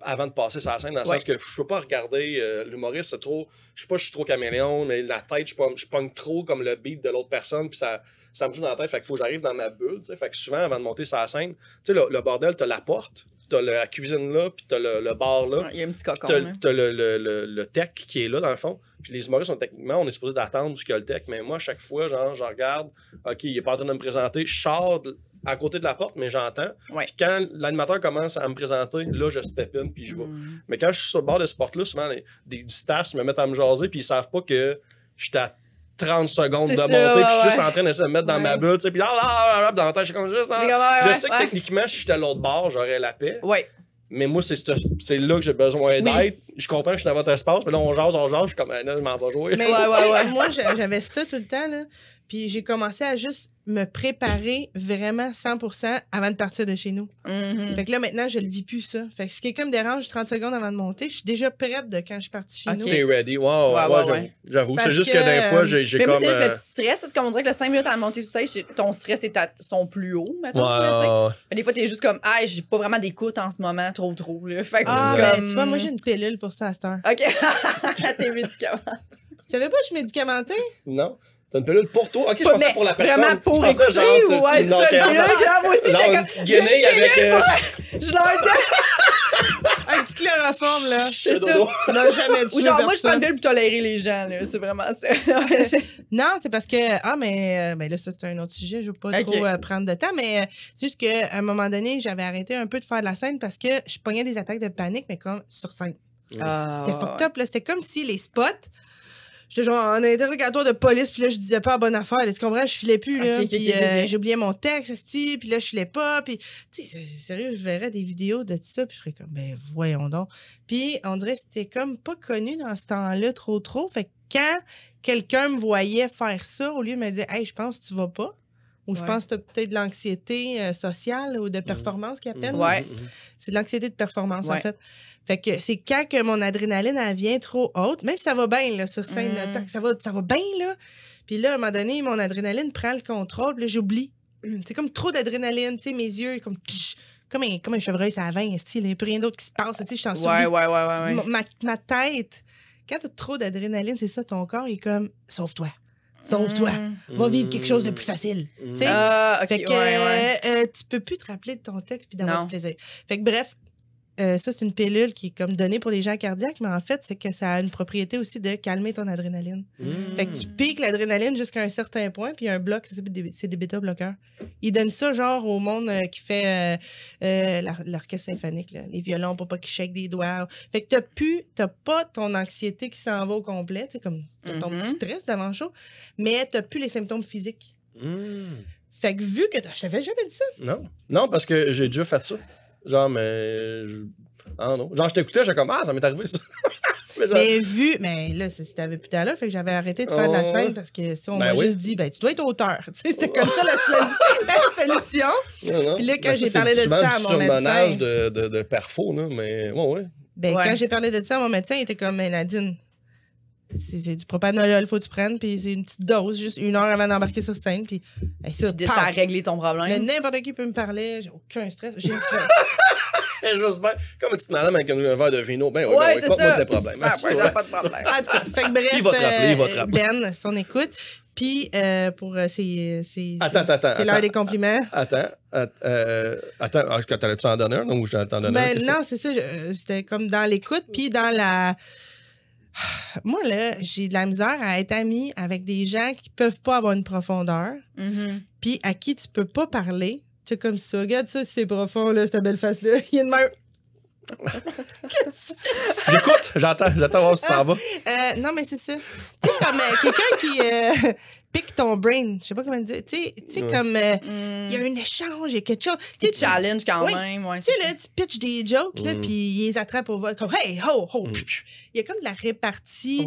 avant de passer sur la scène, dans le Ouais. sens que je peux pas regarder euh, l'humoriste, c'est trop. Je sais pas, je suis trop caméléon, mais la tête, je pogne, je pogne trop comme le beat de l'autre personne, puis ça, ça me joue dans la tête. Fait qu'il faut que j'arrive dans ma bulle, tu sais. Fait que souvent, avant de monter sur la scène, tu sais, le, le bordel, t'as la porte, t'as la cuisine là, puis t'as le, le bar là. Il y a un petit cocon. T'as t'as le, le, le, le tech qui est là, dans le fond. Puis les humoristes sont techniquement, on est supposé d'attendre jusqu'à le tech. Mais moi, à chaque fois, genre, je regarde, OK, il est pas en train de me présenter. Je sors à côté de la porte, mais j'entends. Ouais. Puis quand l'animateur commence à me présenter, là, je step in, puis je vais. Mm. Mais quand je suis sur le bord de ce porte-là, souvent, les, des, du staff se me mettent à me jaser, puis ils savent pas que j'étais à 30 secondes de ça, puis je suis juste en train de se mettre dans ma bulle, tu sais, puis là, là, là, là, dans la tête, je suis comme juste. hein. Ouais, je sais que techniquement, si j'étais à l'autre bord, j'aurais la paix. Ouais. Mais moi, c'est ce- c'est là que j'ai besoin Oui. d'être. Je comprends que je suis dans votre espace, mais là, on jase, on jase, je suis comme, Ah, là, je m'en vais jouer. Mais Ouais, ouais, ouais. moi, j'a- j'avais ça tout le temps, là. Puis j'ai commencé à juste me préparer vraiment 100% avant de partir de chez nous. Mhm. Fait que là, maintenant, je le vis plus, ça. Fait que si quelqu'un me dérange 30 secondes avant de monter, je suis déjà prête de quand je suis partie chez nous. T'es ready. Wow, Ouais, ouais, ouais, j'avoue. ouais. J'avoue. Parce C'est juste que, que, des fois, j'ai Mais comme. c'est juste euh, le petit stress. C'est comme on dirait que le 5 minutes à monter stage, c'est- ton stress est à son plus haut, Ouais, maintenant. Mais Des fois, t'es juste comme, ah, j'ai pas vraiment d'écoute en ce moment, trop, trop. Là. Fait que Ah, comme- ben, tu vois, moi, j'ai une pilule pour ça à cette heure. Ok. Tes médicaments. Tu savais pas que je suis médicamenté? Non? T'as une pilule pour toi? Ok, je pensais mais pour la personne. Vraiment pour je pensais, genre, tu- ouais, tu ça, moi aussi, Genre une petite guenille avec. euh, je leur Un petit chloroforme, là. C'est ça. n'a jamais tué Ou genre, moi, je prends une pilule pour tolérer les gens, là. C'est vraiment ça. Non, c'est parce que. Ah, mais euh, ben là, ça, c'est un autre sujet. Je veux pas trop euh, prendre de temps. Mais euh, c'est juste qu'à un moment donné, j'avais arrêté un peu de faire de la scène parce que je pognais des attaques de panique, mais comme sur scène. Ah, C'était fucked up, là. C'était comme si les spots. J'étais genre en interrogatoire de police, puis là, je disais pas bonne affaire. là, tu comprends? Je filais plus, là. Ok, ok, puis ok, ok. euh, j'oubliais mon texte, puis là, je filais pas. Puis, tu sais, sérieux, je verrais des vidéos de tout ça, puis je serais comme, ben, voyons donc. Puis, on dirait que c'était comme pas connu dans ce temps-là, trop, trop. Fait que quand quelqu'un me voyait faire ça, au lieu de me dire, hey, je pense que tu vas pas, ou je Ouais. pense que tu as peut-être de l'anxiété euh, sociale ou de performance qu'ils appellent. Ouais. Mhm, mhm. C'est de l'anxiété de performance, en Ouais. fait. Fait que c'est quand que mon adrénaline, elle vient trop haute, même si ça va bien, là, sur scène, là, Mm. tac, ça va, ça va bien, là. Puis là, à un moment donné, mon adrénaline prend le contrôle, puis là, j'oublie. C'est comme trop d'adrénaline, tu sais, mes yeux, comme, tch, comme, un, comme un chevreuil, ça va, il n'y a plus rien d'autre qui se passe, tu sais, je suis en Ouais, survie. ouais, ouais, ouais. ouais. Ma, ma- tête, quand t'as trop d'adrénaline, c'est ça, ton corps, il est comme, sauve-toi, sauve-toi, Mm. va vivre quelque chose de plus facile. Mhm. Tu sais, ok, fait que ouais, ouais. euh, tu peux plus te rappeler de ton texte puis d'avoir du plaisir. Fait que bref, euh, ça, c'est une pilule qui est comme donnée pour les gens cardiaques, mais en fait, c'est que ça a une propriété aussi de calmer ton adrénaline. Mhm. Fait que tu piques l'adrénaline jusqu'à un certain point, puis il y a un bloc, ça s'appelle des- c'est des bêta-bloqueurs. Ils donnent ça, genre, au monde euh, qui fait euh, l'or- l'orchestre symphonique, là, les violons pour pas qu'ils shake des doigts. Fait que t'as plus, t'as pas ton anxiété qui s'en va au complet, sais, comme t'as ton petit stress d'avant chaud, mais t'as plus les symptômes physiques. Mhm. Fait que vu que t'as- je t'avais jamais dit ça, Non. Non, parce que j'ai déjà fait ça. Genre, mais. je- Ah non. Genre, je t'écoutais, j'étais comme, ah, ça m'est arrivé ça. Mais genre- Mais vu, mais là, c'est- si t'avais plus là, fait que j'avais arrêté de faire de la Oh. scène parce que si on Ben m'a oui. juste dit, ben tu dois être auteur. Tu sais, c'était comme ça la, solu- la solution. Non, non. Puis là, quand Ben, j'ai parlé de ça à mon médecin. de, de, de perfo, là, mais ouais, ouais. Ben Ouais. quand j'ai parlé de ça à mon médecin, il était comme, mais Nadine, c'est du propanolol, faut que tu prennes, puis c'est une petite dose, juste une heure avant d'embarquer sur scène, puis hey, ça, Puis ça a réglé ton problème. n'importe qui peut me parler, j'ai aucun stress. J'ai une stress. Bien, comme une petite madame avec un, un verre de vino, ben ouais, Ouais, ben ouais, c'est pas, de problème. Ah, ouais, pas de problème. En tout cas, fait que bref, Il va te rappeler, il va te euh, rappeler. Ben, son écoute. Puis, euh, pour euh, c'est c'est- Attends, attends, attends. c'est l'heure attends. des compliments. Attends, att- euh, attends, ah, t'allais-tu en donner un, non, ou je t'en donner un? Ben qu'est-ce non, c'est ça. euh, C'était comme dans l'écoute, puis dans la. Moi, là, j'ai de la misère à être amie avec des gens qui peuvent pas avoir une profondeur, Mhm. puis à qui tu peux pas parler. Tu sais, comme ça. Regarde ça, c'est profond, là, cette belle face-là. Il y a une main. que- J'écoute, j'entends, j'entends voir si ça va. Euh, non, mais c'est ça. Tu sais, comme euh, quelqu'un qui euh, pique ton brain. Je sais pas comment dire. Tu sais, tu sais, Ouais. comme. euh, Mm. il y a un échange, il y a quelque chose. Tu challenge quand Oui. même. Ouais, Tu sais, là, tu pitches des jokes, là, Mm. puis ils les attrapent au vol, comme Hey, ho, ho. Mm. Il y a comme de la répartie.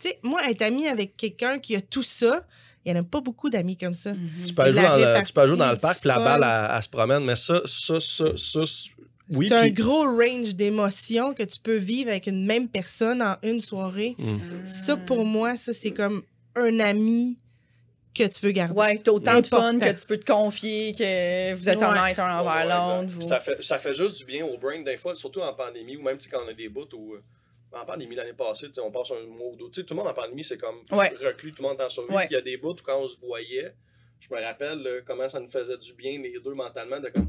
Tu sais, moi, être amie avec quelqu'un qui a tout ça, il n'y en a pas beaucoup d'amis comme ça. Mhm. Tu peux, jouer dans le, tu peux jouer dans le parc, puis la balle, elle, elle se promène, mais ça, ça, ça, ça, c'est- oui. c'est un puis- gros range d'émotions que tu peux vivre avec une même personne en une soirée. Mm. Ça, pour moi, ça, c'est comme un ami que tu veux garder. Ouais, t'as autant de fun que tu peux te confier, que vous êtes Ouais. honnête un envers ouais, l'autre. vous- Ça fait, ça fait juste du bien au brain des fois, surtout en pandémie, ou même quand on a des bouts où. euh, En pandémie l'année passée, on passe un mois ou deux. Tu sais, tout le monde en pandémie, c'est comme Ouais. reclus, tout le monde est en survie. Ouais. Puis il y a des bouts où quand on se voyait, je me rappelle là, comment ça nous faisait du bien, les deux mentalement, de comme.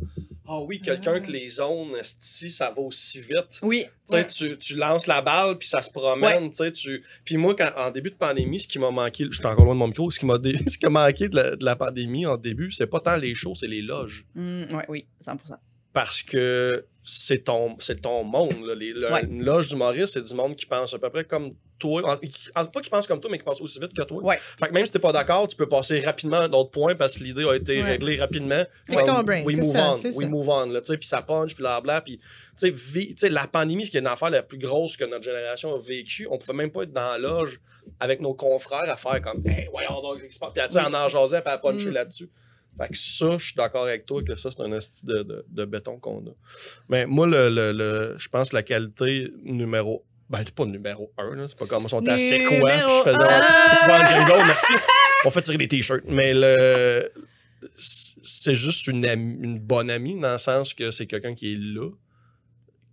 Ah oui, quelqu'un Ah. que les zones, si ça va aussi vite. Oui. Tu Ouais. tu, tu lances la balle, puis ça se promène, tu sais, tu... Puis moi, quand, en début de pandémie, ce qui m'a manqué, je suis encore loin de mon micro, ce qui m'a dé- ce qui a manqué de la, de la pandémie en début, c'est pas tant les shows, c'est les loges. Mm, ouais, oui, 100%. Parce que c'est ton, c'est ton monde, là. Les- le- Ouais. Une loge d'humoriste, c'est du monde qui pense à peu près comme toi. En- qui- en- pas qui pense comme toi, mais qui pense aussi vite que toi. Ouais. Fait que même si t'es pas d'accord, tu peux passer rapidement à d'autres points parce que l'idée a été Ouais. réglée rapidement. Comme, ton brain, We move ça, on, we ça. move on, puis ça punch, puis blabla, puis, la pandémie, ce qui est une affaire la plus grosse que notre génération a vécue, on pouvait même pas être dans la loge avec nos confrères à faire comme, hey, voyons donc? Puis, sais, en en jasant, puis à puncher Mm. là-dessus. Fait que ça, je suis d'accord avec toi que ça, c'est un esti de, de, de béton qu'on a. Mais moi, le, le, le- je pense que la qualité numéro. Ben, c'est pas numéro un. C'est pas comme on était C'est quoi? Je faisais. un. Merci. On fait tirer des t-shirts. Mais le. C'est juste une, amie- une bonne amie, dans le sens que c'est quelqu'un qui est là.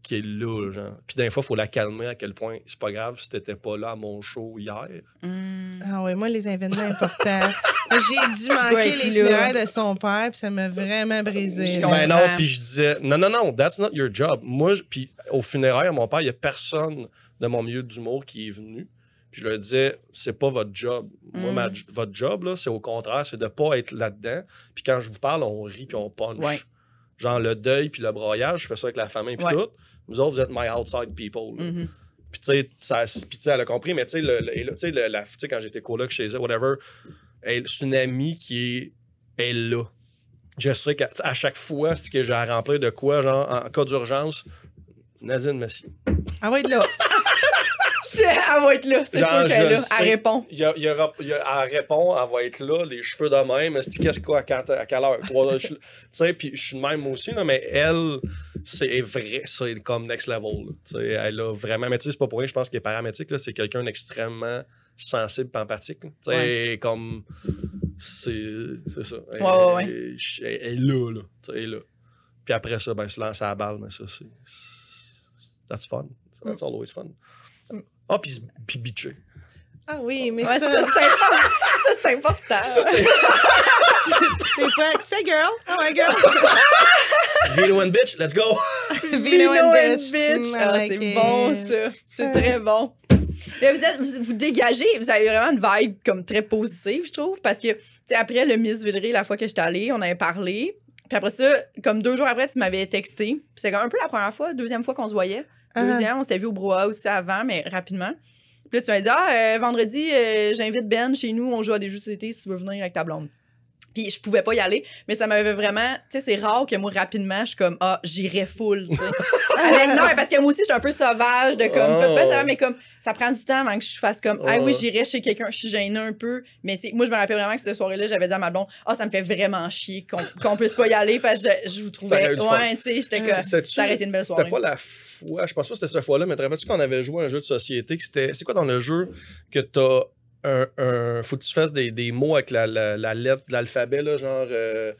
Qui est là, genre. Puis des fois, il faut la calmer à quel point c'est pas grave si t'étais pas là à mon show hier. Mm. Ah ouais, moi, les événements importants. J'ai dû manquer les funérailles de son père, puis ça m'a vraiment brisé. Ben non, puis je disais, non, non, non, that's not your job. Moi, puis au funéraire, mon père, il n'y a personne de mon milieu d'humour qui est venu. Puis je leur disais, c'est pas votre job. Moi, ma- votre job, là, c'est au contraire, c'est de pas être là-dedans. Puis quand je vous parle, on rit puis on punch. Ouais. Genre le deuil puis le broyage, je fais ça avec la famille puis Ouais. tout. Vous autres, vous êtes my outside people. là. Puis tu sais, ça- puis, tu sais, elle a compris, mais tu sais, la- tu sais, quand j'étais coloc chez elle, whatever, elle- c'est une amie qui est, est là. Je sais qu'à à chaque fois, c'est que j'ai à remplir de quoi, genre, en cas d'urgence, Nadine, merci. Ah ouais, là. Elle va être là, c'est sûr qu'elle est là. sais. Elle répond. Y a, il y aura- il y a- elle répond, elle va être là, les cheveux de même. C'est qu'est-ce quoi, quand, à quelle heure? Tu sais, puis je suis de même aussi, là, mais elle, c'est vrai, c'est comme next level. Tu sais, elle a vraiment, mais tu sais, c'est pas pour rien, je pense qu'elle est paramétrique, là, c'est quelqu'un d'extrêmement sensible et empathique. Tu sais, comme. C'est c'est ça. Elle, Ouais, ouais, elle- elle est là, là. Elle est là. Puis après ça, ben, se lancer à la balle, mais ça, c'est. c'est- That's fun. That's always fun. Mm. Ah, puis puis bitcher. Ah oui, mais Ouais, ça, ça, c'est important. Ça, c'est important. Ça, c'est. des fois, c'est girl. Oh my girl. Vino and bitch, let's go! Vino and bitch. Mm, I Ah, like c'est it. bon, ça. C'est très bon. Là, vous, êtes, vous, vous dégagez, vous avez vraiment une vibe comme très positive, je trouve, parce que, tu sais, après le Miss Villeray, la fois que j'étais allée, on avait parlé. Puis après ça, comme deux jours après, tu m'avais texté. Puis c'est comme un peu la première fois, deuxième fois qu'on se voyait. Ah. Deuxième, on s'était vu au brouhaha aussi avant, mais rapidement. Puis là, tu m'as dit, ah, euh, vendredi, euh, j'invite Ben chez nous, on joue à des jeux de société si tu veux venir avec ta blonde. Puis je pouvais pas y aller, mais ça m'avait vraiment. Tu sais, c'est rare que moi, rapidement, je suis comme, ah, j'irais full, tu sais. Avec- non, parce que moi aussi, je suis un peu sauvage, de comme, Oh. pas ça va, mais comme, ça prend du temps avant que je fasse comme, ah Oh. oui, j'irais chez quelqu'un, je suis gênée un peu. Mais tu sais, moi, je me rappelle vraiment que cette soirée-là, j'avais dit à ma blonde, ah, ça me fait vraiment chier qu'on qu'on puisse pas y aller parce que je, je vous trouvais. Ouais, tu sais, j'étais comme, ça aurait été une belle soirée. C'était pas la fois, je pense pas que c'était cette fois-là, mais te rappelles-tu qu'on avait joué à un jeu de société c'était. C'est quoi dans le jeu que t'as un, un. Faut que tu fasses des, des mots avec la, la, la lettre de l'alphabet, là, genre. Euh,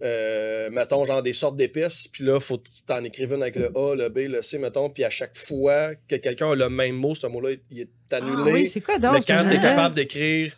euh, mettons, genre des sortes d'épices, puis là, faut que tu t'en écrives une avec le A, le B, le C, mettons, puis à chaque fois que quelqu'un a le même mot, ce mot-là, il est Ah annulé. oui, c'est quoi donc? mais quand t'es capable d'écrire.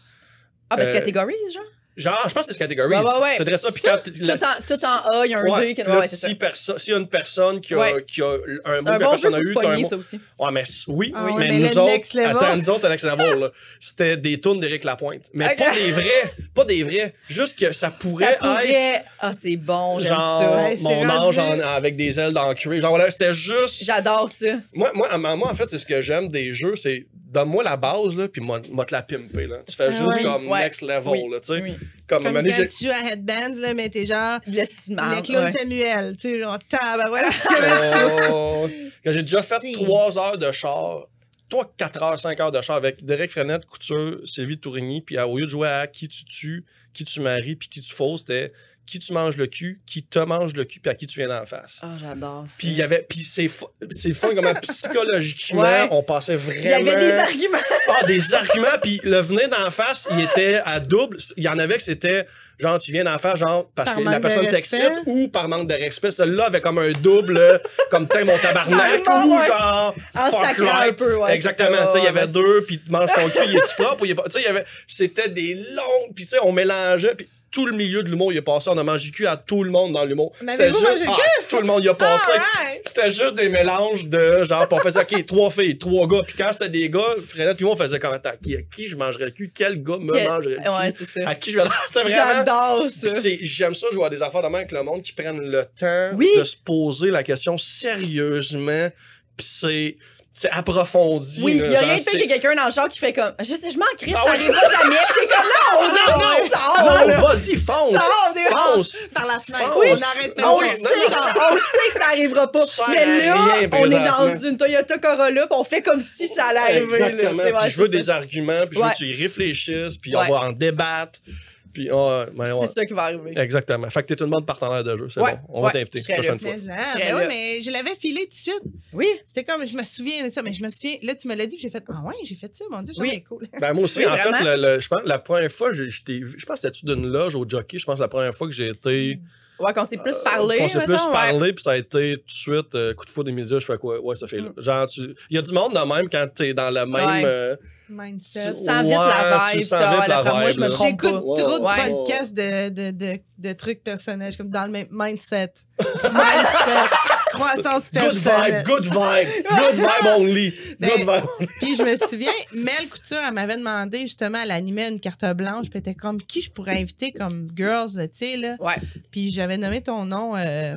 Ah, parce euh, catégories, genre? Genre, je pense que c'est ce catégorie. Ouais, ouais, ouais. C'est ça, puis quand Tout, la- en, tout en A, il y a un Ouais, D. qui- puis là, ouais, c'est ça. si s'il y a une personne qui a, Ouais. qui a un mot Un que bon jeu personne pour eu, un mot. ça aussi. Ouais, mais oui, Ah oui, mais, mais nous autres, next level. attends, nous autres, c'est next level, là. C'était des tunes d'Éric Lapointe. Mais Ok. pas des vrais, pas des vrais. Juste que ça pourrait, Ça pourrait... être Ah, c'est bon, j'aime ça. Mon rendu- ange en- avec des ailes cuir. Genre voilà, c'était juste. J'adore ça. Moi, moi, moi, moi, en fait, c'est ce que j'aime des jeux, c'est donne-moi la base, là, puis moi, moi te la pimper, là. Tu fais juste comme Ouais. next level, Oui. là, tu sais. Oui. Comme, quand tu joues à Headband, là, mais t'es genre le Claude ouais. Samuel, tu sais, genre, tabarouette. Oh, quand j'ai déjà fait. 3 heures de char, toi 4 heures, 5 heures de char avec Derek Frenette, Couture, Sylvie Tourigny, puis au lieu de jouer à qui tu tues, qui tu maries, puis qui tu fausses, c'était qui tu manges le cul, qui te mange le cul, puis à qui tu viens d'en face. Ah, j'adore ça. Puis il y avait, puis c'est c'est fun comment psychologiquement Ouais. on passait vraiment. Il y avait des arguments. Ah, des arguments, puis le venir d'en face, il était à double. Il y en avait que c'était genre, tu viens d'en face, genre, parce Par que la personne t'excite ou par manque de respect. Celui-là avait comme un double, comme t'es mon tabarnak, ou ouais. genre, En fuck un peu, ouais. Exactement, tu sais, il y avait deux, puis tu manges ton cul, il est propre ou il est pas? Tu sais, il y avait. C'était des longues, puis tu sais, on mélangeait, puis tout le milieu de l'humour, il est passé. On a mangé le cul à tout le monde dans l'humour. Mais C'était juste. ah, tout le monde y a passé. Alright! C'était juste des mélanges de genre, on faisait, OK, trois filles, trois gars. Puis quand c'était des gars, Frédéric puis moi, on faisait comme, attends, qui, à qui je mangerais le cul? Quel gars me mangerait le cul? Ouais, c'est ça. À qui je vais C'était vraiment. J'adore ça. J'aime ça jouer à des affaires de même avec le monde qui prennent le temps Oui. de se poser la question sérieusement. Puis c'est. C'est approfondi. Oui, il y a rien de pire c'est- que quelqu'un dans le genre qui fait comme Je sais, je m'en crisse, Ah ça oui. arrivera jamais. T'es comme Non, non, non. Non, vas-y, fonce! Fonce! Par la fenêtre. Oui. on arrête pas. sait, on que ça arrivera pas. Mais là, on est dans une Toyota Corolla, puis on fait comme si ça allait arriver. Exactement. Je veux des arguments, puis je veux Ouais. que tu y réfléchisses, puis on va en débattre. Puis, ah, ben, ouais. C'est ça qui va arriver. Exactement. Fait que t'es tout le monde partenaire de jeu. C'est Ouais, bon. On va t'inviter je serais prochaine fois. Mais, hein, Je ben mais je l'avais filé tout de suite. Oui. C'était comme, je me souviens de ça, mais je me souviens, là, tu me l'as dit, puis j'ai fait, ah ouais, j'ai fait ça, mon Dieu, Oui. c'est cool. Ben, moi aussi, Oui, en fait, vraiment. le- le- je pense la première fois, j'ai- je t'ai vu- je pense que c'était d'une loge au jockey? Je pense que la première fois que j'ai été. Ouais, qu'on s'est plus euh, parlé. qu'on s'est plus ouais. parlé, puis ça a été tout de suite euh, coup de foudre des médias. Je fais quoi? Ouais, ça fait là. Genre, tu. Il y a du monde de même quand t'es dans le même. Ouais. euh, Mindset. Tu sens vite la vibe. moi, vibe, je me là. trompe J'écoute trop de podcasts de, de, de, de trucs personnels. Je suis comme dans le même mindset. mindset. Croissance Good vibe, personnelle. good vibe, good vibe only. Ben, Good vibe. Puis je me souviens, Mel Couture, elle m'avait demandé justement, elle animait une carte blanche, puis elle était comme qui je pourrais inviter comme girls, là, tu sais, là? Ouais. Puis j'avais nommé ton nom. euh,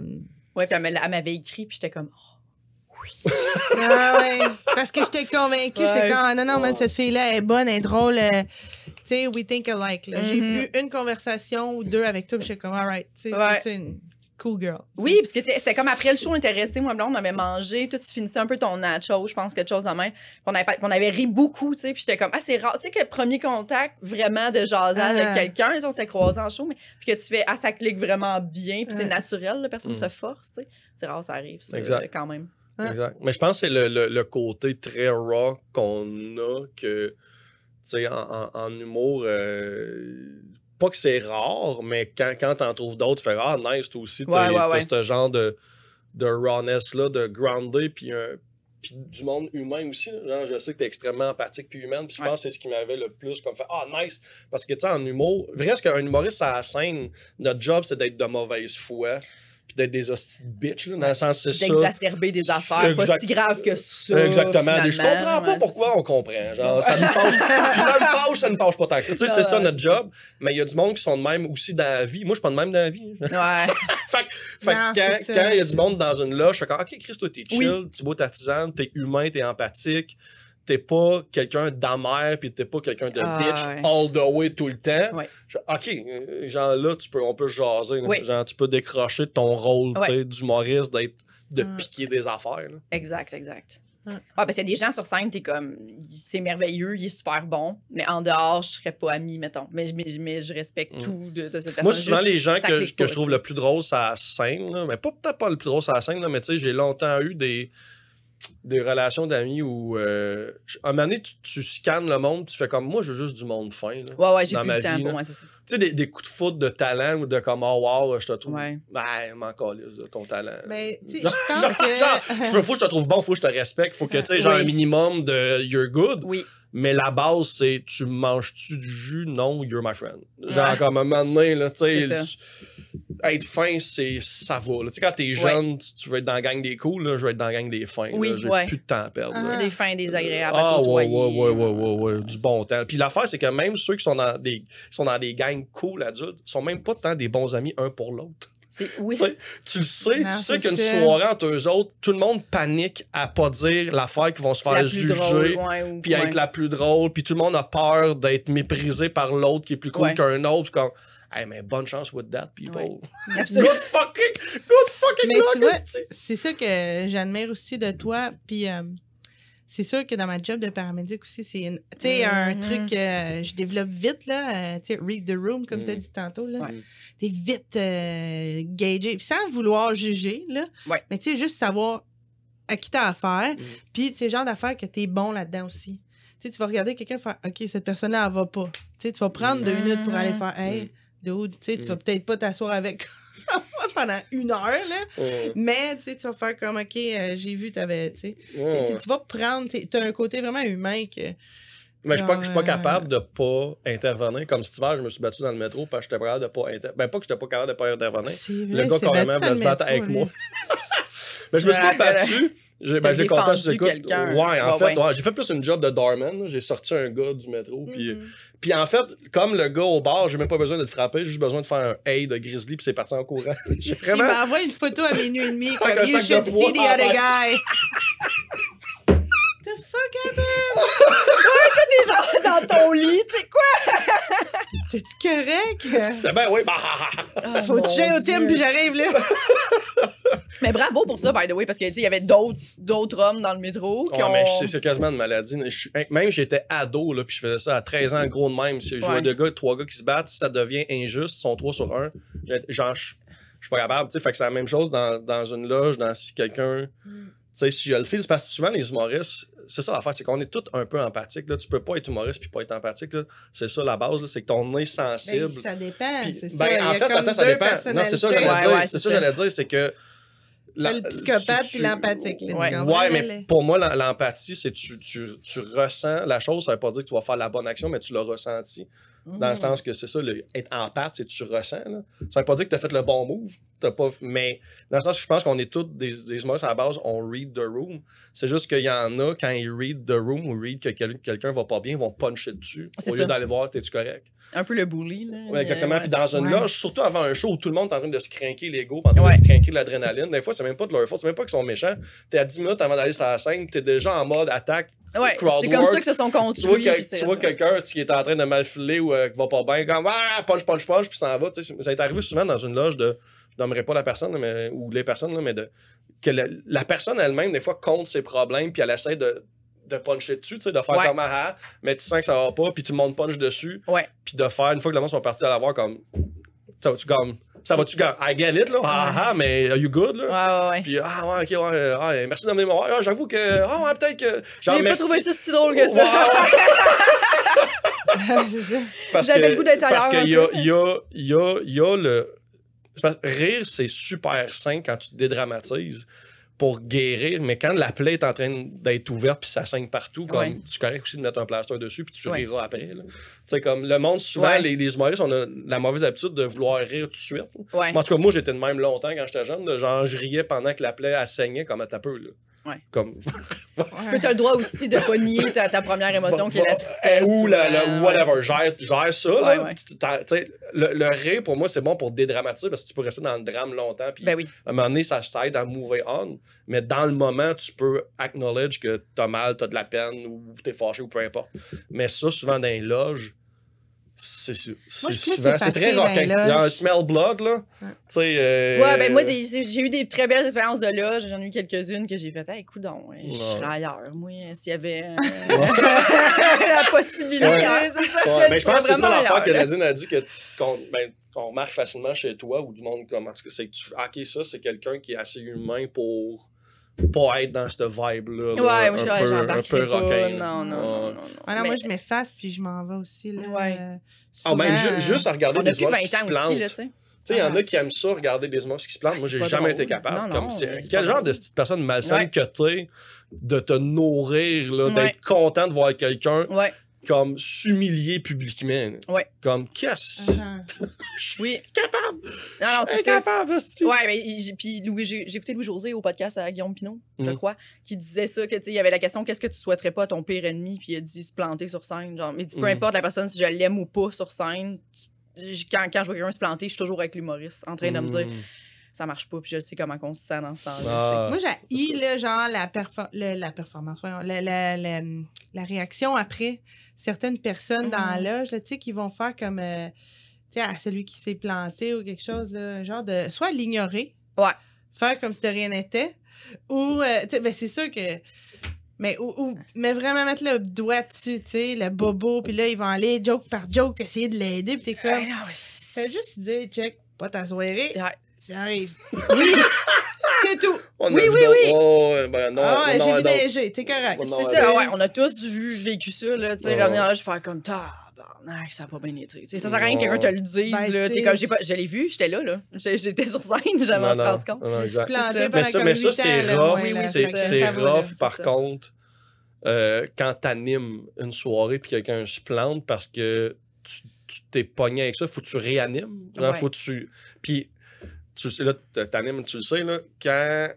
Ouais, puis elle m'avait écrit, puis j'étais comme. oh, Ah ouais. Parce que j'étais convaincue. J'étais comme, ah, non, non, man, cette fille-là est bonne, elle est drôle. euh, tu sais, we think alike. J'ai eu une conversation ou deux avec toi, puis j'étais comme, alright, tu sais, Ouais. c'est une cool girl. Oui, parce que c'était comme après le show, on était restés, moi, blonde, on avait mangé, toi, tu finissais un peu ton nacho, je pense, quelque chose de même. On avait, on avait ri beaucoup, tu sais, puis j'étais comme, ah, c'est rare, tu sais, que le premier contact, vraiment de jaser Ah. avec quelqu'un, on s'était croisés en show, mais puis que tu fais, ah, ça clique vraiment bien, puis c'est naturel, la personne Mm. se force, tu sais. C'est rare, ça arrive, ça, Exact. quand même. Exact. Mais je pense que c'est le, le- le côté très raw qu'on a que, tu sais, en, en- en humour, euh, pas que c'est rare, mais quand, quand t'en trouves d'autres, tu fais Ah, nice, toi aussi, t'as Ouais, ouais, t'as ouais. ce genre de, de rawness-là, de groundé, puis un- puis du monde humain aussi. Genre, je sais que t'es extrêmement empathique puis humaine, puis je pense que c'est ce qui m'avait le plus comme fait Ah, nice! Parce que, tu sais, en humour, vrai, ce qu'un humoriste à la scène, notre job, c'est d'être de mauvaise foi, puis d'être des hosties de bitch, là, dans le sens, c'est ça. D'exacerber des affaires, pas si grave que ça. Exactement. Je comprends pas Ouais, pourquoi on comprend. Genre, ça nous fâche. Puis ça me fâche, ça me fâche pas tant que ça. Tu sais, c'est ça ouais, notre job. Mais il y a du monde qui sont de même aussi dans la vie. Moi, je suis pas de même dans la vie. fait Ouais. fait que Non, quand il y a du monde dans une loge, je fais comme, OK, Chris, toi, t'es chill, Oui. tu bois ta tisane, t'es humain, t'es empathique. T'es pas quelqu'un d'amer puis t'es pas quelqu'un de Ah, bitch ouais. all the way tout le temps. Ouais. Je- ok, euh, genre là, tu peux, on peut jaser. là. Genre, tu peux décrocher ton rôle Ouais. tu sais, d'humoriste, d'être de Mm. piquer des affaires. là. Exact, exact. Ouais. Ouais, parce qu'il y a des gens sur scène, t'es comme, c'est merveilleux, il est super bon, mais en dehors, je serais pas amie, mettons. Mais, mais, mais je respecte Mm. tout de, de cette personne. Moi, souvent, les gens que, que je trouve le plus drôle, c'est la scène. Là. Mais pas peut-être pas le plus drôle, c'est la scène, là, mais tu sais, j'ai longtemps eu des, des relations d'amis où, euh, à un moment donné, tu, tu scannes le monde, tu fais comme moi, je veux juste du monde fin. là. Ouais, ouais, j'ai dans plus temps vie, pour moi, c'est ça. Tu sais, des, des coups de foot de talent ou de comme, oh wow, je te trouve. Ouais. Ben, m'en calisse de ton talent. Mais, tu sais, Genre, je pense que. je veux, faut que je te trouve bon, faut que je te respecte, faut que tu genre Oui. un minimum de you're good, Oui, mais la base, c'est tu manges-tu du jus? Non, you're my friend. Genre, Ouais. comme un moment donné, là, tu sais, être fin, c'est ça va. Tu sais, quand t'es jeune, tu, tu veux être dans la gang des cools, là, je veux être dans la gang des fins. Oui. J'ai ouais. plus de temps à perdre. Ah. des fins désagréables Ah, à ouais, ouais, ouais, ouais, ouais, ouais, du bon temps. Puis l'affaire, c'est que même ceux qui sont dans des, qui sont dans des gangs cool adultes sont même pas tant des bons amis un pour l'autre. C'est, oui, Tu sais, tu le sais, Non, tu sais qu'une soirée entre eux autres, tout le monde panique à pas dire l'affaire qu'ils vont se faire juger, puis ouais. être la plus drôle, puis tout le monde a peur d'être méprisé par l'autre qui est plus cool Ouais. qu'un autre. Comme, hey, mais bonne chance with that, people. Ouais. Absolument. Good fucking, good fucking Mais luck, tu vois, esti. c'est ça que j'admire aussi de toi. Puis euh, c'est sûr que dans ma job de paramédic aussi, c'est une- tu sais, un Mhm. truc que je développe vite, là. euh, tu sais, read the room, comme tu as Mhm. dit tantôt, là. Ouais. T'es vite euh, sans vouloir juger, là. Ouais. Mais tu sais, juste savoir à qui t'as affaire. Mhm. Puis c'est le genre d'affaires que t'es bon là-dedans aussi. Tu sais, tu vas regarder quelqu'un faire OK, cette personne-là, elle va pas. Tu sais, tu vas prendre deux minutes pour aller faire Hey, dude, tu sais, tu vas peut-être pas t'asseoir avec pendant une heure, là. Ouais. Mais tu vas faire comme OK, euh, j'ai vu, t'avais. Tu sais. Tu vas prendre. T'as un côté vraiment humain que. Mais je suis pas, pas euh, capable de pas intervenir. Comme cet hiver, je me suis battu dans le métro parce que j'étais pas capable de pas intervenir. Ben, pas que j'étais pas capable de pas intervenir. Le gars, carrément, voulait se battre avec moi. Mais je me suis pas battu. J'ai ben, t'as je quelqu'un. Ouais, en Ouais, fait, ouais. ouais, j'ai fait plus une job de doorman. là. J'ai sorti un gars du métro. Puis, Mhm. puis en fait, comme le gars au bar, j'ai même pas besoin de le frapper. J'ai juste besoin de faire un hey de grizzly. Puis c'est parti en courant. J'ai Il vraiment. m'envoie une photo à minuit et demi. Comme, you should see the other guy. The fuck happened? dans ton lit, tu sais quoi? T'es-tu correct? Ben oui, bah. Faut que j'aille au thème puis j'arrive là. Mais bravo pour ça, by the way, parce que tu sais, il y avait d'autres, d'autres hommes dans le métro qui Ouais, ont. mais c'est- quasiment une maladie. Je même j'étais ado, là, puis je faisais ça à 13 ans, gros de même. Si je jouais Ouais. deux gars, trois gars qui se battent, si ça devient injuste, ils sont trois sur un. Genre, je je suis pas capable. tu sais. Fait que c'est la même chose dans, dans une loge, dans si quelqu'un. Tu sais, si je le c'est parce que souvent les humoristes, c'est ça l'affaire, c'est qu'on est tous un peu empathiques. Là. Tu peux pas être humoriste puis pas être empathique. là. C'est ça la base, là, c'est que ton nez Ben, sensible. ça dépend, c'est ben, ça. Il y a en fait, comme attends, ça deux dépend. Non, c'est ça que j'allais Ouais, dire. ouais, c'est c'est ça que ça. j'allais dire, c'est que. La- Le psychopathe tu- tu- l'empathique. là, tu Ouais. mais pour moi, la- l'empathie, c'est tu, tu, tu ressens la chose. Ça veut pas dire que tu vas faire la bonne action, mais tu l'as ressenti. Dans le Mhm. sens que c'est ça, le, être empathe, c'est que tu ressens. Là. Ça veut pas dire que tu as fait le bon move. Pas, mais dans le sens que je pense qu'on est tous des, des humoristes à la base, on read the room. C'est juste qu'il y en a, quand ils read the room ou read que quel- quelqu'un va pas bien, ils vont puncher dessus C'est au lieu d'aller voir, t'es-tu correct? Un peu le bully, là. Ouais, exactement. Puis c'est dans une Ouais. loge, surtout avant un show où tout le monde est en train de se craquer l'ego, en train Ouais. de se craquer l'adrénaline. Des fois, c'est même pas de leur faute, c'est même pas qu'ils sont méchants. T'es à 10 minutes avant d'aller sur la scène, t'es déjà en mode attaque. Ouais, c'est comme ça que se sont Tu vois, construits. tu vois quelqu'un qui est en train de mal filer ou euh, qui va pas bien, comme ah, punch, punch, punch, puis s'en va. tu sais. Ça est arrivé souvent dans une loge de. Je nommerai pas la personne, mais, ou les personnes, là, mais de. Que la, la personne elle-même, des fois, compte ses problèmes, puis elle essaie de, de puncher dessus, tu sais, de faire Ouais. comme ah, ah, mais tu sens que ça va pas, puis tout le monde punch dessus. Ouais. Puis de faire, une fois que le monde sont partis à la voir, comme. Ça va-tu comme. Ça va-tu comme. I get it, là. Ah, ah, mais are you good, là? Ouais, ouais, ouais. Puis, ah, ouais, ok, ouais, euh, ah, merci d'amener mon. Ah, j'avoue que. Ah, ouais, peut-être que. J'ai pas trouvé ça si drôle que ça. J'avais le goût d'être ailleurs Parce qu'il y a, y, a, y, a, il y a le. rire, c'est super sain quand tu te dédramatises pour guérir, mais quand la plaie est en train d'être ouverte puis ça saigne partout, comme Ouais. tu correct aussi de mettre un plaster dessus puis tu Ouais. riras après. là. Tu sais, comme le monde, souvent, Ouais. les, les humoristes, on a la mauvaise habitude de vouloir rire tout de suite. Tout cas, moi, j'étais de même longtemps quand j'étais jeune. de genre, je riais pendant que la plaie, elle saignait comme à ta peu. Là. Ouais. Comme, Tu peux, t'as le droit aussi de pas nier ta, ta première émotion qui est la tristesse. Ou la, la- souvent. whatever. Gère, gère ça. Ouais, là. ouais. Le, le rire, pour moi, c'est bon pour dédramatiser parce que tu peux rester dans le drame longtemps. Puis Ben oui. à un moment donné, ça t'aide à move on. Mais dans le moment, tu peux acknowledge que t'as mal, t'as de la peine ou t'es fâché ou peu importe. Mais ça, souvent dans les loges, c'est je très rock. les Il y a un smell blood, là. Ouais. Tu sais. euh, Ouais, ben moi, j'ai eu des très belles expériences de loge. J'en ai eu quelques-unes que j'ai fait, hey, coudon, je Ouais. serais ailleurs. Moi, s'il y avait euh, la possibilité, Ouais. c'est ça. Ouais, mais je pense que c'est ça l'affaire que. Nadine a dit que qu'on ben, remarque facilement chez toi ou du monde comme tout cas, c'est que tu ah, ok ça c'est quelqu'un qui est assez humain pour pas être dans cette vibe là, Ouais, moi, un, je suis peu, un peu pas. rock'in. Non, non, non, Ouais. non, non. Ah non, Mais moi, je m'efface puis je m'en vais aussi. Là, Ouais. Euh, Ah, ben, juste à regarder On des plus 20 ans oiseaux qui se plantent. là, tu sais. Tu sais, il y en Ah. a qui aiment ça, regarder des monstres qui se plantent. Ah, Moi, j'ai jamais drôle. été capable. Non, Comme quel genre drôle. de petite personne malsaine Ouais. que t'es de te nourrir, là, Ouais. d'être content de voir quelqu'un Ouais, comme s'humilier publiquement. là. Ouais. Comme, qu'est-ce? Que je suis oui. capable? Non, non, c'est capable. Ouais, mais puis Louis, j'ai écouté Louis-José au podcast à Guillaume Pinot, je Mhm. crois, qui disait ça, que tu il y avait la question qu'est-ce que tu souhaiterais pas à ton pire ennemi, puis il a dit se planter sur scène. Genre, mais dit peu Mhm. importe la personne, si je l'aime ou pas sur scène, tu- quand, quand je vois quelqu'un se planter, je suis toujours avec l'humoriste, en train de me dire Mm. Ça marche pas, puis je sais comment on se sent dans ce temps-là. Ah. Moi, j'ai là, genre, la, perfor- le- la performance, voyons, la, la- la- la réaction après certaines personnes dans loge, là, tu sais, qui vont faire comme, euh, tu sais, à celui qui s'est planté ou quelque chose, là, un genre de, soit l'ignorer. Ouais. Faire comme si de rien n'était. Ou, euh, tu sais, ben, c'est sûr que, mais, ou, ou- mais vraiment mettre le doigt dessus, tu sais, le bobo, puis là, ils vont aller joke par joke, essayer de l'aider, puis t'es comme, non, fais c'est- juste dire, check, pas ta soirée. Ça arrive. Oui, c'est tout. On Oui, oui, oui. Oh, ouais, ben, non, Ah ouais, non, j'ai vu neiger, t'es correct. C'est ça, ouais, on a tous vu, vécu ça, là, tu sais, revenir là, je faire comme tabarnak, ça a pas bien été. Tu sais, ça sert à rien que quelqu'un te le dise, Ben, là, t'es comme, j'ai pas, je l'ai vu, j'étais là, là, j'étais sur scène, j'avais rendu compte. non, exact. ça. Mais ça, mais ça, c'est rough. Oui, c'est rough, par contre, euh, quand t'animes une soirée puis quelqu'un se plante parce que tu t'es pogné avec ça, faut que tu réanimes. Ouais. faut que tu... Puis, tu sais, là, t'animes, tu le sais, là, quand...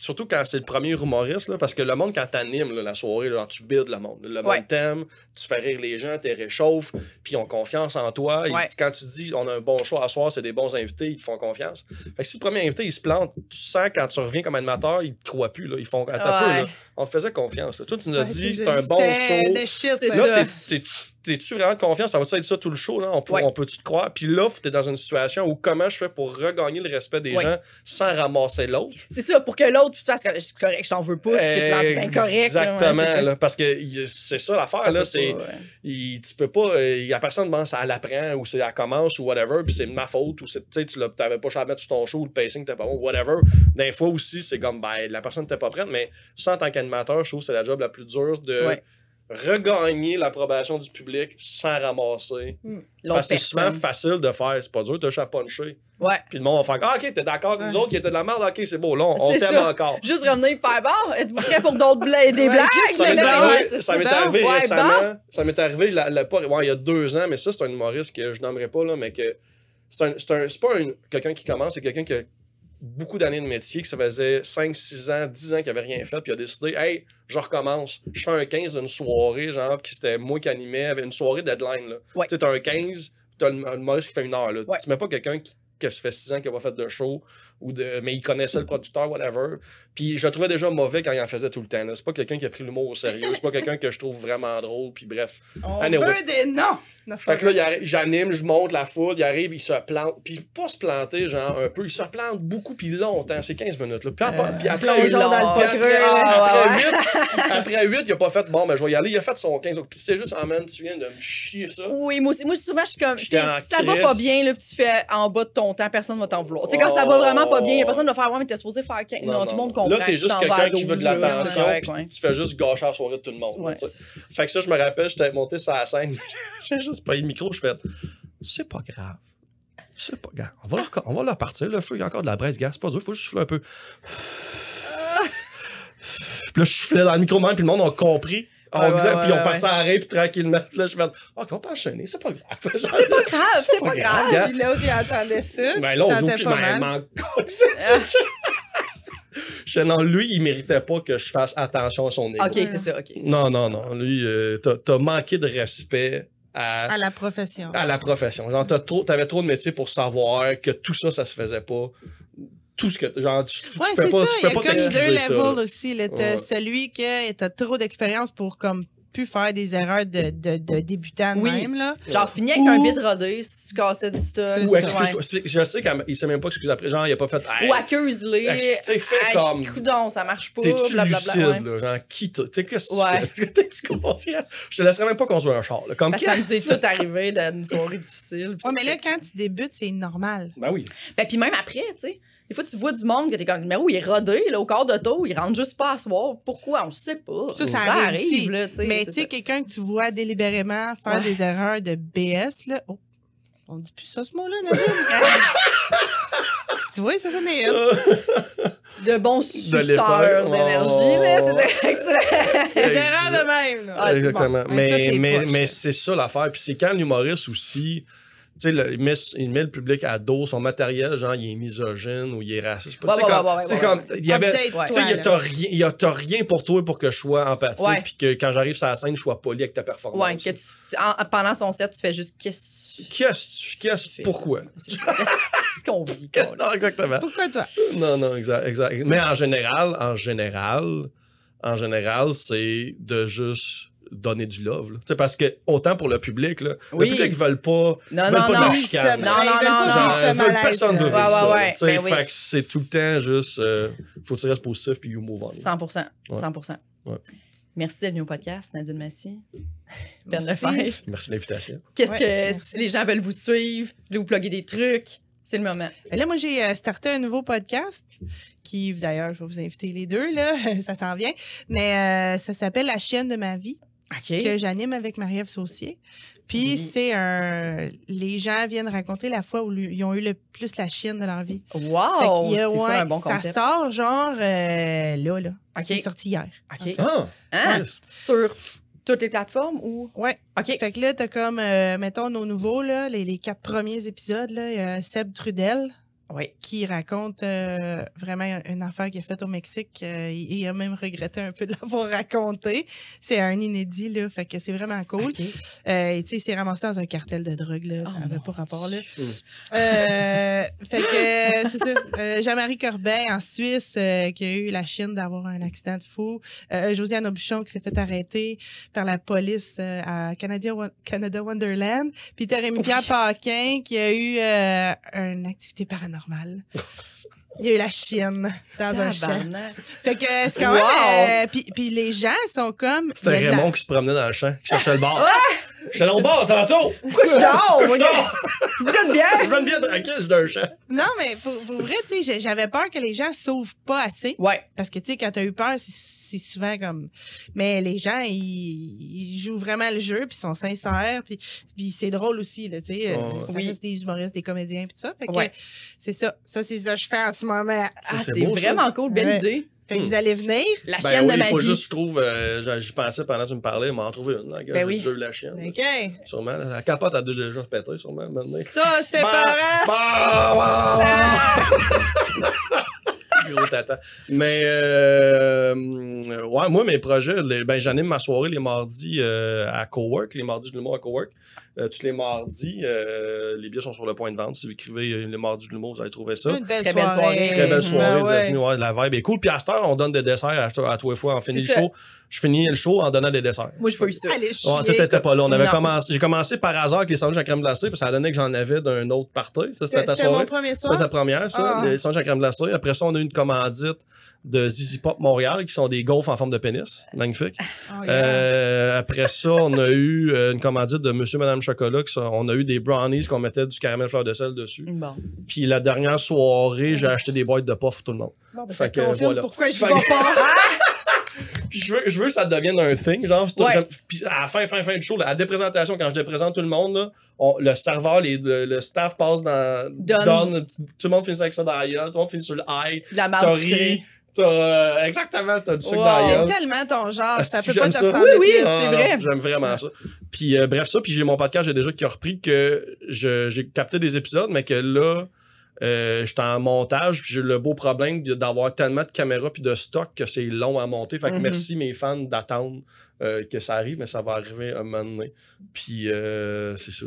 Surtout quand c'est le premier humoriste, là, parce que le monde, quand t'animes la soirée, là, tu builds le monde. Le Ouais. monde t'aime, tu fais rire les gens, t'es réchauffes, puis ils ont confiance en toi. Et Ouais. quand tu dis on a un bon choix à soir, c'est des bons invités, ils te font confiance. Fait que si le premier invité, il se plante, tu sens quand tu reviens comme animateur, ils te croient plus. Là. Ils font attends un peu, Ouais. là. on te faisait confiance. là. Toi, tu nous as Ouais, dit c'est un bon show. shit. Là, t'es- t'es- t'es-tu vraiment confiance? Ça va-tu être ça tout le show? Là? On, peut, Ouais. on peut-tu te croire? Puis là, t'es dans une situation où comment je fais pour regagner le respect des Ouais. gens sans ramasser l'autre? C'est ça, pour que l'autre tu fasses c'est correct, je t'en veux pas, tu t'es bien correct. là, Exactement. ouais, là, parce que c'est ça l'affaire. Là, c'est il- tu peux pas. Il y a personne, bon, ça l'apprend ou c'est elle commence ou whatever, puis c'est ma faute ou c'est, tu tu t'avais pas à mettre sur ton show, le pacing t'es pas bon, whatever. Des fois aussi, c'est comme, ben, la personne n'était pas prête, mais ça, en tant qu'animateur, je trouve que c'est la job la plus dure de. Regagner l'approbation du public sans ramasser. L'autre Parce que c'est souvent facile de faire, c'est pas dur, t'as juste à puncher. Ouais. Puis le monde va faire, ah, ok, t'es d'accord avec nous autres qui étaient de la merde, ok, c'est beau, là, on, t'aime encore. Juste revenir et faire bon, êtes-vous prêts pour d'autres bla- des blagues? Ça m'est arrivé, ça m'est arrivé Ouais, récemment. Ça m'est arrivé la- la- pas- ouais, il y a deux ans, mais ça, c'est un humoriste que je nommerai pas, là, mais que c'est un- c'est un- c'est pas un- quelqu'un qui commence, c'est quelqu'un qui a beaucoup d'années de métier, que ça faisait 5, 6 ans, 10 ans qu'il avait rien fait, puis il a décidé, hey, je recommence. Je fais un 15 d'une soirée, genre, puis c'était moi qui animais, avec une soirée deadline, là. Ouais. Tu sais, t'as un 15, t'as le- un humoriste qui fait une heure, là. Ouais. Tu mets pas quelqu'un qui, ça fait 6 ans qu'il n'a pas fait de show, ou de, mais il connaissait le producteur, whatever. Puis je le trouvais déjà mauvais quand il en faisait tout le temps. C'est pas quelqu'un qui a pris l'humour au sérieux. C'est pas quelqu'un que je trouve vraiment drôle. Puis bref. On Anyway. veut des noms! Non, Fait que là, j'anime, je monte la foule, il arrive, il se plante. Puis pas se planter, genre un peu. Il se plante beaucoup, puis longtemps. C'est 15 minutes. Là. Puis, après, puis après, puis pas après. Ah, après, ouais. 8, après 8, il a pas fait bon, ben je vais y aller. Il a fait son 15. Puis c'est juste, ah man, tu viens de me chier ça. Oui, moi aussi. Moi, souvent, je suis comme. si ça va crise. pas bien, là, puis tu fais en bas de ton temps, personne va t'en vouloir. Tu sais, quand ça va vraiment pas bien, il y a personne qui va faire, ouais, mais t'es supposé faire 15. Non, tout le monde comprend. Là, t'es juste quelqu'un qui veut de 12, là, l'attention, tu fais juste gâcher la soirée de tout le monde. Fait que ça, je me rappelle, j'étais monté sur la scène, j'ai juste pris le micro, je fais c'est pas grave. C'est pas grave. On va, leur, on va leur partir. Le feu, il y a encore de la braise, gars. C'est pas dur, faut juste souffler un peu. Puis là, je soufflais dans le micro même, puis le monde a compris. On Ouais, disait, ouais, puis on passait à l'arrêt, puis tranquillement. Puis là, je fais OK, on peut enchaîner, c'est pas grave. C'est pas grave, c'est pas grave. gars. Puis entendait ça. Ben là, on joue ben, Ah. Je non, lui, il méritait pas que je fasse attention à son ego. Ok, c'est ça, ok. Non, ça. non, non. Lui, euh, t'as manqué de respect à, À la profession. à la profession. Genre, t'as trop, t'avais trop de métiers pour savoir que tout ça, ça se faisait pas. Tout ce que. Genre, tu, tu Ouais, fais c'est pas, ça. tu Il y fais a pas comme deux ça, levels là. aussi. Là. Ouais. celui que t'as trop d'expérience pour comme pu faire des erreurs de, de, de débutant Oui. même. Là. Genre, fini avec Ou- un bit rodé si tu cassais du stock. C'est Ou ça. excuse-toi. Je sais qu'il sait même pas excuser après. Genre, il a pas fait. Hey, Ou accuse-les. Tu sais, fais Hey, comme- Coudon, ça marche pas. T'es-tu blablabla. lucide, ouais. là? Genre, qui. Tu sais, qu'est-ce que Ouais. tu fais? T'es-tu conscient? Je te laisserais même pas construire un char, là. Comme ça nous est tout arrivé d'une soirée difficile. Ouais, mais là, quand tu débutes, c'est normal. Ben oui. Ben, puis même après, tu sais. Des fois, tu vois du monde que t'es comme, mais où il est rodé, là, au quart d'auto, il rentre juste pas à soir. Pourquoi? On sait pas. Ça, ça arrive aussi. là, tu sais. Mais tu sais, ça. quelqu'un que tu vois délibérément faire Ouais. des erreurs de BS, là. Oh, on dit plus ça, ce mot-là, Nadine? tu vois, ça, ça n'est une. De bons suceurs d'énergie, là. Oh. C'est excellent. Des erreurs de même, là. Ah, Exactement. Mais ça, Mais, c'est mais, poche. mais c'est ça l'affaire. Puis c'est quand l'humoriste aussi. Tu sais, le- il, met, il met le public à dos, son matériel, genre, il est misogyne ou il est raciste. Ouais, Tu sais, comme, il y avait. Update-toi, Tu sais, il y a- là. t'as rien, il y a- t'as rien pour toi pour que je sois empathique, puis que quand j'arrive sur la scène, je sois poli avec ta performance. Ouais, que tu, en- pendant son set, tu fais juste qu'est-ce que Qu'est-ce que tu- pourquoi? Qu'est-ce qu'on vit, quoi. non, exactement. Pourquoi toi? Non, non, exact, exact. Mais en général, en général, en général, c'est de juste donner du love. là. Parce que autant pour le public, là, Oui. le public veulent pas. Non, veulent non, pas non. chicane. Non, veulent non, non. personne veut vivre Ouais, ça. ouais, là. ouais. Tu sais, Ben oui. Fait que c'est tout le temps juste. euh, faut que tu restes positif puis you move on. 100 Ouais. 100 Ouais. Merci d'être venu au podcast, Nadine Massy. Ben Merci. Merci de l'invitation. Qu'est-ce Ouais, que, merci. si les gens veulent vous suivre, vous plugger des trucs, c'est le moment. Mais là, moi, j'ai euh, starté un nouveau podcast qui, d'ailleurs, je vais vous inviter les deux, là. ça s'en vient. Mais euh, ça s'appelle La chienne de ma vie, Que j'anime avec Marie-Ève Saucier. Puis Oui. c'est un. Les gens viennent raconter la fois où ils ont eu le plus la chienne de leur vie. Fait Wow! a- ouais, un bon ça sort genre euh, là, là. OK. C'est sorti hier. OK. Ah! Hein? yes. Sur toutes les plateformes ou? Ouais. OK. Fait que là, t'as comme, euh, mettons, nos nouveaux, là, les, les quatre premiers épisodes, là, il y a Seb Trudel, Oui. qui raconte euh, vraiment une affaire qu'il a faite au Mexique. euh, il, il a même regretté un peu de l'avoir raconté. C'est un inédit, là. Fait que c'est vraiment cool. Euh, et tu sais, il s'est ramassé dans un cartel de drogue, là. Oh ça n'avait pas rapport, là. Euh, fait que, c'est ça. Euh, Jean-Marie Corbeil, en Suisse, euh, qui a eu la chienne d'avoir un accident de fou. Euh, Josiane Aubuchon, qui s'est fait arrêter par la police à Canada, Canada Wonderland. Puis t'as Rémi-Pierre Paquin, qui a eu euh, une activité paranormale. Il y a eu la chienne dans un champ. Fait que c'est quand même... Wow! euh, puis, puis les gens sont comme... C'était il y a de la- Raymond qui se promenait dans le champ, qui cherchait le bar. J'étais allé au bar tantôt! Pourquoi je dors? Pourquoi je dors? Bonne bière! Je vais bien? Tranquille, je suis dans un champ. Non, mais pour, pour vrai, tu sais, j'avais peur que les gens s'ouvrent pas assez. Ouais. Parce que, tu sais, quand t'as eu peur, c'est souvent comme... Mais les gens, ils, ils jouent vraiment le jeu, puis ils sont sincères, puis, puis c'est drôle aussi, là, tu sais. Ouais. Ça Oui. reste des humoristes, des comédiens, puis tout ça. Fait que Ouais. c'est ça. Ça, c'est ça que je fais en ce moment. Ah, C'est c'est beau, ça. vraiment cool. Belle Ouais. idée. Fait que Hmm. vous allez venir. La Ben chienne oui, de ma il faut vie. juste, je trouve, euh, j'y pensais pendant que tu me parlais, m'en trouver une. Là, Ben oui. Deux la chienne. OK. Sûrement. La capote a déjà pété, sûrement. Maintenant. Ça, c'est Bah, parent! bah, bah. Gros tata. Mais, euh, ouais, moi, mes projets, les- ben, j'anime ma soirée les mardis euh, à Cowork, les mardis de l'humour à Cowork. Euh, tous les mardis, euh, les billets sont sur le point de vente. Si vous écrivez euh, les mardis de l'humour, vous allez trouver ça. Une belle Très belle soirée. soirée. Très belle soirée, Ah vous ouais. êtes venus, ouais, la vibe est cool. Puis à cette heure, on donne des desserts à, à tous les fois. On finit le ça. show. Je finis le show en donnant des desserts. Moi, j'ai pas eu ça. Allez, Ouais, chier. toi, t'étais pas là. On avait Non. commencé, j'ai commencé par hasard avec les sandwichs à crème glacée, parce que ça donnait que j'en avais d'un autre party. Ça, c'était ta C'était mon soirée. premier soir. c'est ta première, ça, Ah. les sandwichs à crème glacée. Après ça, on a eu une commandite de Zizi Pop Montréal, qui sont des gaufres en forme de pénis. Magnifique. Oh, yeah. Euh, après ça, on a eu euh, une commandite de Monsieur Madame Chocolat. qui sont- on a eu des brownies qu'on mettait du caramel fleur de sel dessus. Bon. Puis la dernière soirée, j'ai acheté des boîtes de puff pour tout le monde. Bon, ben, fait ça que, confirme voilà. pourquoi je vais pas. Puis je veux, je veux que ça devienne un thing, genre. Ouais. Puis à la fin, fin, fin du show, là, à la déprésentation, quand je déprésente tout le monde, là, on- le serveur, les- le, le staff passe dans. Donne. donne, tout le monde finit avec ça dans la gueule, tout le monde finit sur le high. La T'as t'as. euh, exactement, t'as du sucre Wow. dans C'est tellement ton genre, ça peut pas te ça. ressembler Oui, oui, c'est Ah, vrai. J'aime vraiment ça. Puis euh, bref, ça, puis j'ai mon podcast, j'ai déjà qui a repris que j'ai capté des épisodes, mais que là, Euh, J'étais en montage, puis j'ai le beau problème d'avoir tellement de caméras puis de stock que c'est long à monter. Fait que Mhm. merci mes fans d'attendre euh, que ça arrive, mais ça va arriver un moment donné. Puis euh, c'est ça.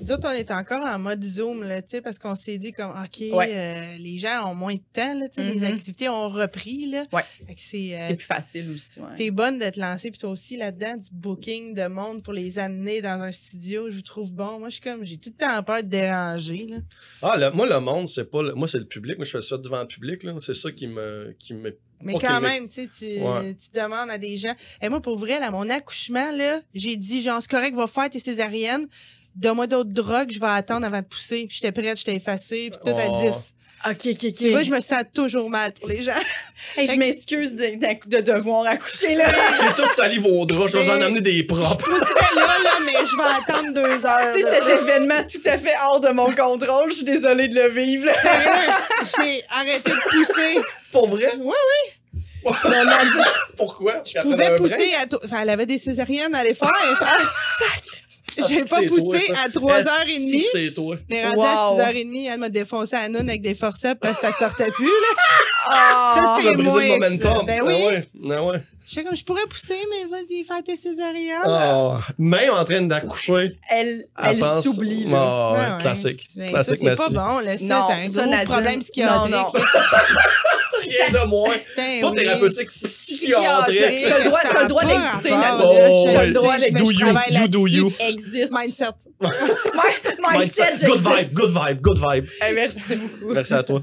Nous autres, on est encore en mode Zoom, là, tu sais, parce qu'on s'est dit comme, OK, Ouais. euh, les gens ont moins de temps, là, tu sais, les Mhm. activités ont repris, là. Ouais. C'est... euh, C'est plus facile aussi. ouais. T'es bonne de te lancer, puis toi aussi, là-dedans, du booking de monde pour les amener dans un studio, je vous trouve bon. Moi, je suis comme, j'ai tout le temps peur de déranger, là. Ah, le- moi, le monde, c'est pas. le- moi, c'est le public. Moi, je fais ça devant le public. là. C'est ça qui me. Qui me... Mais quand même, tu sais, tu, Ouais. tu demandes à des gens. Et moi, pour vrai, à mon accouchement, là, j'ai dit, genre, c'est correct, va faire tes césariennes. Donne-moi d'autres drogues, je vais attendre avant de pousser. Puis j'étais prête, j'étais effacée, puis tout à Oh. 10. Ok, ok, ok. Tu vois, je me sens toujours mal pour les gens. Hey, je m'excuse de, de, de devoir accoucher là. J'ai tout sali vos draps. Je vais en amener des propres. Je pousserais là, là, mais je vais attendre deux heures. tu sais, cet événement tout à fait hors de mon contrôle. Je suis désolée de le vivre. J'ai arrêté de pousser. Pour vrai? Ouais, Pourquoi? Je pouvais pousser à. Enfin, elle avait des césariennes à les faire. Ah, sac! J'ai pas poussé à 3h30. C'est toi. Mais rendu Wow. à 6h30, elle m'a défoncé à Noun avec des forceps parce que ça sortait plus. Là. Ah! Ça, c'est as brisé moi, le momentum. ça. Ben oui. Ah ouais. Ah ouais. J'étais comme, je pourrais pousser, mais vas-y, fais tes césariennes. Ah, même en train d'accoucher, Elle, elle, s'oublie. là. Ah, ouais, Ah ouais, classique. classique, ça, c'est pas bon, là. Ça, c'est un ça, gros Nadine, problème psychiatrique. non, non. Rien de moins. Ben Pas oui. thérapeutique, psychiatrique. T'as le droit- ça t'as le droit pas d'exister, Nadine. Oh, Je ouais. sais, droit je- Do je you, do you. Existe. Mindset. Mindset, Good vibe, good vibe, good vibe. Eh, merci beaucoup. Merci à toi.